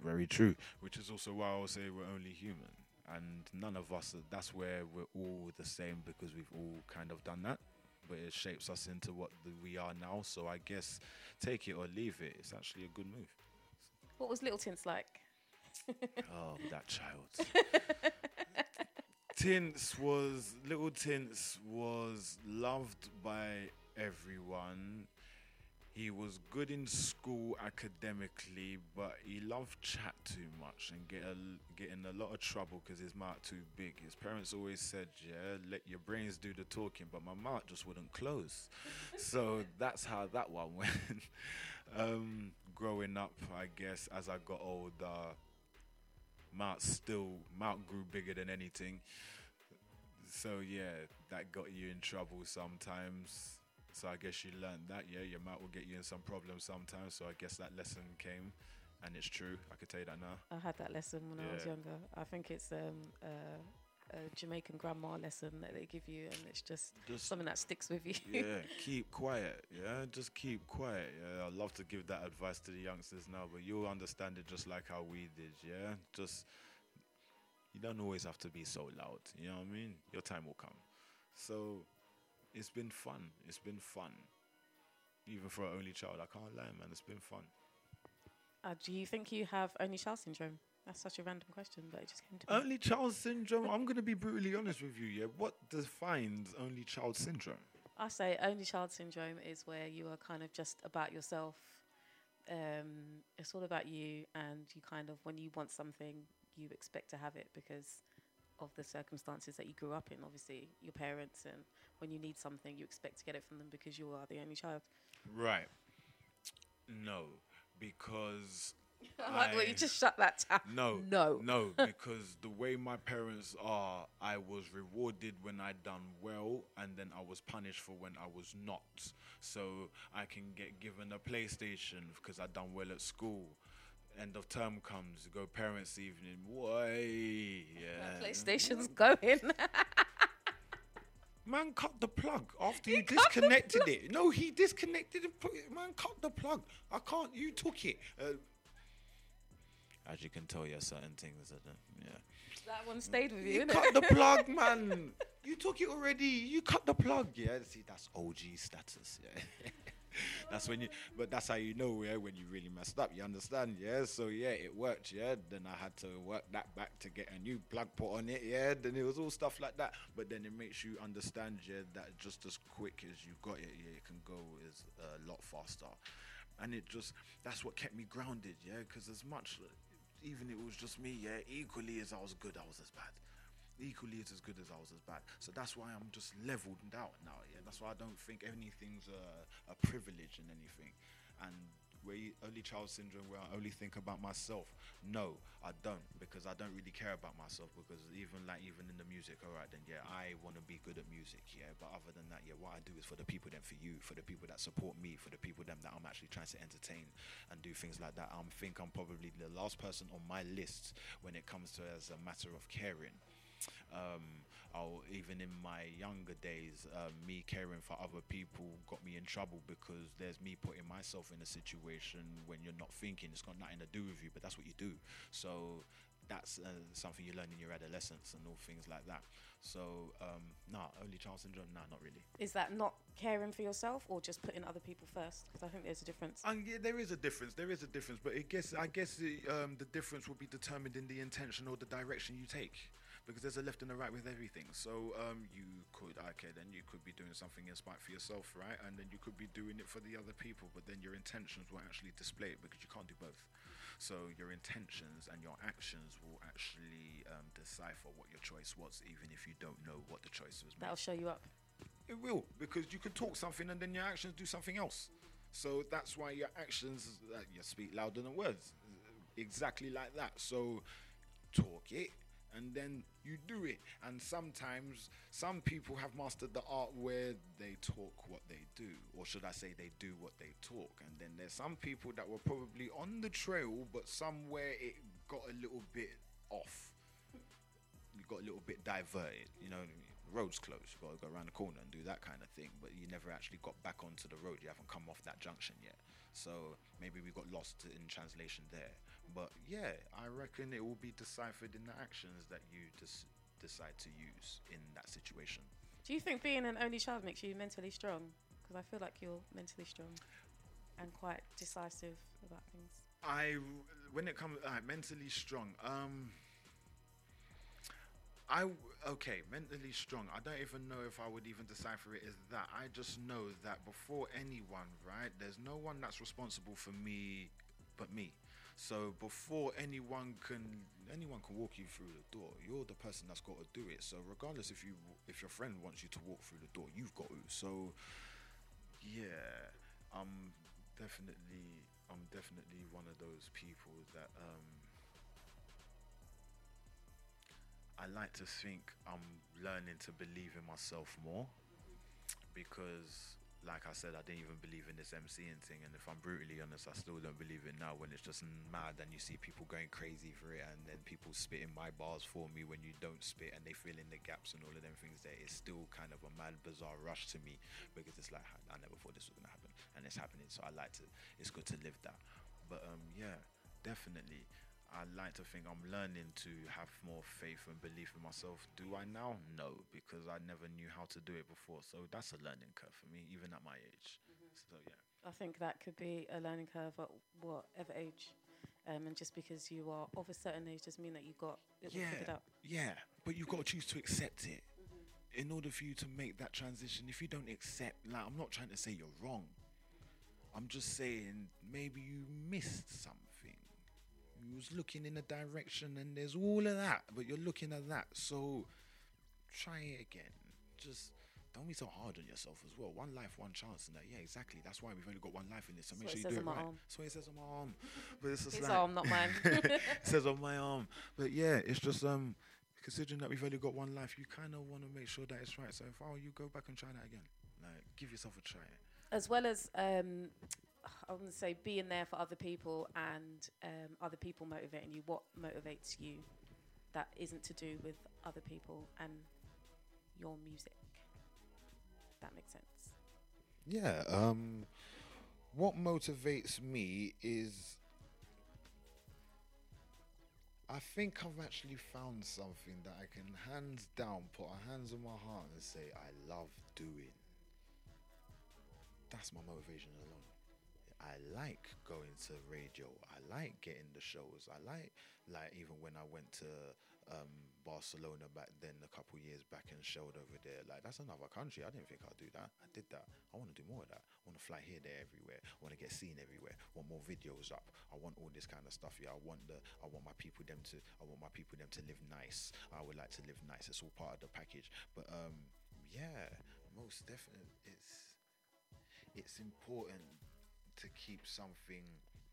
Very true. Which is also why I will say we're only human. And none of us, that's where we're all the same because we've all kind of done that. But it shapes us into what the, we are now. So I guess take it or leave it. It's actually a good move. What was Little Tints like? Oh, that child. [laughs] Tints was little Tints was loved by everyone. He was good in school academically, but he loved chat too much and get a, get in a lot of trouble because his mouth too big. His parents always said, "Yeah, let your brains do the talking," but my mouth just wouldn't close. so [laughs] that's how that one [laughs] went. um, growing up, I guess as I got older, mouth still mouth grew bigger than anything. So yeah, that got you in trouble sometimes. So I guess you learned that. Yeah, your mouth will get you in some problems sometimes. So I guess that lesson came, and it's true. I could tell you that now. I had that lesson when I was younger. I think it's um, uh, a Jamaican grandma lesson that they give you, and it's just, Just- something that sticks with you. yeah, [laughs] keep quiet. Yeah, just keep quiet. Yeah, I'd love to give that advice to the youngsters now, but you'll understand it just like how we did. Yeah, just you don't always have to be so loud. You know what I mean? Your time will come. So it's been fun. It's been fun. Even for an only child, I can't lie, man. It's been fun. Uh, do you think you have only child syndrome? That's such a random question, but it just came to me. Only child syndrome. I'm gonna be brutally honest with you. Yeah, what defines only child syndrome? I say only child syndrome is where you are kind of just about yourself. Um, it's all about you, and you kind of, when you want something, you expect to have it because of the circumstances that you grew up in. Obviously, your parents, and when you need something, you expect to get it from them because you are the only child. Right. No, because I [laughs] like the you I- just shut that down. No, No. no, because the way my parents are, I was rewarded when I done well, and then I was punished for when I was not. So I can get given a PlayStation because I done well at school. End of term comes, go parents' evening. Why? Yeah. PlayStation's going. [laughs] Man, cut the plug after you disconnected it. No, he disconnected and put it. Man, cut the plug. I can't. You took it. Uh, as you can tell, yeah, certain things. That, yeah. that one stayed with you, You cut the plug, [laughs] man. You took it already. You cut the plug. Yeah, see, that's OG status. Yeah. [laughs] that's when you, but that's how you know, yeah, when you really messed up. You understand, yeah. So yeah, it worked, yeah. Then I had to work that back to get a new plug put on it, yeah. Then it was all stuff like that. But then it makes you understand, yeah, that just as quick as you got it, yeah, it can go is a lot faster. And it just that's what kept me grounded, yeah. Because as much, even if it was just me, yeah. Equally as I was good, I was as bad equally it's as good as I was as bad. So that's why I'm just leveled out now. Yeah, that's why I don't think anything's a, a privilege in anything. And where you, early child syndrome, where I only think about myself. No, I don't because I don't really care about myself. Because even like even in the music, all right, then yeah, I want to be good at music. Yeah, but other than that, yeah, what I do is for the people, then for you, for the people that support me, for the people them that I'm actually trying to entertain and do things like that. I think I'm probably the last person on my list when it comes to as a matter of caring Um, I'll, even in my younger days, um, me caring for other people got me in trouble because there's me putting myself in a situation when you're not thinking. It's got nothing to do with you, but that's what you do. So that's uh, something you learn in your adolescence and all things like that. So, um, nah, early child syndrome, nah, not really. Is that not caring for yourself or just putting other people first? Because I think there's a difference. And yeah, there is a difference. There is a difference, but it guess I guess the, um, the difference will be determined in the intention or the direction you take, because there's a left and a right with everything. So um, you could okay, then you could be doing something in spite for yourself, right? And then you could be doing it for the other people, but then your intentions will actually display it because you can't do both. So your intentions and your actions will actually um, decipher what your choice was, even if you don't know what the choice was. That'll show you up. It will, because you could talk something and then your actions do something else. So that's why your actions, uh, you speak louder than words. Exactly like that. So talk it and then you do it. And sometimes some people have mastered the art where they talk what they do, or should I say, they do what they talk. And then there's some people that were probably on the trail, but somewhere it got a little bit off. You got a little bit diverted, you know. Road's closed, you've got to go around the corner and do that kind of thing, but you never actually got back onto the road. You haven't come off that junction yet, so maybe we got lost in translation there. But yeah, I reckon it will be deciphered in the actions that you just decide to use in that situation. Do you think being an only child makes you mentally strong? Because I feel like you're mentally strong and quite decisive about things. I, when it comes uh, mentally strong, um, I okay, mentally strong. I don't even know if I would even decipher it as that. I just know that before anyone, right? There's no one that's responsible for me but me. So before anyone can anyone can walk you through the door, you're the person that's got to do it. So regardless if you if your friend wants you to walk through the door, you've got to. So yeah, I'm definitely I'm definitely one of those people that um I like to think I'm learning to believe in myself more because like I said, I didn't even believe in this MCing thing, and if I'm brutally honest, I still don't believe it now. When it's just mad, and you see people going crazy for it, and then people spitting my bars for me when you don't spit, and they fill in the gaps and all of them things. There, it's still kind of a mad, bizarre rush to me because it's like I never thought this was gonna happen, and it's happening. So I like to. It's good to live that. But um, yeah, definitely. I like to think I'm learning to have more faith and belief in myself. Do I now? No, because I never knew how to do it before. So that's a learning curve for me, even at my age. So yeah. I think that could be a learning curve at whatever age. Um, and just because you are of a certain age doesn't mean that you got it all figured Yeah, out. yeah, but you've got to choose to accept it. In order for you to make that transition, if you don't accept, like, I'm not trying to say you're wrong. I'm just saying maybe you missed something. You was looking in a direction and there's all of that, but you're looking at that. So try it again. Just don't be so hard on yourself as well. One life, one chance, and that. Yeah, exactly. That's why we've only got one life in this. So make That's sure you do it on my right. what it says on my arm. But it's just His like arm, not mine. [laughs] it [laughs] says on my arm. But yeah, it's just um considering that we've only got one life, you kind of want to make sure that it's right. So if I oh, you go back and try that again, like give yourself a try. as well as um, I want to say being there for other people and um, other people motivating you. What motivates you that isn't to do with other people and your music? That makes sense. Yeah. Um, what motivates me is I think I've actually found something that I can hands down put a hands on my heart and say I love doing. That's my motivation alone. I like going to radio. I like getting the shows. I like like even when I went to um, Barcelona back then a couple years back and showed over there. Like that's another country. I didn't think I'd do that. I did that. I want to do more of that. I want to fly here, there, everywhere. I want to get seen everywhere. I want more videos up. I want all this kind of stuff. Yeah, I want the. I want my people them to. I want my people them to live nice. I would like to live nice. It's all part of the package. But um, yeah, most definitely, it's it's important to keep something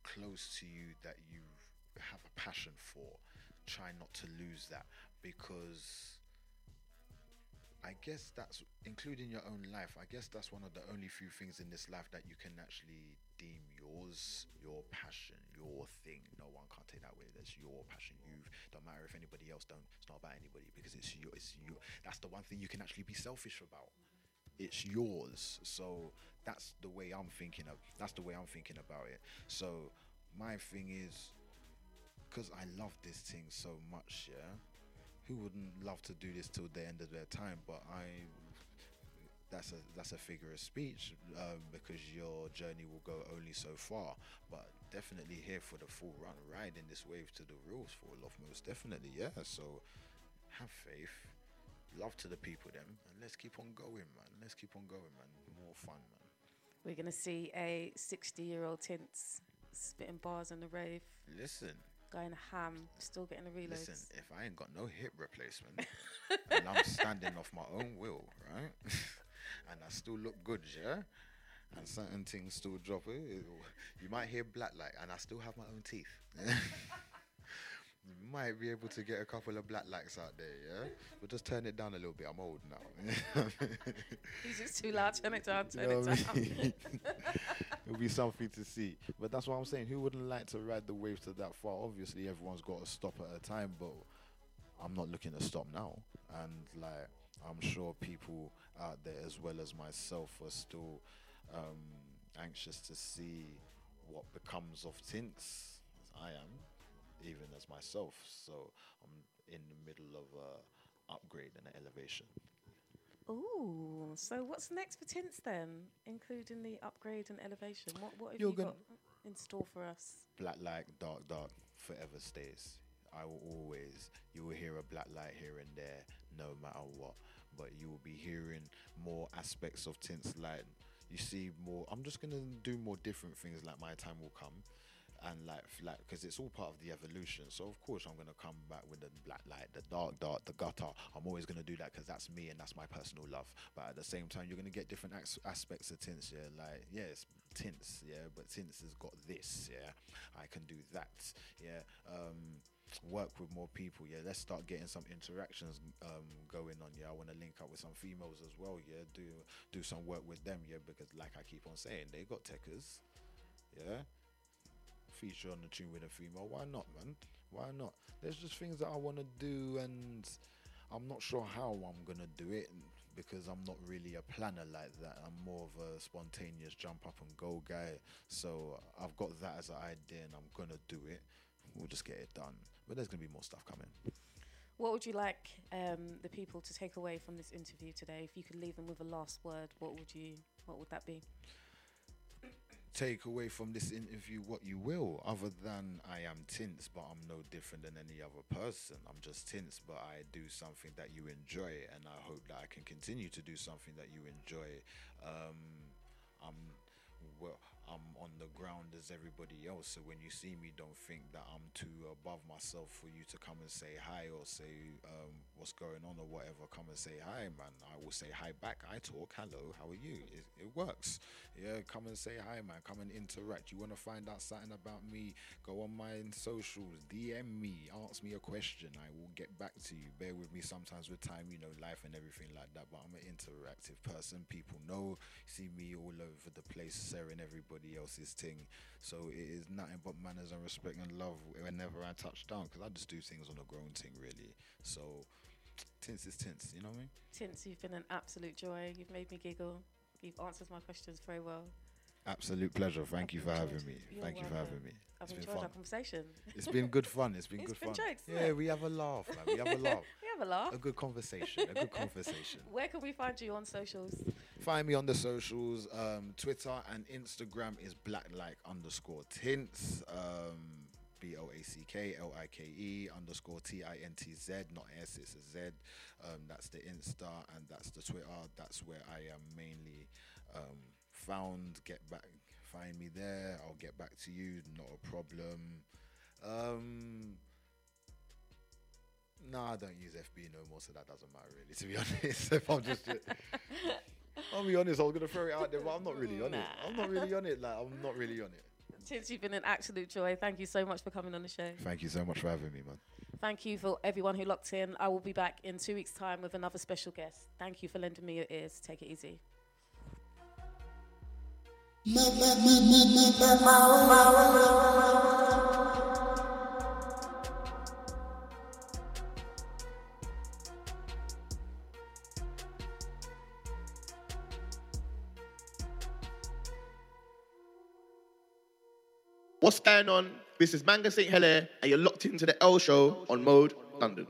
close to you that you have a passion for. Try not to lose that because I guess that's including your own life. I guess that's one of the only few things in this life that you can actually deem yours, your passion, your thing. No one can't take that away. That's your passion. You've don't matter matter if anybody else don't. It's not about anybody because it's you. It's you. That's the one thing you can actually be selfish about. It's yours. So that's the way I'm thinking of. That's the way I'm thinking about it. So my thing is, because I love this thing so much, yeah. Who wouldn't love to do this till the end of their time? But I that's a that's a figure of speech um, because your journey will go only so far. But definitely here for the full run, riding this wave to the rules for love, most definitely, yeah. So have faith, love to the people, them, and let's keep on going, man. Let's keep on going, man. More fun, man. We're gonna see a 60-year-old Tints spitting bars on the rave, Listen, going ham, still getting the reloads. listen. If I ain't got no hip replacement, and I'm standing off my own will, right, [laughs] and I still look good, yeah. And certain things still drop. eh, You might hear black light, and I still have my own teeth. [laughs] might be able to get a couple of black lights out there, yeah. But just turn it down a little bit. I'm old now. [laughs] He's just too loud. Turn it down. Turn You know it I down. mean? [laughs] [laughs] It'll be something to see. But that's what I'm saying. Who wouldn't like to ride the waves to that far? Obviously, everyone's got to stop at a time, but I'm not looking to stop now. And like, I'm sure people out there as well as myself are still um, anxious to see what becomes of tints. I am, even as myself. So I'm in the middle of uh, a upgrade and an elevation. Oh, so what's next for Tints then, including the upgrade and elevation? What what have You're you got in store for us? black light, dark, dark, forever stays. I will always, you will hear a black light here and there, no matter what. But you will be hearing more aspects of tints light. You see more. I'm just gonna do more different things. Like my time will come, and like, like, because it's all part of the evolution. So of course I'm gonna come back with the black light, the dark, dark, the gutter. I'm always gonna do that because that's me and that's my personal love. But at the same time, you're gonna get different as- aspects of tints. Yeah, like yes, tints. Yeah, but tints has got this. Yeah, I can do that. Yeah. Um, work with more people yeah let's start getting some interactions um, going on yeah i want to link up with some females as well yeah do do some work with them yeah because like i keep on saying they got techers yeah feature on the tune with a female. Why not man? Why not? There's just things that i want to do and i'm not sure how i'm gonna do it because i'm not really a planner like that. I'm more of a spontaneous jump up and go guy. So i've got that as an idea and i'm gonna do it. We'll just get it done. But there's gonna be more stuff coming. What would you like um, the people to take away from this interview today? If you could leave them with a last word, what would you? What would that be? Take away from this interview what you will, other than I am Tints, but I'm no different than any other person. I'm just Tints, but I do something that you enjoy, and I hope that I can continue to do something that you enjoy. Um, I'm well, I'm on the ground as everybody else, so when you see me, don't think that I'm too above myself for you to come and say hi or say um, what's going on or whatever. Come and say hi, man. I will say hi back. I talk. Hello, how are you? It, it works. Yeah, come and say hi, man. Come and interact. You want to find out something about me? Go on my socials, DM me, ask me a question. I will get back to you. Bear with me sometimes with time, you know, life and everything like that. But I'm an interactive person. People know, see me all over the place, sharing everybody else's thing. So it is nothing but manners and respect and love whenever I touch down, because I just do things on a grown thing, really. So tints is tints, you know what I mean? Tints, you've been an absolute joy. You've made me giggle. You've answered my questions very well. Absolute pleasure. Thank you for having me. You're Thank you for having me. I've It's been enjoyed our conversation. It's been good fun. It's been [laughs] It's good been fun. jokes, yeah, we have a laugh, man. We have a laugh. [laughs] we have a laugh. A good conversation. A good conversation. [laughs] Where can we find you on socials? Find me on the socials. Um, Twitter and Instagram is blacklike underscore tints. Um, B O A C K L I K E underscore T I N T Z, not S, it's a Z. Um, that's the Insta and that's the Twitter. That's where I am mainly um, found. Get back, find me there. I'll get back to you. Not a problem. Um, no, I don't use FB no more, so that doesn't matter really. To be [laughs] honest, if I'm just, [laughs] [laughs] I'll be honest. I was gonna throw it out there, but I'm not really on it. I'm not really on it. Like I'm not really on it. Since you've been an absolute joy. Thank you so much for coming on the show. Thank you so much for having me, man. Thank you for everyone who locked in. I will be back in two weeks' time with another special guest. Thank you for lending me your ears. Take it easy. What's going on? This is Manga St. Hilaire, and you're locked into the L Show on Mode London.